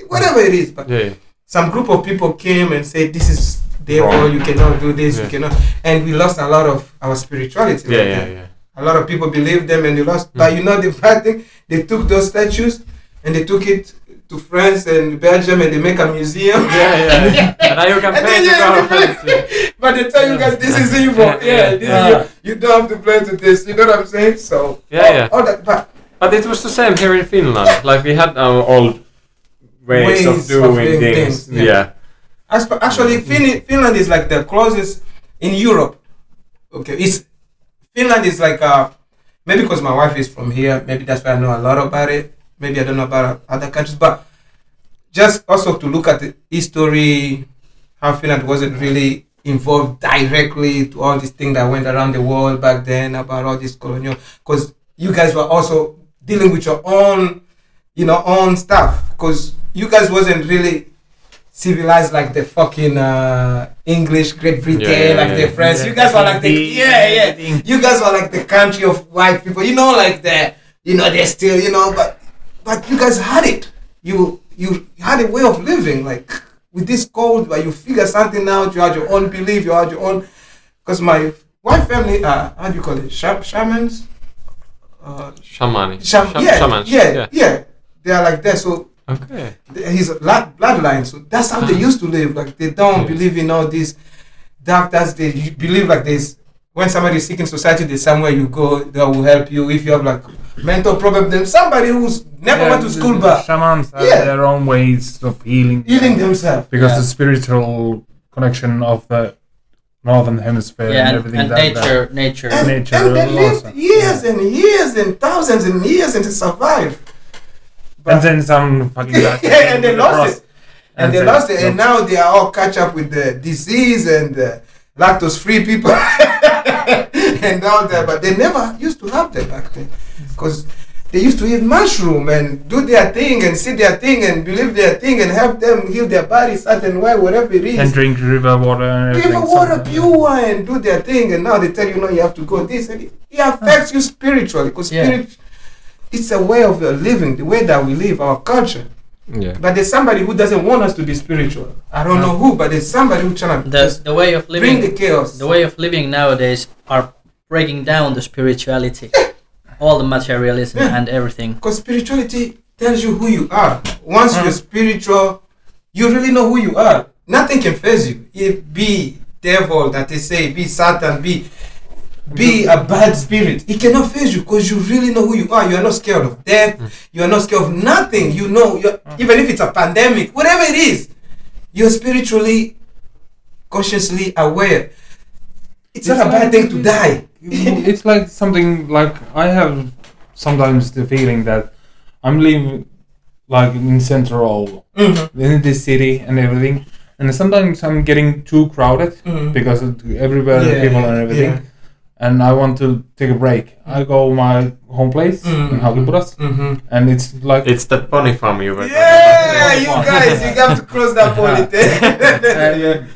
S3: whatever it is. But
S4: Yeah,
S3: some group of people came and said, "This is devil.
S4: Wrong.
S3: You cannot do this.
S4: Yeah.
S3: You cannot," and we lost a lot of our spirituality.
S4: Yeah, yeah,
S3: there.
S4: yeah.
S3: A lot of people believed them and they lost. But mm. you know the bad thing, they took those statues and they took it to France and Belgium and they make a museum.
S4: Yeah, yeah. and now you can pay to go.
S3: but they tell you guys this is evil.
S4: Yeah,
S3: Yeah,
S4: yeah.
S3: this
S1: Ah.
S3: is you, you don't have to play to this. You know what I'm saying? So
S4: Yeah,
S3: all,
S4: yeah.
S3: all that. But
S4: But it was the same here in Finland. Like we had our old ways,
S3: Ways
S4: of
S3: of
S4: doing
S3: doing
S4: things.
S3: things, yeah.
S4: Yeah.
S3: as actually, fin- Finland is like the closest in Europe. Okay, it's Finland is like uh maybe because my wife is from here. Maybe that's why I know a lot about it. Maybe I don't know about other countries, but just also to look at the history, how Finland wasn't really involved directly to all these things that went around the world back then about all this colonial. Because you guys were also dealing with your own, you know, own stuff. Because you guys wasn't really civilized like the fucking uh, English Great Britain,
S4: Yeah, yeah,
S3: like the French.
S6: Yeah,
S3: you guys were like the
S6: the-
S3: yeah, yeah. You guys were like the country of white people. You know, like the you know they're still you know, but but you guys had it. You you had a way of living like with this code, but you figure something out. You had your own belief. You had your own. Because my white family, uh, how do you call it? Sha- shamans. Uh,
S4: Shamani.
S3: sham-
S4: Sham-
S3: yeah,
S4: shamans.
S3: yeah, yeah, They are like that. So
S4: Okay.
S3: blood, bloodline. So that's how they used to live. Like they don't
S4: Yeah.
S3: believe in all these doctors. They believe like this. When somebody is sick in society, there's somewhere you go that will help you. If you have like mental problem, then somebody who's never
S6: Yeah,
S3: went to school
S6: the
S3: but
S6: shamans have
S3: Yeah.
S6: their own ways of healing.
S3: healing themselves.
S6: because
S1: Yeah.
S6: the spiritual connection of the northern hemisphere
S1: yeah,
S6: and
S1: and,
S6: everything
S1: and
S6: that,
S1: nature, nature.
S3: And,
S6: Nature
S3: and they
S6: also.
S3: lived years and years and thousands and years and to survive.
S6: that, and then some fucking
S3: yeah, and they lost it. And they
S6: said,
S3: lost it, and now they are all catch up with the disease and the lactose-free people and all that. But they never used to have that back then, because they used to eat mushroom and do their thing and see their thing and believe their thing and help them heal their body certain way, whatever it is.
S6: And drink river water and everything.
S3: River water,
S6: something.
S3: pure and do their thing, and now they tell you no, you have to go this, and it, it affects you spiritually because
S1: Yeah.
S3: spirit, it's a way of uh, living, the way that we live, our culture.
S5: Yeah.
S3: But there's somebody who doesn't want us to be spiritual. I don't know who, but there's somebody who trying to
S1: The, the way of living,
S3: bring
S1: living
S3: the chaos.
S1: the way of living nowadays are breaking down the spirituality, all the materialism
S3: Yeah.
S1: and everything.
S3: Because spirituality tells you who you are. Once mm. you're spiritual, you really know who you are. Nothing can phase you. If be devil that they say, be Satan, be be mm-hmm. a bad spirit, it cannot phase you because you really know who you are. You are not scared of death. Mm. You are not scared of nothing. You know, you're, mm. even if it's a pandemic, whatever it is, you're spiritually, consciously aware. It's, not a bad thing to die.
S6: It's like something like I have sometimes the feeling that I'm living like in central
S3: Mhm.
S6: in this city and everything, and sometimes I'm getting too crowded
S3: Mhm.
S6: because of everywhere
S3: Yeah,
S6: people and everything,
S3: yeah.
S6: and I want to take a break. I go my home place
S3: Mhm.
S6: in Hagipuras,
S3: Mm-hmm.
S6: and it's like
S4: It's that bunny farm you were
S3: Yeah, you guys, you have to cross that politics.
S6: And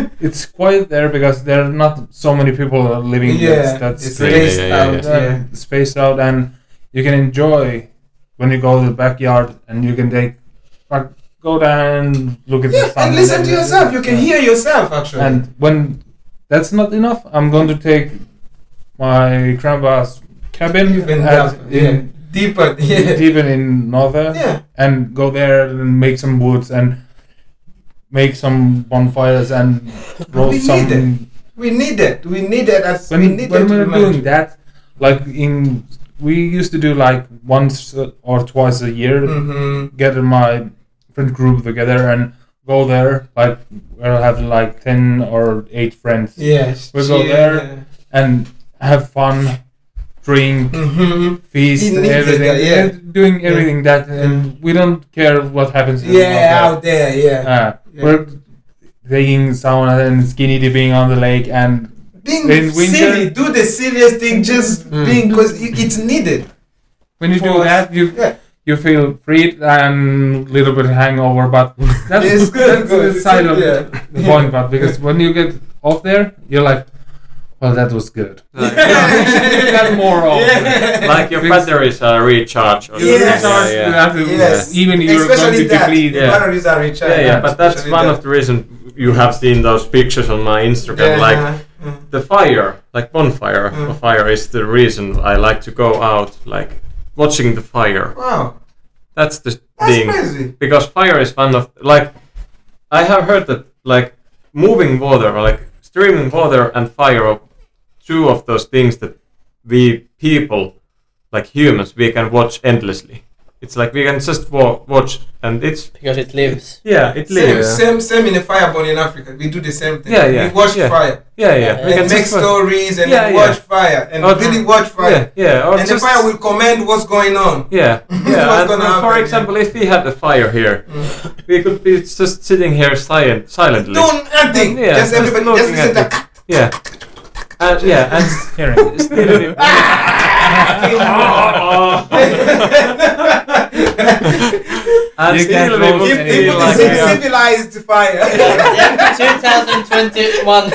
S6: it's quiet there because there are not so many people living
S3: Yeah,
S6: that's, that's
S3: it's
S6: great.
S3: spaced
S4: Yeah, yeah,
S3: out.
S6: uh,
S3: Yeah.
S6: spaced out and you can enjoy when you go to the backyard and you can take like go down and look at the sun
S3: and listen to
S6: then-
S3: yourself. You can hear yourself actually.
S6: and when that's not enough i'm going to take my grandpa's cabin
S3: even
S6: at-
S3: that, yeah, deeper. Yeah,
S6: even in northern
S3: yeah.
S6: and go there and make some woods and make some bonfires and
S3: We
S6: roast
S3: need
S6: some
S3: it. We need it. We need it. As we need
S6: when
S3: it to
S6: we're doing that like in we used to do like once or twice a year
S3: Mhm.
S6: get my friend group together and go there like we'll have like 10 or 8 friends
S3: Yes.
S6: We go there. and have fun drink
S3: hmm
S6: feast
S3: He needs it,
S6: everything
S3: yeah.
S6: doing everything that and we don't care what happens
S3: Yeah,
S6: out
S3: there. Yeah.
S6: Uh,
S3: Yeah.
S6: We're taking sauna and skinny dipping on the lake and
S3: being
S6: in winter-
S3: silly, do the serious thing. Just
S4: Mm.
S3: being because it's needed.
S6: when you do that you
S3: Yeah.
S6: you feel free and a little bit hangover but that's,
S3: It's good,
S6: that's
S3: good.
S6: the side of
S3: Yeah.
S6: the point but because when you get off there you're like well that was good
S4: Like,
S6: we should more often
S3: Yeah.
S4: like your
S6: Because-
S4: batteries are recharged.
S6: You
S3: Yes.
S6: recharge,
S4: Yeah,
S6: you have to,
S3: Yes.
S6: even if you're
S3: Especially
S6: going to deplete
S4: Yeah.
S3: batteries are recharged.
S4: yeah, yeah, but that's
S3: especially
S4: one
S3: that.
S4: of the reasons you have seen those pictures on my Instagram.
S3: Yeah.
S4: Like
S3: uh,
S4: the fire, like bonfire
S3: Mm.
S4: of fire, is the reason I like to go out, like watching the fire.
S3: wow,
S4: That's the
S3: that's
S4: thing.
S3: crazy.
S4: because fire is one of like I have heard that like moving water or like streaming water and fire are two of those things that we people like humans we can watch endlessly. It's like we can just wa- watch and it's
S1: because it lives.
S4: yeah it
S3: Same,
S4: lives.
S3: same, same in the fireball in Africa. We do the same thing.
S4: Yeah, yeah,
S3: We watch
S4: yeah.
S3: fire.
S4: Yeah, yeah.
S1: Yeah,
S4: We
S3: and
S4: can
S3: make stories and
S4: Yeah,
S3: watch
S4: yeah.
S3: fire and
S4: Or-
S3: really watch fire.
S4: yeah. Or
S3: And the
S4: just,
S3: fire will command what's going on.
S4: Yeah, yeah.
S3: What's
S4: and,
S3: gonna
S4: and for
S3: happen,
S4: example, if we had a fire here,
S3: Mm.
S4: we could be just sitting here silent, silently.
S3: Do nothing.
S4: Yeah,
S3: just
S4: just
S3: everybody, just listen
S4: at
S3: to
S4: it. Yeah. Uh, and yeah, and
S6: hearing.
S4: Ah! and
S6: You
S4: still
S6: can't
S4: we
S6: roast
S4: would
S3: If
S6: any-
S3: they
S4: feel
S3: put
S4: like
S3: the civilized fire.
S1: 2021.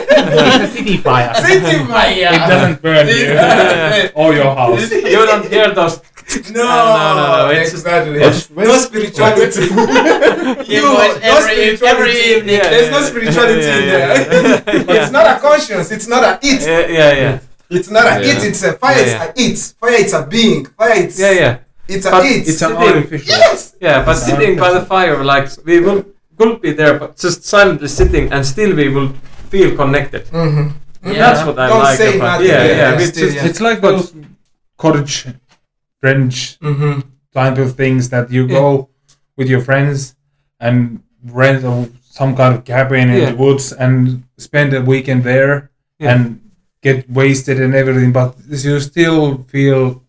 S6: city fire.
S3: City fire.
S6: It doesn't burn you or your house.
S4: you don't hear those.
S3: No,
S4: no, no, no, it's-
S3: exactly.
S4: it's-
S3: no spirituality.
S1: You
S3: You, no
S1: every, every
S3: spirituality.
S1: evening.
S3: There's no spirituality in there. It's not a conscience. It's not a it.
S4: Yeah, yeah, yeah,
S3: It's not a
S5: Yeah.
S3: it. It's a fire.
S4: Yeah,
S3: It's a it. Fire. It's a being. Fire. It's
S4: yeah, yeah.
S3: It's a it.
S6: It's an
S4: Sitting-
S6: artificial.
S3: yes.
S4: Yeah, but sitting by the fire, like we will could be there, but just silently sitting, and still we will feel connected.
S3: Mm-hmm.
S1: Yeah.
S4: That's what I
S3: Don't
S4: like
S3: say
S4: about.
S3: nothing,
S4: Yeah,
S3: yeah,
S4: yeah.
S3: yeah,
S4: we
S3: still,
S4: just,
S3: yeah.
S6: It's like those cottage French
S3: Mm-hmm.
S6: type of things that you
S4: Yeah.
S6: go with your friends and rent a, some kind of cabin in
S4: Yeah.
S6: the woods and spend a weekend there
S4: Yeah.
S6: and get wasted and everything, but you still feel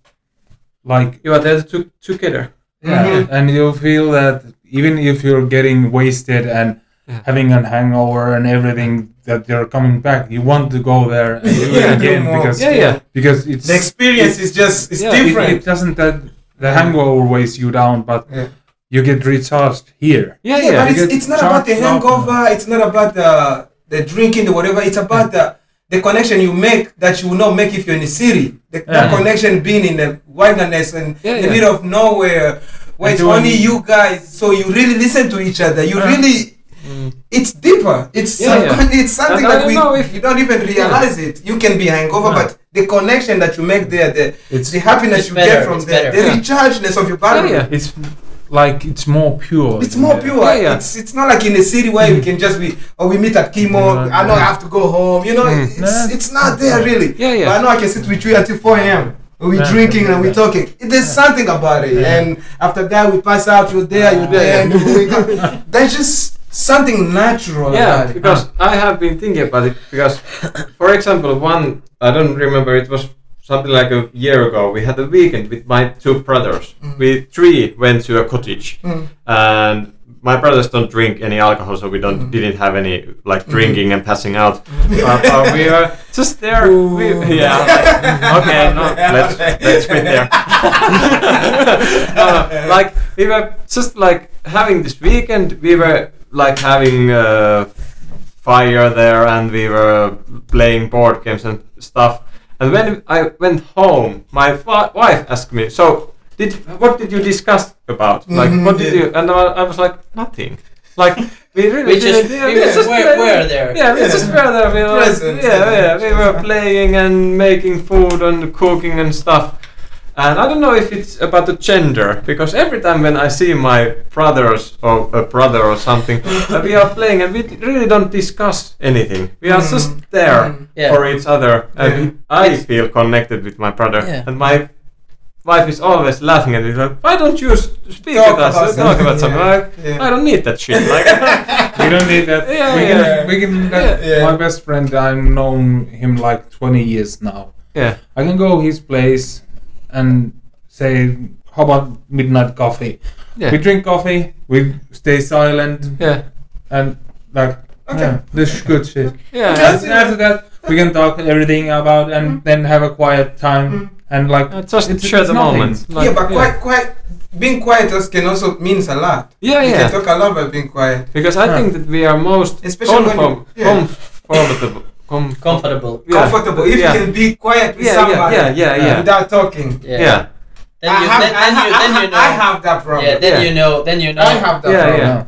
S6: like
S4: you are there to, together.
S6: yeah,
S3: Mhm.
S6: and you feel that even if you're getting wasted and
S4: Yeah.
S6: having a hangover and everything that you're coming back, you want to go there and do
S3: Yeah,
S6: it again
S3: more.
S6: because
S4: Yeah, yeah.
S6: because it's
S3: The experience is just it's
S4: Yeah,
S6: it,
S3: different.
S6: it doesn't that the hangover weighs you down, but
S3: Yeah.
S6: you get recharged here.
S4: Yeah,
S3: Yeah,
S4: yeah.
S3: but it's, it's not about the
S6: charged up.
S3: hangover. It's not about the the drinking, the whatever. It's about the the connection you make that you will not make if you're in the city. The,
S6: Yeah.
S3: the connection being in the wilderness and
S4: Yeah,
S3: in the
S4: yeah.
S3: middle of nowhere, where
S6: And
S3: it's only you guys. So you really listen to each other. You
S6: Yeah.
S3: really. It's deeper. It's
S4: Yeah, yeah.
S3: it's something
S4: And
S3: that we
S4: know if-
S3: you don't even realize it. You can be hangover,
S6: Yeah.
S3: but the connection that you make there, the
S6: It's
S3: the happiness
S1: It's
S3: you
S1: better,
S3: get from there,
S1: better.
S3: the
S4: Yeah.
S3: rechargeness of your
S4: Yeah,
S3: battery.
S4: yeah.
S6: it's like it's more pure.
S3: It's more pure.
S4: Yeah, yeah.
S3: It's it's not like in a city where we can just be or we meet at chemo.
S6: Yeah.
S3: I know I have to go home. You know,
S4: Mm.
S3: it's
S6: Yeah.
S3: it's not there really.
S4: Yeah, yeah.
S3: But I know I can sit with you until 4 a.m. We're
S6: Yeah.
S3: drinking and we're
S6: Yeah.
S3: talking. There's something about it.
S6: Yeah.
S3: And after that, we pass out. You're there. You're there.
S4: yeah.
S3: And you wake up. There's just something natural
S4: Yeah,
S3: about it.
S4: because I have been thinking about it. Because, for example, one I don't remember. It was something like a year ago. We had a weekend with my two brothers.
S3: Mm.
S4: We three went to a cottage,
S3: Mm.
S4: and my brothers don't drink any alcohol, so we don't
S3: Mm.
S4: didn't have any like
S3: Mhm.
S4: drinking and passing out. Uh, but we were just there. We, yeah. okay. No. Let's let's quit there. Uh, like we were just like having this weekend. We were like having uh, fire there, and we were playing board games and stuff. And when I went home, my fi- wife asked me, "So, did what did you discuss about? Like,
S3: Mhm,
S4: what did
S3: yeah.
S4: you?" And I, I was like, "Nothing." Like we really
S1: We just-
S4: yeah,
S1: we
S4: we
S1: just
S4: just
S1: were- were there.
S4: Yeah, we
S3: Yeah.
S4: just were there. We were,
S3: Present.
S4: yeah, yeah, we were playing and making food and cooking and stuff. And I don't know if it's about the gender because every time when I see my brothers or a brother or something, we are playing and we really don't discuss anything. We are just
S3: Mm.
S4: there
S3: Mm.
S1: Yeah.
S4: for each other, and
S3: Yeah.
S4: I
S1: It's-
S4: feel connected with my brother.
S1: Yeah.
S4: And my wife is always laughing at me like, "Why don't you speak
S3: Talk
S4: with us?
S3: about
S4: Talk about something." Like. I don't need that shit. Like,
S6: We don't need that.
S4: Yeah,
S6: we can, we can that. My best friend, I've known him like 20 years now.
S4: yeah,
S6: I can go his place and say, "How about midnight coffee?"
S4: yeah,
S6: We drink coffee. We stay silent
S4: yeah,
S6: and like,
S3: Okay.
S6: yeah, this is good shit.
S4: yeah.
S3: Just-
S6: And after that, we can talk everything about and then have a quiet time
S3: Mm.
S6: and like
S4: Uh, just
S6: It's-
S4: share
S6: it's
S4: the
S6: nothing.
S4: moment. Like,
S3: yeah, but quiet, quiet, being quiet also can also means a lot.
S4: Yeah,
S3: You
S4: yeah.
S3: can talk a lot about being quiet.
S4: Because I
S6: Yeah.
S4: think that we are most
S3: Especially when
S4: conform,
S3: you- yeah.
S4: comfortable. Com-
S1: Comfortable.
S4: Yeah.
S3: Comfortable. If
S4: Yeah.
S3: you can be quiet with
S4: Yeah, yeah,
S3: somebody
S4: yeah, yeah, yeah.
S3: without talking.
S1: Yeah.
S4: yeah.
S1: Then
S3: I
S1: you,
S3: have,
S1: then,
S3: I,
S1: then
S3: ha-
S1: you,
S3: I
S1: then
S3: ha-
S1: you know.
S3: I have that problem.
S1: yeah, then
S4: Yeah.
S1: you know. Then you know.
S3: I have that
S4: Yeah,
S3: problem.
S4: yeah.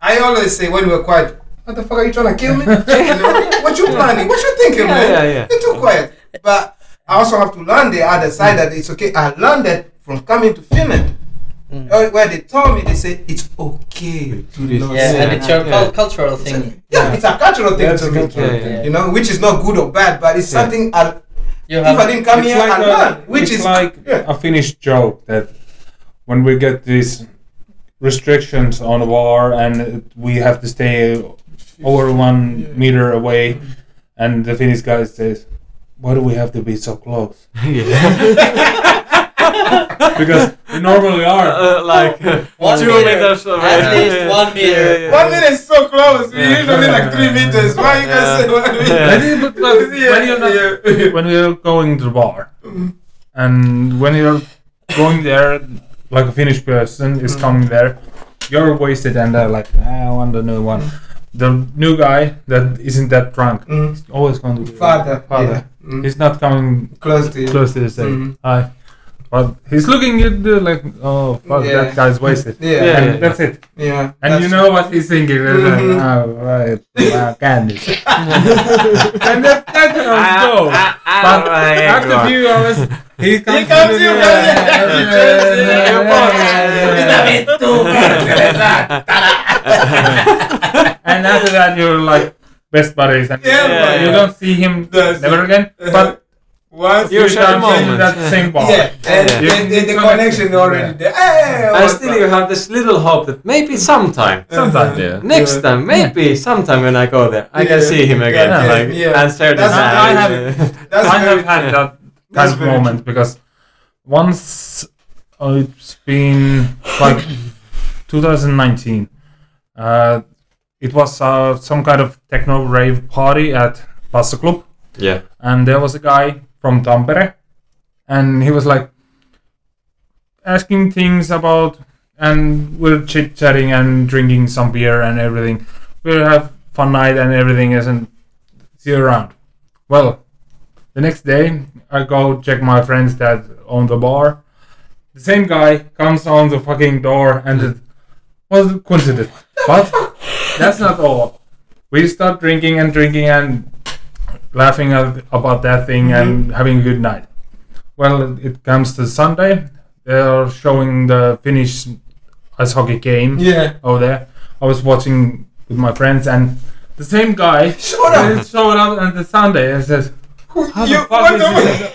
S3: I always say when we're quiet, what the fuck are you trying to kill me? what you planning? What you thinking,
S4: Yeah,
S3: man?
S4: yeah, yeah.
S3: You're too quiet. But I also have to learn the other side mm. that it's okay. I learned that from coming to Finland.
S1: Mm.
S3: Uh, Where they told me, they say it's okay to
S4: this.
S3: not
S1: Yeah, and it's your
S4: Yeah.
S1: cul- cultural
S3: It's
S1: thing.
S3: a- yeah, it's a cultural thing
S6: That's
S3: to
S6: a
S3: me.
S4: Yeah, yeah.
S3: You know, which is not good or bad, but it's
S4: Yeah.
S3: something I,
S1: You
S3: if. I didn't come here
S6: like
S3: and
S6: a,
S3: learn, which
S6: it's
S3: is
S6: like
S3: yeah.
S6: a Finnish joke that when we get these restrictions on the war and we have to stay over one
S3: Yeah.
S6: meter away, and the Finnish guy says, "Why do we have to be so close?" because we normally are.
S4: Uh, like uh,
S1: One
S4: two
S1: meter.
S4: meters away.
S1: At least one meter.
S3: One minute is so close. We
S4: Yeah.
S3: usually like three meters. Why you guys say one meter?
S4: Yeah.
S6: I think, but like, when you're not,
S3: Yeah.
S6: when you're going to the bar,
S3: Mm.
S6: and when you're going there, like a Finnish person is
S3: Mm.
S6: coming there, you're wasted, and they're like, "Ah, I want the new one. The new guy that isn't that drunk
S3: Mm.
S6: is always going to be
S3: Father.
S6: Father.
S3: Yeah. Mm.
S6: He's not coming
S3: Close to you.
S6: close to the same.
S3: Mm.
S6: Hi. But he's looking at the like, oh fuck,
S3: Yeah.
S6: that guy's wasted.
S3: Yeah.
S4: Yeah.
S6: and that's it.
S3: Yeah.
S6: And you know what he's thinking? He's
S3: Mhm.
S6: like, oh, right, wow, candy. and that, that's how it ah, goes. Ah, but after a few hours, he comes,
S3: comes
S6: to
S3: you,
S6: the-
S3: yeah,
S6: and after that, you're like best buddies, and
S3: Yeah,
S4: Yeah,
S6: you
S4: yeah.
S6: don't see him
S3: That's
S6: never
S3: it.
S6: again. But
S3: Once
S4: You
S6: you
S4: share the
S6: times in
S4: moment.
S6: that same bar.
S3: Yeah, and,
S4: Yeah.
S3: and, and the
S6: You-
S3: connection already
S6: Yeah.
S3: there. Hey,
S4: And still you have this little hope that maybe sometime,
S6: Sometimes,
S3: Uh-huh.
S6: yeah.
S4: next time, maybe sometime when I go there, I can see him again,
S3: Yeah.
S4: like
S3: Yeah.
S4: and share the
S3: That's-
S6: I have-
S3: That's
S6: I
S3: very
S6: have had
S3: true.
S6: that
S3: That's
S6: kind of
S3: very
S6: moment because once uh, it's been like 2019. Uh, it was uh, some kind of techno rave party at Passa Club,
S4: yeah.
S6: and there was a guy from Tampere, and he was like, asking things about, and we're chit chatting and drinking some beer and everything. We'll have fun night and everything isn't see you around. Well, the next day I go check my friends that own the bar. The same guy comes on the fucking door and it was a coincidence. But that's not all. We start drinking and drinking and laughing at, about that thing and mm-hmm. having a good night. Well, it comes to Sunday. They're showing the Finnish ice hockey game
S3: Yeah.
S6: over there. I was watching with my friends and the same guy
S3: Shut up.
S6: showed up on the Sunday and says, how
S3: You-
S6: the, fuck is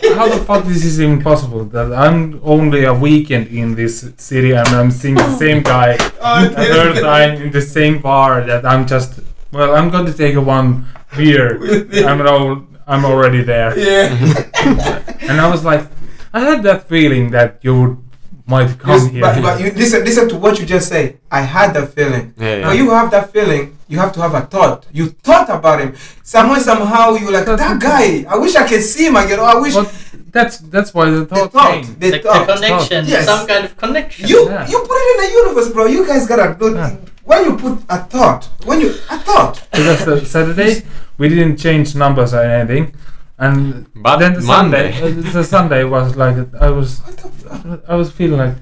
S6: this, how the fuck this even possible? That I'm only a weekend in this city and I'm seeing the same guy
S3: Oh,
S6: a third time in the same bar. That I'm just well, I'm going to take a one beer. I'm al- I'm already there,
S3: Yeah.
S6: and I was like, I had that feeling that you would might come
S3: Yes,
S6: here.
S3: but, but you listen, listen to what you just say. I had that feeling.
S4: Yeah, yeah.
S3: For you have that feeling, you have to have a thought. You thought about him. Somehow, somehow, you like that guy. I wish I could see him again. Or I wish
S6: But that's that's why the
S3: the
S6: thought
S3: thought,
S6: came.
S3: the
S1: the, the connection,
S3: Yes.
S1: some kind of connection.
S3: You
S6: Yeah.
S3: you put it in the universe, bro. You guys gotta do.
S6: Yeah.
S3: When you put a thought, when you a thought,
S6: Because the Saturday we didn't change numbers or anything, and
S4: But
S6: then the
S4: Monday.
S6: Sunday, uh, the Sunday was like I was
S3: what the fuck?
S6: I was feeling like,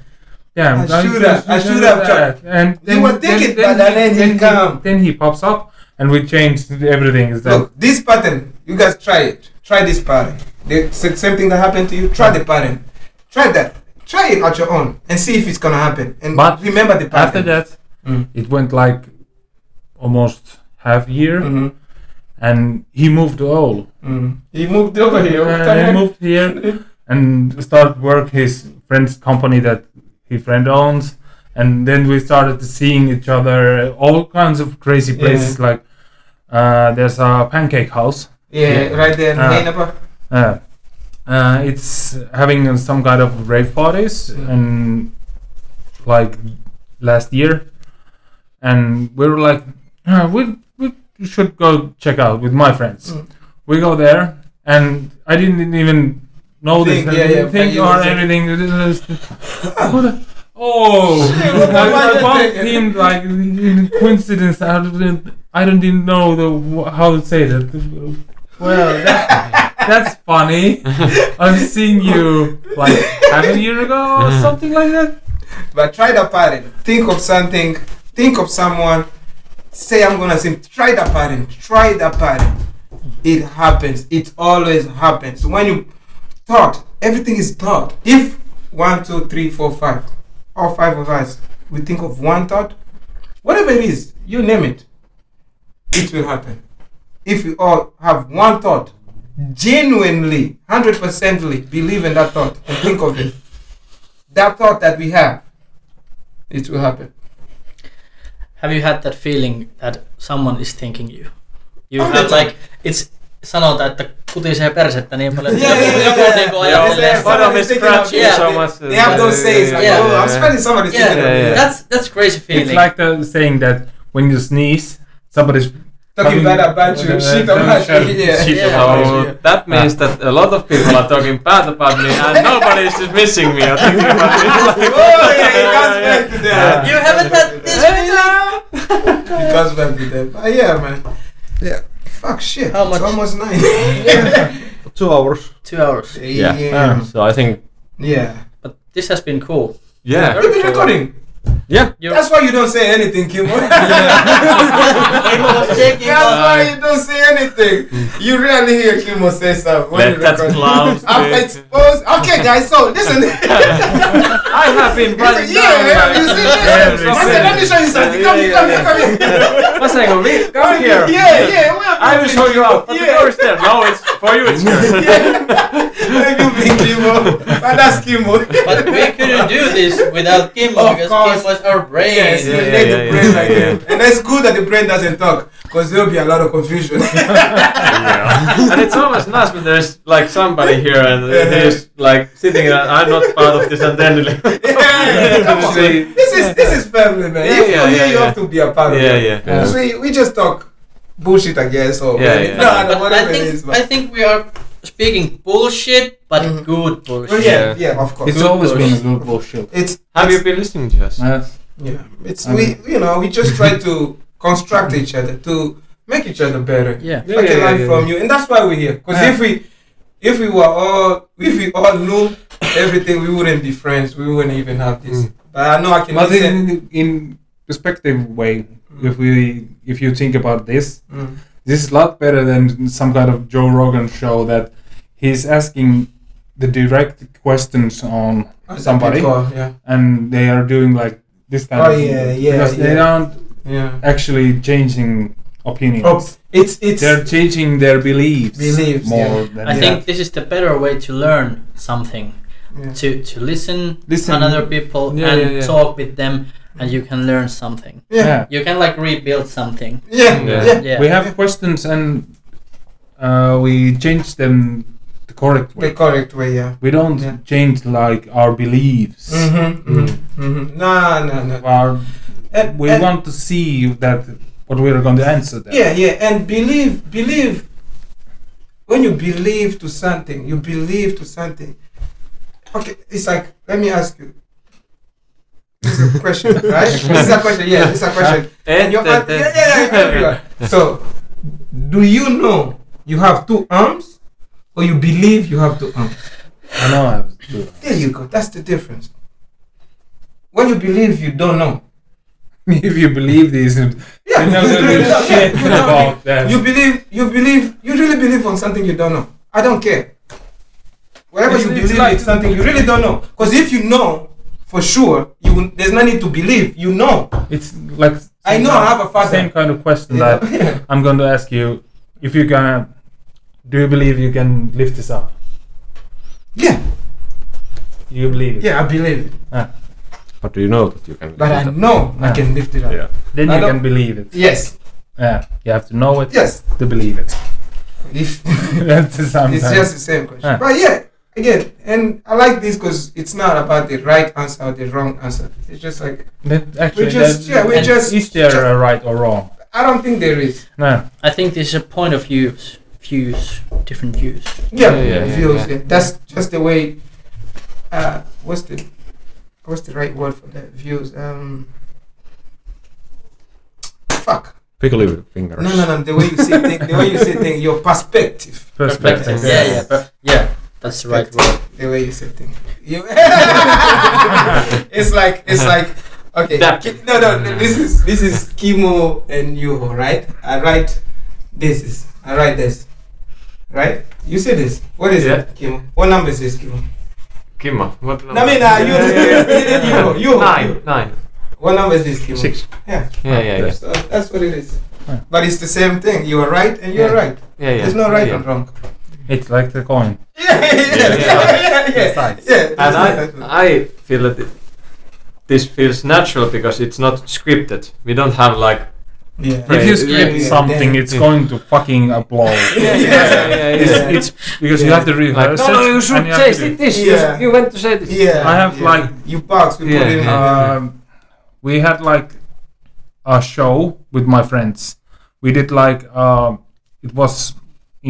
S6: Yeah,
S3: I should have- I should
S6: do
S3: have
S6: that. And
S3: You were thinking, but then he
S6: then
S3: come.
S6: then he pops up, and we changed everything. Is that
S3: Look, this pattern, you guys try it. Try this pattern. The same thing that happened to you. Try the pattern. Try that. Try it at your own and see if it's gonna happen. And
S6: But
S3: remember the pattern.
S6: after that,
S3: Mm.
S6: it went like almost half year,
S3: Mhm.
S6: and he moved to Oulu.
S3: Mm. He moved over here.
S6: Uh, he moved here and started work his friend's company that his friend owns. And then we started seeing each other all kinds of crazy places. Like uh, there's a pancake house.
S3: Yeah, right there in
S6: Ah. Uh, uh, it's having some kind of rave parties
S3: Mm.
S6: and like last year, and we were like, "Ah, we we should go check out with my friends.
S3: Mm.
S6: We go there, and I didn't even know this
S3: Think, yeah, yeah,
S6: thing
S3: but you
S6: or
S3: was like-
S6: anything. It was just- Who the- Oh,
S3: what
S6: I, I bumped him like in coincidence. I didn't, I don't even know the how to say that. Well, that, that's funny. I've seen you like half a year ago or something like that.
S3: But try the pattern. Think of something. Think of someone. Say I'm gonna sing. Try the pattern. Try the pattern. It happens. It always happens. When you thought, everything is thought. If one, two, three, four, five, all five of us, we think of one thought, whatever it is, you name it, it will happen. If we all have one thought, genuinely, hundred percently believe in that thought and think of it, that thought that we have, it will happen.
S1: Have you had that feeling that someone is thinking you? You
S3: All the
S1: have like, it's sanotaan, että kutisee persettä niin paljon,
S3: Yeah, yeah, yeah,
S1: joku
S3: yeah.
S1: niinku ajattelee,
S3: yeah,
S4: Bottom
S3: somebody's
S4: is
S3: thinking of-
S4: scratching
S1: yeah,
S4: so
S3: they-
S4: much.
S3: They have those sayings like,
S1: Yeah.
S3: oh, I'm spending somebody's
S1: yeah,
S3: thinking of
S4: yeah,
S3: me.
S4: yeah.
S1: that's that's crazy feeling.
S6: It's like the saying that when you sneeze, somebody's
S3: Talking bad about you, shit about you.
S6: shit-
S3: Yeah.
S6: shit
S1: Yeah.
S6: about
S4: So that means ah. that a lot of people are talking bad about me and nobody is just missing me or thinking about me.
S3: Oh yeah, it comes back to that.
S1: you haven't had this feeling?
S3: It comes back to that. Ah, but yeah, man. Yeah. Fuck shit.
S1: How much-
S3: It's almost nine.
S5: Two hours.
S1: Two hours.
S5: Yeah.
S3: yeah.
S5: Ah, so I think
S3: Yeah.
S1: But this has been cool.
S4: Yeah.
S3: You've been recording.
S5: Yeah.
S1: You're,
S3: That's why you don't say anything, Kim.
S1: People was checking
S3: That's
S1: out.
S3: why you don't say anything. You rarely hear Kimmo say something. when
S4: Let
S3: you
S4: that
S3: record.
S4: cloud
S3: After
S4: speak.
S3: expose. Okay, guys. So listen.
S4: I have been
S3: He said,
S4: writing
S3: yeah,
S4: down.
S3: yeah, you see this?
S6: Yeah,
S3: I said, let me show you something. Come here, come here, come here.
S4: What's saying? Me? Come here.
S3: Yeah, yeah. Where have
S4: I will show you out. But the
S3: Yeah.
S4: door is there. No, it's for you. It's here.
S3: Where have you been, Kimmo? But that's Kimmo.
S1: But we couldn't do this without Kimmo
S3: Of
S1: because
S3: course.
S1: Kim was our brain.
S3: Yes,
S4: Yeah,
S3: you
S4: yeah,
S3: need
S4: yeah,
S3: the brain
S4: yeah,
S3: like
S4: yeah.
S3: him. And it's good that the brain doesn't talk, because there'll be a lot of confusion.
S4: yeah. And it's always nice when there's like somebody here and he's like sitting there. I'm not part of this, and then like,
S3: yeah, come.
S4: See,
S3: This is this is family, man.
S4: Yeah,
S3: if
S4: yeah,
S3: you're here,
S4: yeah,
S3: you
S4: yeah.
S3: have to be a part of it.
S4: yeah.
S6: Yeah.
S3: So we, we just talk bullshit, I guess, or
S4: Yeah, yeah.
S3: no, no,
S1: But I
S3: whatever it
S1: think
S3: is.
S1: I think we are speaking bullshit, but
S3: Mhm.
S1: good bullshit.
S3: Well, yeah,
S5: Yeah.
S3: yeah, of course.
S6: It's
S1: Good
S6: always been
S1: bullshit.
S6: good bullshit.
S3: It's
S4: Have you been listening to us?
S6: Yes.
S3: yeah. It's
S6: I
S3: we
S6: mean-
S3: you know we just try to construct each other to make each other better.
S1: Yeah.
S3: If I can learn from you, and that's why we're here. Because
S6: Yeah.
S3: if we if we were all if we all knew everything, we wouldn't be friends. We wouldn't even have this.
S4: Mm.
S3: But I know I can
S6: But
S3: listen.
S6: in, in perspective way, if we if you think about this,
S3: Mm.
S6: This is a lot better than some kind of Joe Rogan show that he's asking the direct questions on
S3: As a
S6: somebody,
S3: big call, yeah,
S6: and they are doing like this kind
S3: Oh,
S6: of
S3: yeah, yeah,
S6: because they aren't
S3: yeah.
S6: actually changing opinions.
S3: Oh, it's it's
S6: They're changing their beliefs,
S3: Beliefs,
S6: more
S3: yeah.
S6: than
S1: I
S3: Yeah.
S1: think this is the better way to learn something.
S3: yeah.
S1: To to listen,
S6: Listen.
S1: to other people
S4: Yeah,
S1: and
S4: yeah, yeah.
S1: talk with them, and you can learn something.
S3: yeah,
S1: You can like rebuild something.
S3: yeah,
S4: Yeah.
S3: yeah.
S1: Yeah.
S6: we have questions and uh, we change them the correct way.
S3: The correct way, yeah.
S6: We don't
S3: Yeah.
S6: change like our beliefs.
S3: Mm-hmm, mm-hmm, mm-hmm. No, no, no.
S6: Our,
S3: And-
S6: we
S3: and-
S6: want to see that what we're going to answer. That.
S3: Yeah, yeah, and believe, believe. When you believe to something, you believe to something. Okay, it's like let me ask you. This is a question, right? this is a question. Yeah, this is a question. And you're, yeah, yeah, yeah, everyone. So, do you know you have two arms, or you believe you have two arms?
S6: I know I have to.
S3: There you go. That's the difference. When you believe, you don't know.
S6: if you believe these, you
S3: Yeah, you
S6: the shit
S3: you
S6: about that.
S3: You believe, you believe, you really believe on something you don't know. I don't care. Whatever
S6: It's-
S3: you
S6: it's
S3: believe,
S6: like-
S3: it's something you really don't know. Because if you know for sure, you there's no need to believe. You know.
S6: It's like
S3: I know I have a father.
S6: Same kind of question
S3: Yeah.
S6: that I'm going to ask you. If you're gonna, do you believe you can lift this up?
S3: yeah,
S6: You believe it?
S3: yeah, I believe it. Ah.
S5: But do you know that you can?
S3: But I know I
S6: Yeah.
S3: can lift it up.
S5: Yeah.
S6: Then
S3: I
S6: you can believe it.
S3: Yes,
S6: Yeah, you have to know it
S3: yes.
S6: to believe it.
S3: If
S6: That's the same
S3: it's just the same question.
S6: Yeah.
S3: But yeah, again, and I like this because it's not about the right answer or the wrong answer. It's just like
S6: That actually,
S3: just- yeah, we
S6: and
S3: just-
S6: is there
S3: ju-
S6: a right or wrong?
S3: I don't think there is.
S6: No.
S1: I think this is a point of views, views, different views.
S3: Yeah,
S4: Yeah, yeah, yeah,
S3: views.
S4: yeah.
S3: Yeah. That's just the way. Uh, what's the what's the right word for that? Views. Um. Fuck.
S5: Pickle fingers.
S3: No, no, no. The way you see things, the way you see things, your perspective.
S6: Perspective.
S1: Yeah, yeah, per- yeah. That's the right word.
S3: The way you see things. You it's like it's like okay.
S4: That-
S3: Ki- No, no, no. This is this is Kimmo and Juho, right? I write this is I write this, right? You see this? What is
S4: Yeah.
S3: it, Kimmo? What number is this, Kimo?
S4: Kimmo, what
S3: No, I mean, uh, you, you, you,
S4: Nine, nine.
S3: What number is this, Kimmo?
S5: Six.
S3: Yeah,
S4: Yeah, yeah, yeah.
S3: so that's what it is.
S6: Yeah.
S3: But it's the same thing. You are right and you're
S4: Yeah.
S3: right.
S4: Yeah, yeah.
S3: There's no right
S4: yeah.
S3: and wrong.
S6: It's like the coin.
S3: Yeah, yeah, yeah,
S4: Yeah,
S3: yeah, yeah,
S6: Sides.
S3: yeah.
S4: And. I, I feel that it, this feels natural because it's not scripted. We don't have like.
S3: yeah.
S6: If you
S4: Yeah,
S6: script
S3: yeah,
S6: something,
S3: yeah.
S6: it's going to fucking upload.
S3: Yeah, yeah, yeah,
S6: It's,
S3: yeah.
S6: it's because you have to
S4: Like, no, no, you should
S6: you
S4: say
S6: to it.
S4: this.
S3: Yeah.
S4: You, you went to say this.
S3: Yeah,
S6: I have,
S3: yeah.
S6: like-
S3: you box. We
S4: Yeah,
S3: put in.
S4: yeah.
S6: Um, we had like a show with my friends. We did like um, it was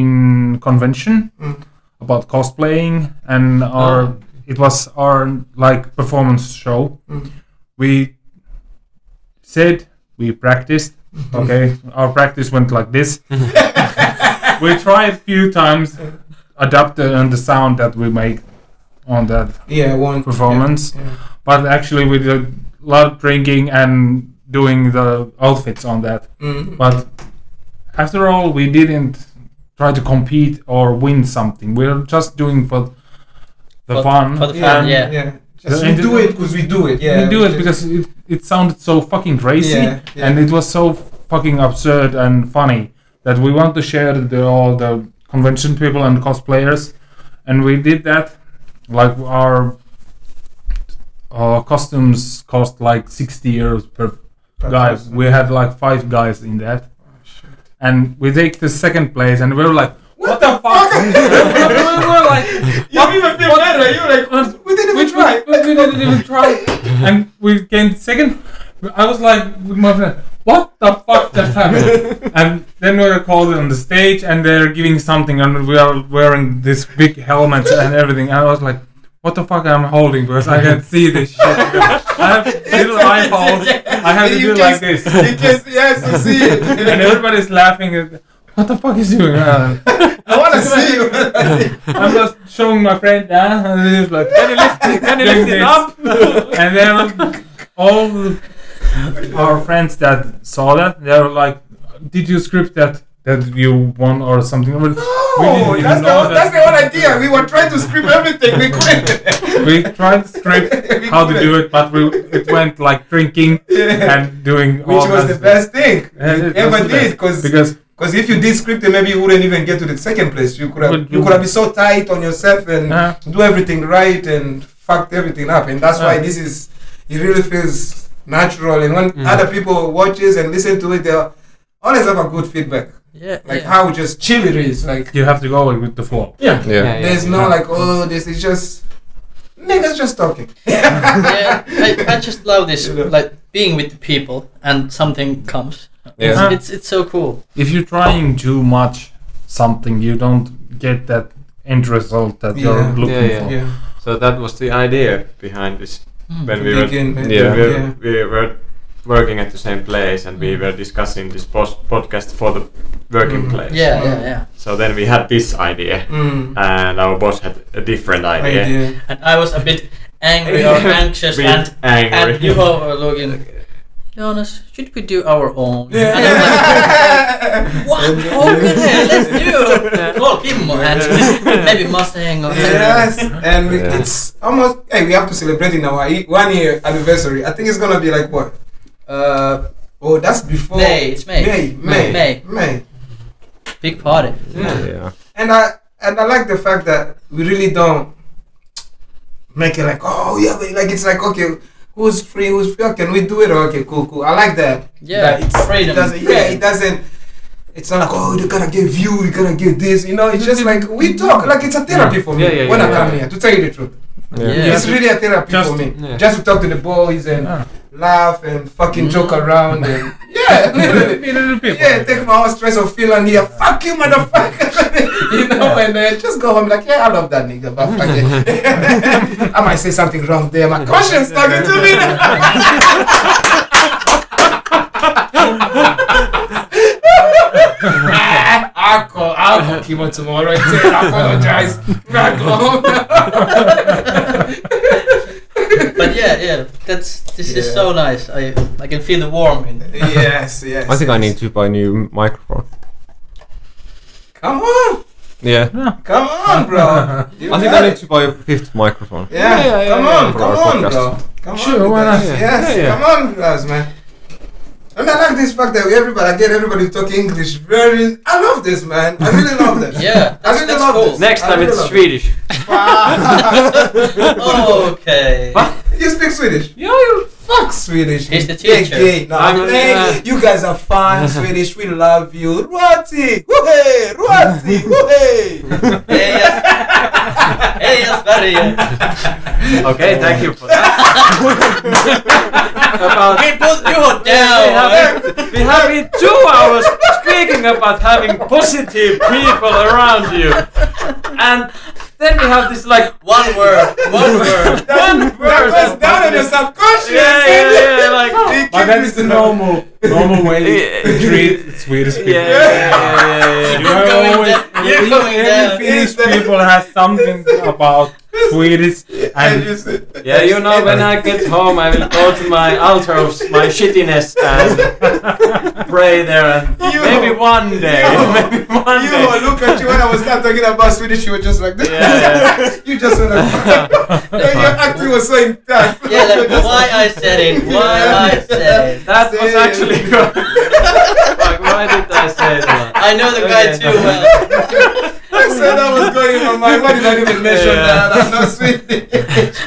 S6: in convention
S3: Mm.
S6: about cosplaying, and our
S4: Ah.
S6: it was our like performance show.
S3: Mm.
S6: We said we practiced.
S3: Mm-hmm.
S6: Okay, our practice went like this. we tried a few times, adapted on the sound that we make on that
S3: yeah, one
S6: performance
S3: Yeah.
S6: but actually we did a lot of drinking and doing the outfits on that.
S3: Mm.
S6: But after all, we didn't try to compete or win something. We are just doing for the
S1: For-
S6: fun.
S1: for the fun, yeah.
S3: yeah. Just we do it because we do it. Yeah,
S6: we do it because it, it sounded so fucking crazy
S3: Yeah, yeah.
S6: and it was so fucking absurd and funny that we want to share the, all the convention people and cosplayers and we did that like our our costumes cost like 60 euros per
S3: Per
S6: guy.
S3: person.
S6: We had like five guys in that,
S3: shit.
S6: And we take the second place, and we were like, "What, the fuck?" we were like,
S3: You even feel better. You're like,
S6: "What?
S3: we didn't
S6: we,
S3: even try.
S6: we, we didn't even try," and we came second. I was like with my friend, what the fuck just happened? and then we were called on the stage, and they're giving something, and we are wearing this big helmets and everything. And I was like, what the fuck am I holding? Because I can't see this shit. I have little eyeballs. I have to do
S3: can-
S6: like this.
S3: You can, yes, you see it.
S6: and everybody's laughing. At, what the fuck is doing? Uh,
S3: I want to see you.
S6: I'm just showing my friend that, and he's like,
S4: Can you lift it, can you lift it up?
S6: and then all our friends that saw that, they were like, "Did you script that that you won or something?"
S3: Oh,
S6: didn't
S3: that's
S6: know
S3: the,
S6: that.
S3: that's the whole idea. We were trying to script everything. We couldn't.
S6: we tried to script how to do it, but we, it went like drinking
S3: Yeah.
S6: and doing
S3: Which was the best thing
S6: Yeah,
S3: you
S6: it was
S3: ever did.
S6: best.
S3: Because
S6: because
S3: if you did script it, maybe you wouldn't even get to the second place. You could have you
S6: you-
S3: could have been so tight on yourself and
S6: uh,
S3: do everything right and fucked everything up. And that's why this is it really feels natural. And when
S4: Mm.
S3: other people watches and listen to it, they'll always have a good feedback.
S1: Yeah.
S3: Like
S1: yeah.
S3: how just chill it is. Like
S6: you have to go with the flow.
S3: yeah.
S5: Yeah.
S3: There's no like oh this is just niggas just talking.
S1: yeah, I, I just love this,
S3: You know.
S1: like being with the people and something comes.
S5: Yeah.
S1: It's, it's it's so cool.
S6: If you're trying too much something, you don't get that end result that you're
S3: Yeah.
S6: looking
S4: Yeah, yeah.
S6: for.
S3: Yeah.
S4: So that was the idea behind this.
S1: Mm.
S4: When we were,
S3: begin with.
S5: Yeah.
S4: we, were,
S3: Yeah.
S4: we were working at the same place and we were discussing this post podcast for the working
S3: Mm.
S4: place.
S1: Yeah, yeah, yeah.
S4: So then we had this idea
S3: Mm.
S4: and our boss had a different idea.
S3: Idea.
S1: And I was a bit angry or anxious,
S4: Bit
S1: and
S4: angry.
S1: and you were looking. Jonas, should we do our own? And I'm
S3: Yeah.
S1: like, what? Okay, let's do it. Call Kimmo and maybe Mustang or
S3: yes, and
S5: Yeah.
S3: it's almost. Hey, we have to celebrate in our one year anniversary. I think it's gonna be like what?
S1: Uh,
S3: Oh, that's before
S1: May. It's May.
S3: May, May,
S1: May.
S3: May.
S1: Big party.
S3: Yeah.
S5: Yeah.
S3: And I and I like the fact that we really don't make it like oh yeah, but like it's like okay, who's free, who's free? Can we do it? Okay, cool, cool. I like that.
S1: Yeah,
S3: that it's
S1: freedom.
S3: It doesn't, yeah, it doesn't. It's not like oh you gotta give view, you gotta give this. You know, it's just like we talk. Like it's a therapy for me
S4: Yeah, yeah,
S3: when
S4: yeah,
S3: I come
S4: yeah.
S3: here. To tell you the truth,
S5: Yeah.
S1: Yeah.
S3: it's really a therapy
S6: Just-
S3: for me.
S4: yeah.
S3: Just to talk to the boys and
S6: Yeah.
S3: Laugh and fucking
S1: Mm.
S3: joke around and yeah, literally.
S6: Be little people.
S3: Yeah, take my whole stress of feeling here. Fuck you, motherfucker. you know, and then just go home like, yeah, I love that nigga, but fuck it. I might say something wrong there. My conscience talking to me. I'll call, I'll call Kimmo tomorrow and say, I apologize. I go home
S1: But yeah, yeah, that's this is so nice. I I can feel the warmth in.
S3: yes, yes.
S5: I think I need to buy a new microphone.
S3: Come on.
S5: Yeah.
S3: Come on, bro. You
S5: I think
S3: got
S5: I
S3: it.
S5: need to buy a fifth microphone.
S3: Yeah,
S4: Yeah, yeah,
S3: come
S4: yeah,
S3: on,
S5: yeah.
S3: Come on,
S5: podcast.
S3: bro. Come
S6: Sure,
S3: on,
S6: why not?
S3: Yes,
S4: Yeah, yeah.
S3: come on, guys, man. And I like this fact that everybody, I get everybody to talk English. Very, I love this, man. I really love this.
S1: Yeah,
S3: I really
S1: that's
S3: love
S1: cool.
S3: this.
S4: Next
S3: I
S4: time
S3: really
S4: it's Swedish.
S3: it.
S1: okay.
S3: You speak Swedish?
S4: Yeah, you
S3: Fuck Swedish.
S1: He's the
S3: Gay,
S1: teacher.
S3: gay. No,
S4: I'm
S3: I'm
S4: a-
S3: you guys are fine. Swedish. We love you. Ruoti. Woohey. Ruoti. Woohey.
S1: Hey, yes. hey, yes, Sverige.
S4: Okay, thank you for that. about
S1: We put you
S4: we
S1: down.
S4: have, we have been two hours speaking about having positive people around you, and then we have this like
S1: One word. One word.
S4: one
S3: That
S4: word.
S3: goes down in the subconscious.
S4: Yeah, yeah, yeah, like
S3: It
S6: But that
S3: keeps
S6: is the normal normal way to treat Swedish people.
S4: yeah, yeah, yeah, yeah,
S6: You
S1: You're
S6: are
S1: going
S6: always,
S1: down- you're
S6: every,
S1: going
S6: every
S1: down.
S6: Finnish people has something about Swedish
S3: And
S6: and
S3: you
S4: Yeah, you know, when I get home, I will go to my altar of my shittiness and pray there, and
S3: You-
S4: maybe one day,
S3: you-
S4: maybe one
S3: You
S4: day.
S3: look at you when I was start talking about Swedish, you were just like this.
S4: Yeah,
S3: you just went like, your acting was so intense.
S1: Yeah, like why I said it. Why I said it.
S4: That was actually good. like, why did I say that?
S1: I know the guy
S4: Okay.
S1: too well.
S3: I said that was going in my mind. Why did I even mention
S4: Yeah.
S3: that? I'm not Swedish.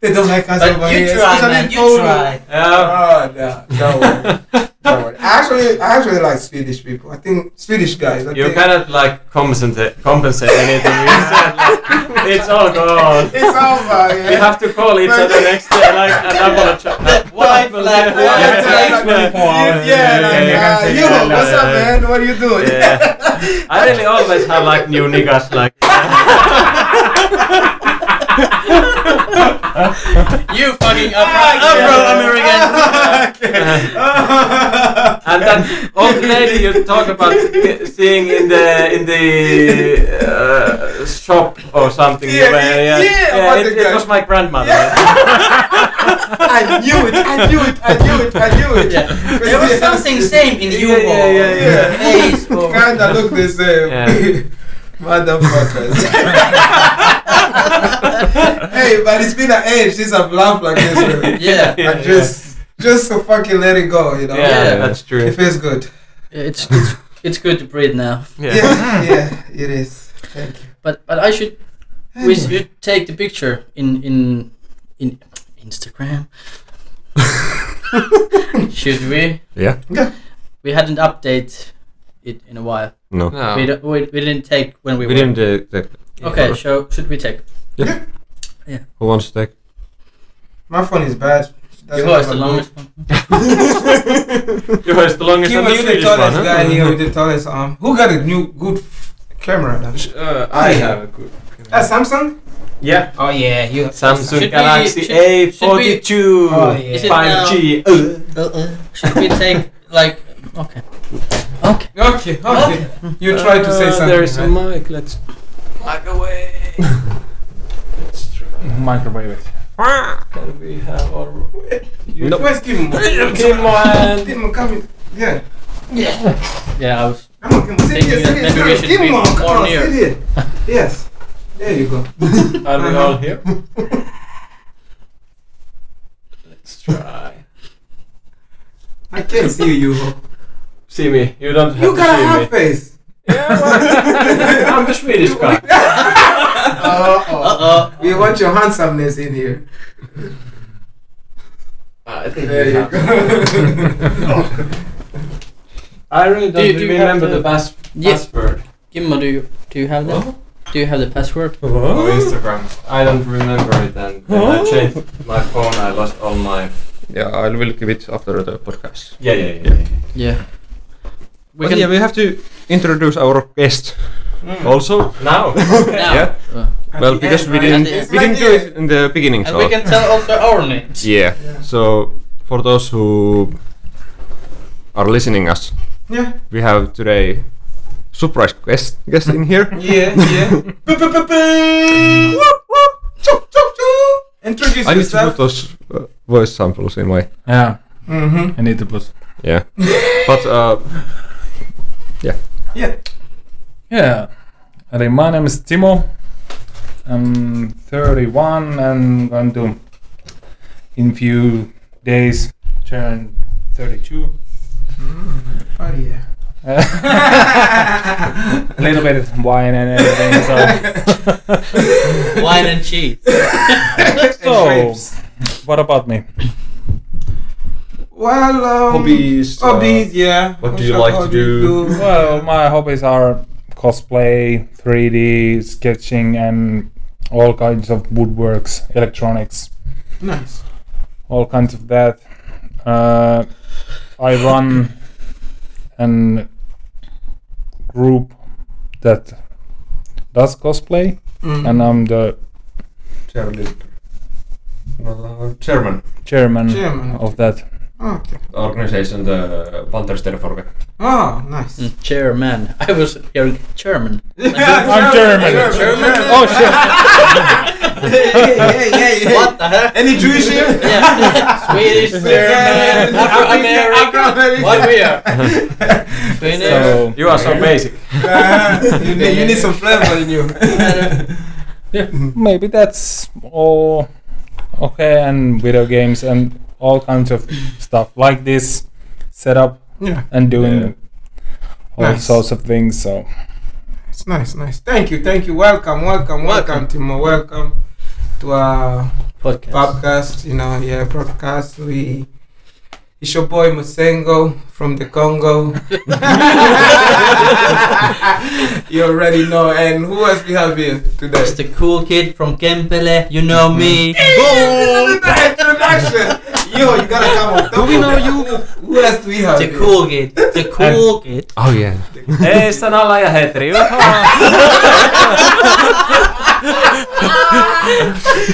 S3: they don't like us over
S1: But you
S3: here.
S1: try,
S3: especially
S1: man. You
S3: Poland.
S1: try.
S4: Oh, yeah.
S3: Oh, no. Don't worry. I actually, I actually like Swedish people. I think Swedish guys. I
S4: You
S3: think
S4: cannot like compensate compensate anything. You said like, it's all gone.
S3: It's over. Yeah.
S4: We have to call each other next day, like, and apologize.
S1: White flag,
S3: Yeah,
S1: white
S3: yeah,
S1: flag.
S3: like,
S6: Yeah,
S3: yeah, like, uh,
S6: yeah,
S3: yo, what's up,
S6: yeah.
S3: man? What are you doing?
S4: Yeah. I really always have like new niggas like.
S1: You fucking Afro American.
S4: and that old lady you talk about seeing in the in the uh, shop or something.
S3: Yeah,
S4: where-
S3: yeah, yeah, what
S4: it, it was my grandmother.
S3: I knew it. I knew it. I knew it. I knew it.
S1: Yeah. There was something same in you
S4: Yeah, yeah, yeah,
S3: yeah.
S1: face
S3: Kinda look the same.
S4: Yeah.
S3: Motherfuckers. hey, but it's been an age since I've laughed like this. man.
S1: yeah.
S4: Yeah,
S3: I just, just to fucking let it go, you know.
S4: Yeah,
S1: Yeah.
S4: that's true.
S3: It feels good.
S1: It's it's it's good to breathe now.
S4: Yeah.
S3: Yeah, yeah, it is. Thank you.
S1: But but I should we should take the picture in in in Instagram. should we?
S5: Yeah. Yeah.
S1: We hadn't update it in a while.
S5: No.
S4: No.
S1: We, don't, we we didn't take when we,
S5: We
S1: were.
S5: didn't uh, take.
S1: Okay, so should we take? Yeah. Yeah.
S5: Who wants to take?
S3: My phone is bad. Doesn't
S1: Juho is
S3: have
S1: the
S3: a
S1: longest one.
S4: You was the longest
S3: Kim
S4: and
S3: was the tallest
S4: one,
S3: guy
S4: huh?
S3: here with the tallest arm. Who got a new good f- camera? Now?
S4: Uh,
S3: I
S4: have a good.
S3: That's Samsung.
S4: Yeah.
S3: Oh yeah, you.
S4: Samsung
S1: Should
S4: Galaxy
S1: should- should
S4: A42
S3: Oh, yeah.
S4: 5G. Uh.
S1: Should we take like okay? Okay.
S3: Okay, okay. You try to say
S4: Uh,
S3: something.
S4: There is a mic. Let's. Mic away. Let's try.
S6: Microwave it.
S4: Can we have our?
S3: You- Where's Kim?
S4: Kim and.
S3: Kim, come in. Yeah.
S1: Yeah, I was.
S3: Come on, Kim. Sit
S1: Thinking
S3: here, sit
S1: that
S3: here.
S1: maybe we
S3: sit here.
S1: be
S3: Kim, come on,
S1: near.
S3: sit here. Yes. There you go.
S4: Are we
S3: Uh-huh.
S4: all here? Let's try.
S3: I can't see you.
S4: See me. You don't have
S3: You
S4: to
S3: got a
S4: see
S3: half
S4: me.
S3: face.
S4: Yeah, well, I'm the Swedish guy.
S3: Uh
S1: Uh
S3: We want your handsomeness in here.
S4: I think
S3: There
S4: we
S3: you
S4: have.
S3: go.
S4: I really don't
S1: Do you- do you
S4: remember
S1: the-
S4: the, pass-
S1: Yeah.
S4: password.
S1: Gimma, do you do you have that? Do you have the password?
S4: Oh, Instagram. I don't remember it, and when I changed my phone, I lost all my.
S5: Yeah, I will give it after the podcast.
S4: Yeah, yeah, yeah. yeah.
S1: Yeah. We
S5: But
S1: can
S5: yeah, we have to introduce our guest also.
S4: Now.
S1: now.
S5: Yeah.
S1: Uh,
S5: Well, because we didn't
S1: the
S5: we didn't do it in the beginning,
S1: and
S5: so
S1: we can tell also our names.
S5: yeah. So for those who are listening us,
S3: Yeah.
S5: we have today surprise guest guest in here.
S3: Yeah, yeah. Introduce
S5: I need to put those uh, voice samples in my
S6: Yeah,
S3: Mm-hmm.
S6: I need to put.
S5: yeah. But uh,
S3: Yeah.
S6: Yeah, I think my name is Timo. I'm 31 and going to, in few days, turn 32. Mm-hmm.
S3: Oh yeah.
S6: a little bit of wine and everything. So,
S1: Wine and cheese.
S6: so
S3: grapes.
S6: what about me?
S3: Well, um,
S5: hobbies. uh,
S3: Hobbies, yeah.
S5: what do you like to
S3: hobbies
S5: do?
S6: Well, my hobbies are cosplay, 3D sketching, and all kinds of woodworks, electronics,
S3: Nice.
S6: all kinds of that. Uh, I run an group that does cosplay,
S3: Mm.
S6: and I'm the
S5: Chairman. Uh, chairman.
S6: chairman,
S3: Chairman.
S6: of that.
S3: Okay.
S5: Organization, the Panthers Pantersterfolge.
S3: Oh, nice.
S1: Mm, chairman. I was hearing German.
S6: I'm German.
S3: German.
S6: Oh shit!
S3: hey, hey, hey, hey.
S1: What the heck?
S3: Any Jewish here?
S1: Yeah. Swedish, German, Afro-American. What we are? Swedish.
S6: So
S4: You are so basic.
S3: Uh, you, need, you need some flavor in you.
S6: yeah, maybe that's all okay. And video games and all kinds of stuff like this setup
S3: yeah.
S6: and doing
S5: Yeah.
S6: all
S3: Nice.
S6: sorts of things. So
S3: It's nice, nice. Thank you, thank you. Welcome, welcome, welcome, Timo. Welcome to our
S1: Podcast.
S3: podcast. You know, yeah, podcast. We, It's your boy Musengo from the Congo. you already know. And who else we have here today?
S1: It's the cool kid from Kempele. You know me.
S3: Boom! Introduction. Yo, you gotta come on.
S5: Do we know you?
S3: Who else do we have?
S1: The
S3: here?
S1: cool kid. The cool kid.
S5: Oh yeah.
S4: Hei, Sanalla ja Hetri, juhu!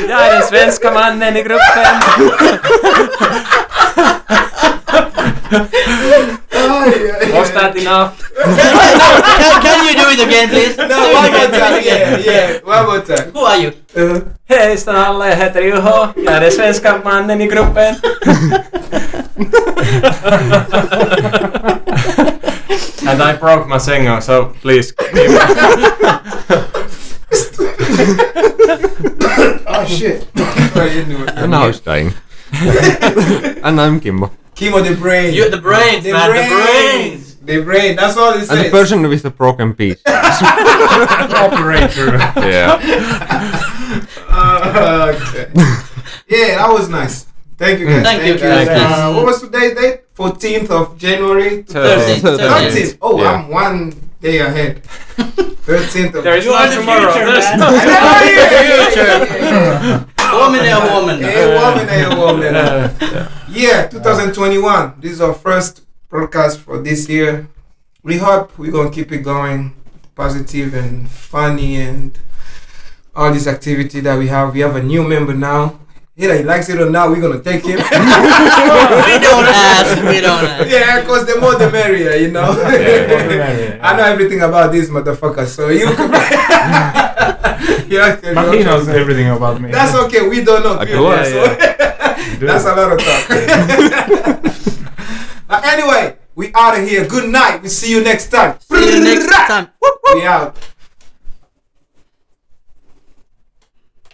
S4: Jag är den svenska mannen i gruppen.
S3: Ay, ay,
S4: Was that enough?
S1: can, can you do it again, please?
S3: No,
S1: Do
S3: one more time.
S1: again.
S3: Yeah, yeah. One more time.
S1: Who are you?
S3: Uh,
S4: Hej, Sanalla ja Hetri, juhu! Jag är den svenska mannen i gruppen. And I broke my singer, so please.
S3: oh shit.
S5: And now it's dying. and I'm Kimmo.
S3: Kimmo the brain.
S1: You're the brains,
S3: the
S1: man.
S3: brains.
S1: The brains.
S3: The brain. That's all it
S5: And the person with the broken piece.
S6: Operator.
S5: yeah.
S3: Uh, okay. yeah, that was nice. Thank you guys.
S1: Thank you,
S3: guys.
S1: thank.
S3: Uh, what was today's date? 14th of January.
S1: Thirteenth.
S5: Thirteenth.
S3: Oh,
S5: Yeah.
S3: I'm one day ahead. 13th of
S4: There is
S1: You
S4: one
S1: are the
S4: tomorrow.
S1: future,
S4: There's no-
S3: yeah.
S1: Woman, a woman.
S3: Hey, woman, hey, woman. Yeah, 2021. This is our first broadcast for this year. We hope we're gonna keep it going, positive and funny, and all this activity that we have. We have a new member now. Either he likes it or not, we're gonna take him.
S1: we don't ask. We don't ask.
S3: yeah, cause the more the merrier, you know. I know everything about this motherfucker, so you. yeah,
S6: But he knows everything about me.
S3: That's okay. We don't know.
S5: I
S3: clearly,
S5: do,
S4: yeah,
S3: so That's a lot of talk. Anyway, we out of here. Good night. We see you next time.
S1: See you next time.
S3: We out.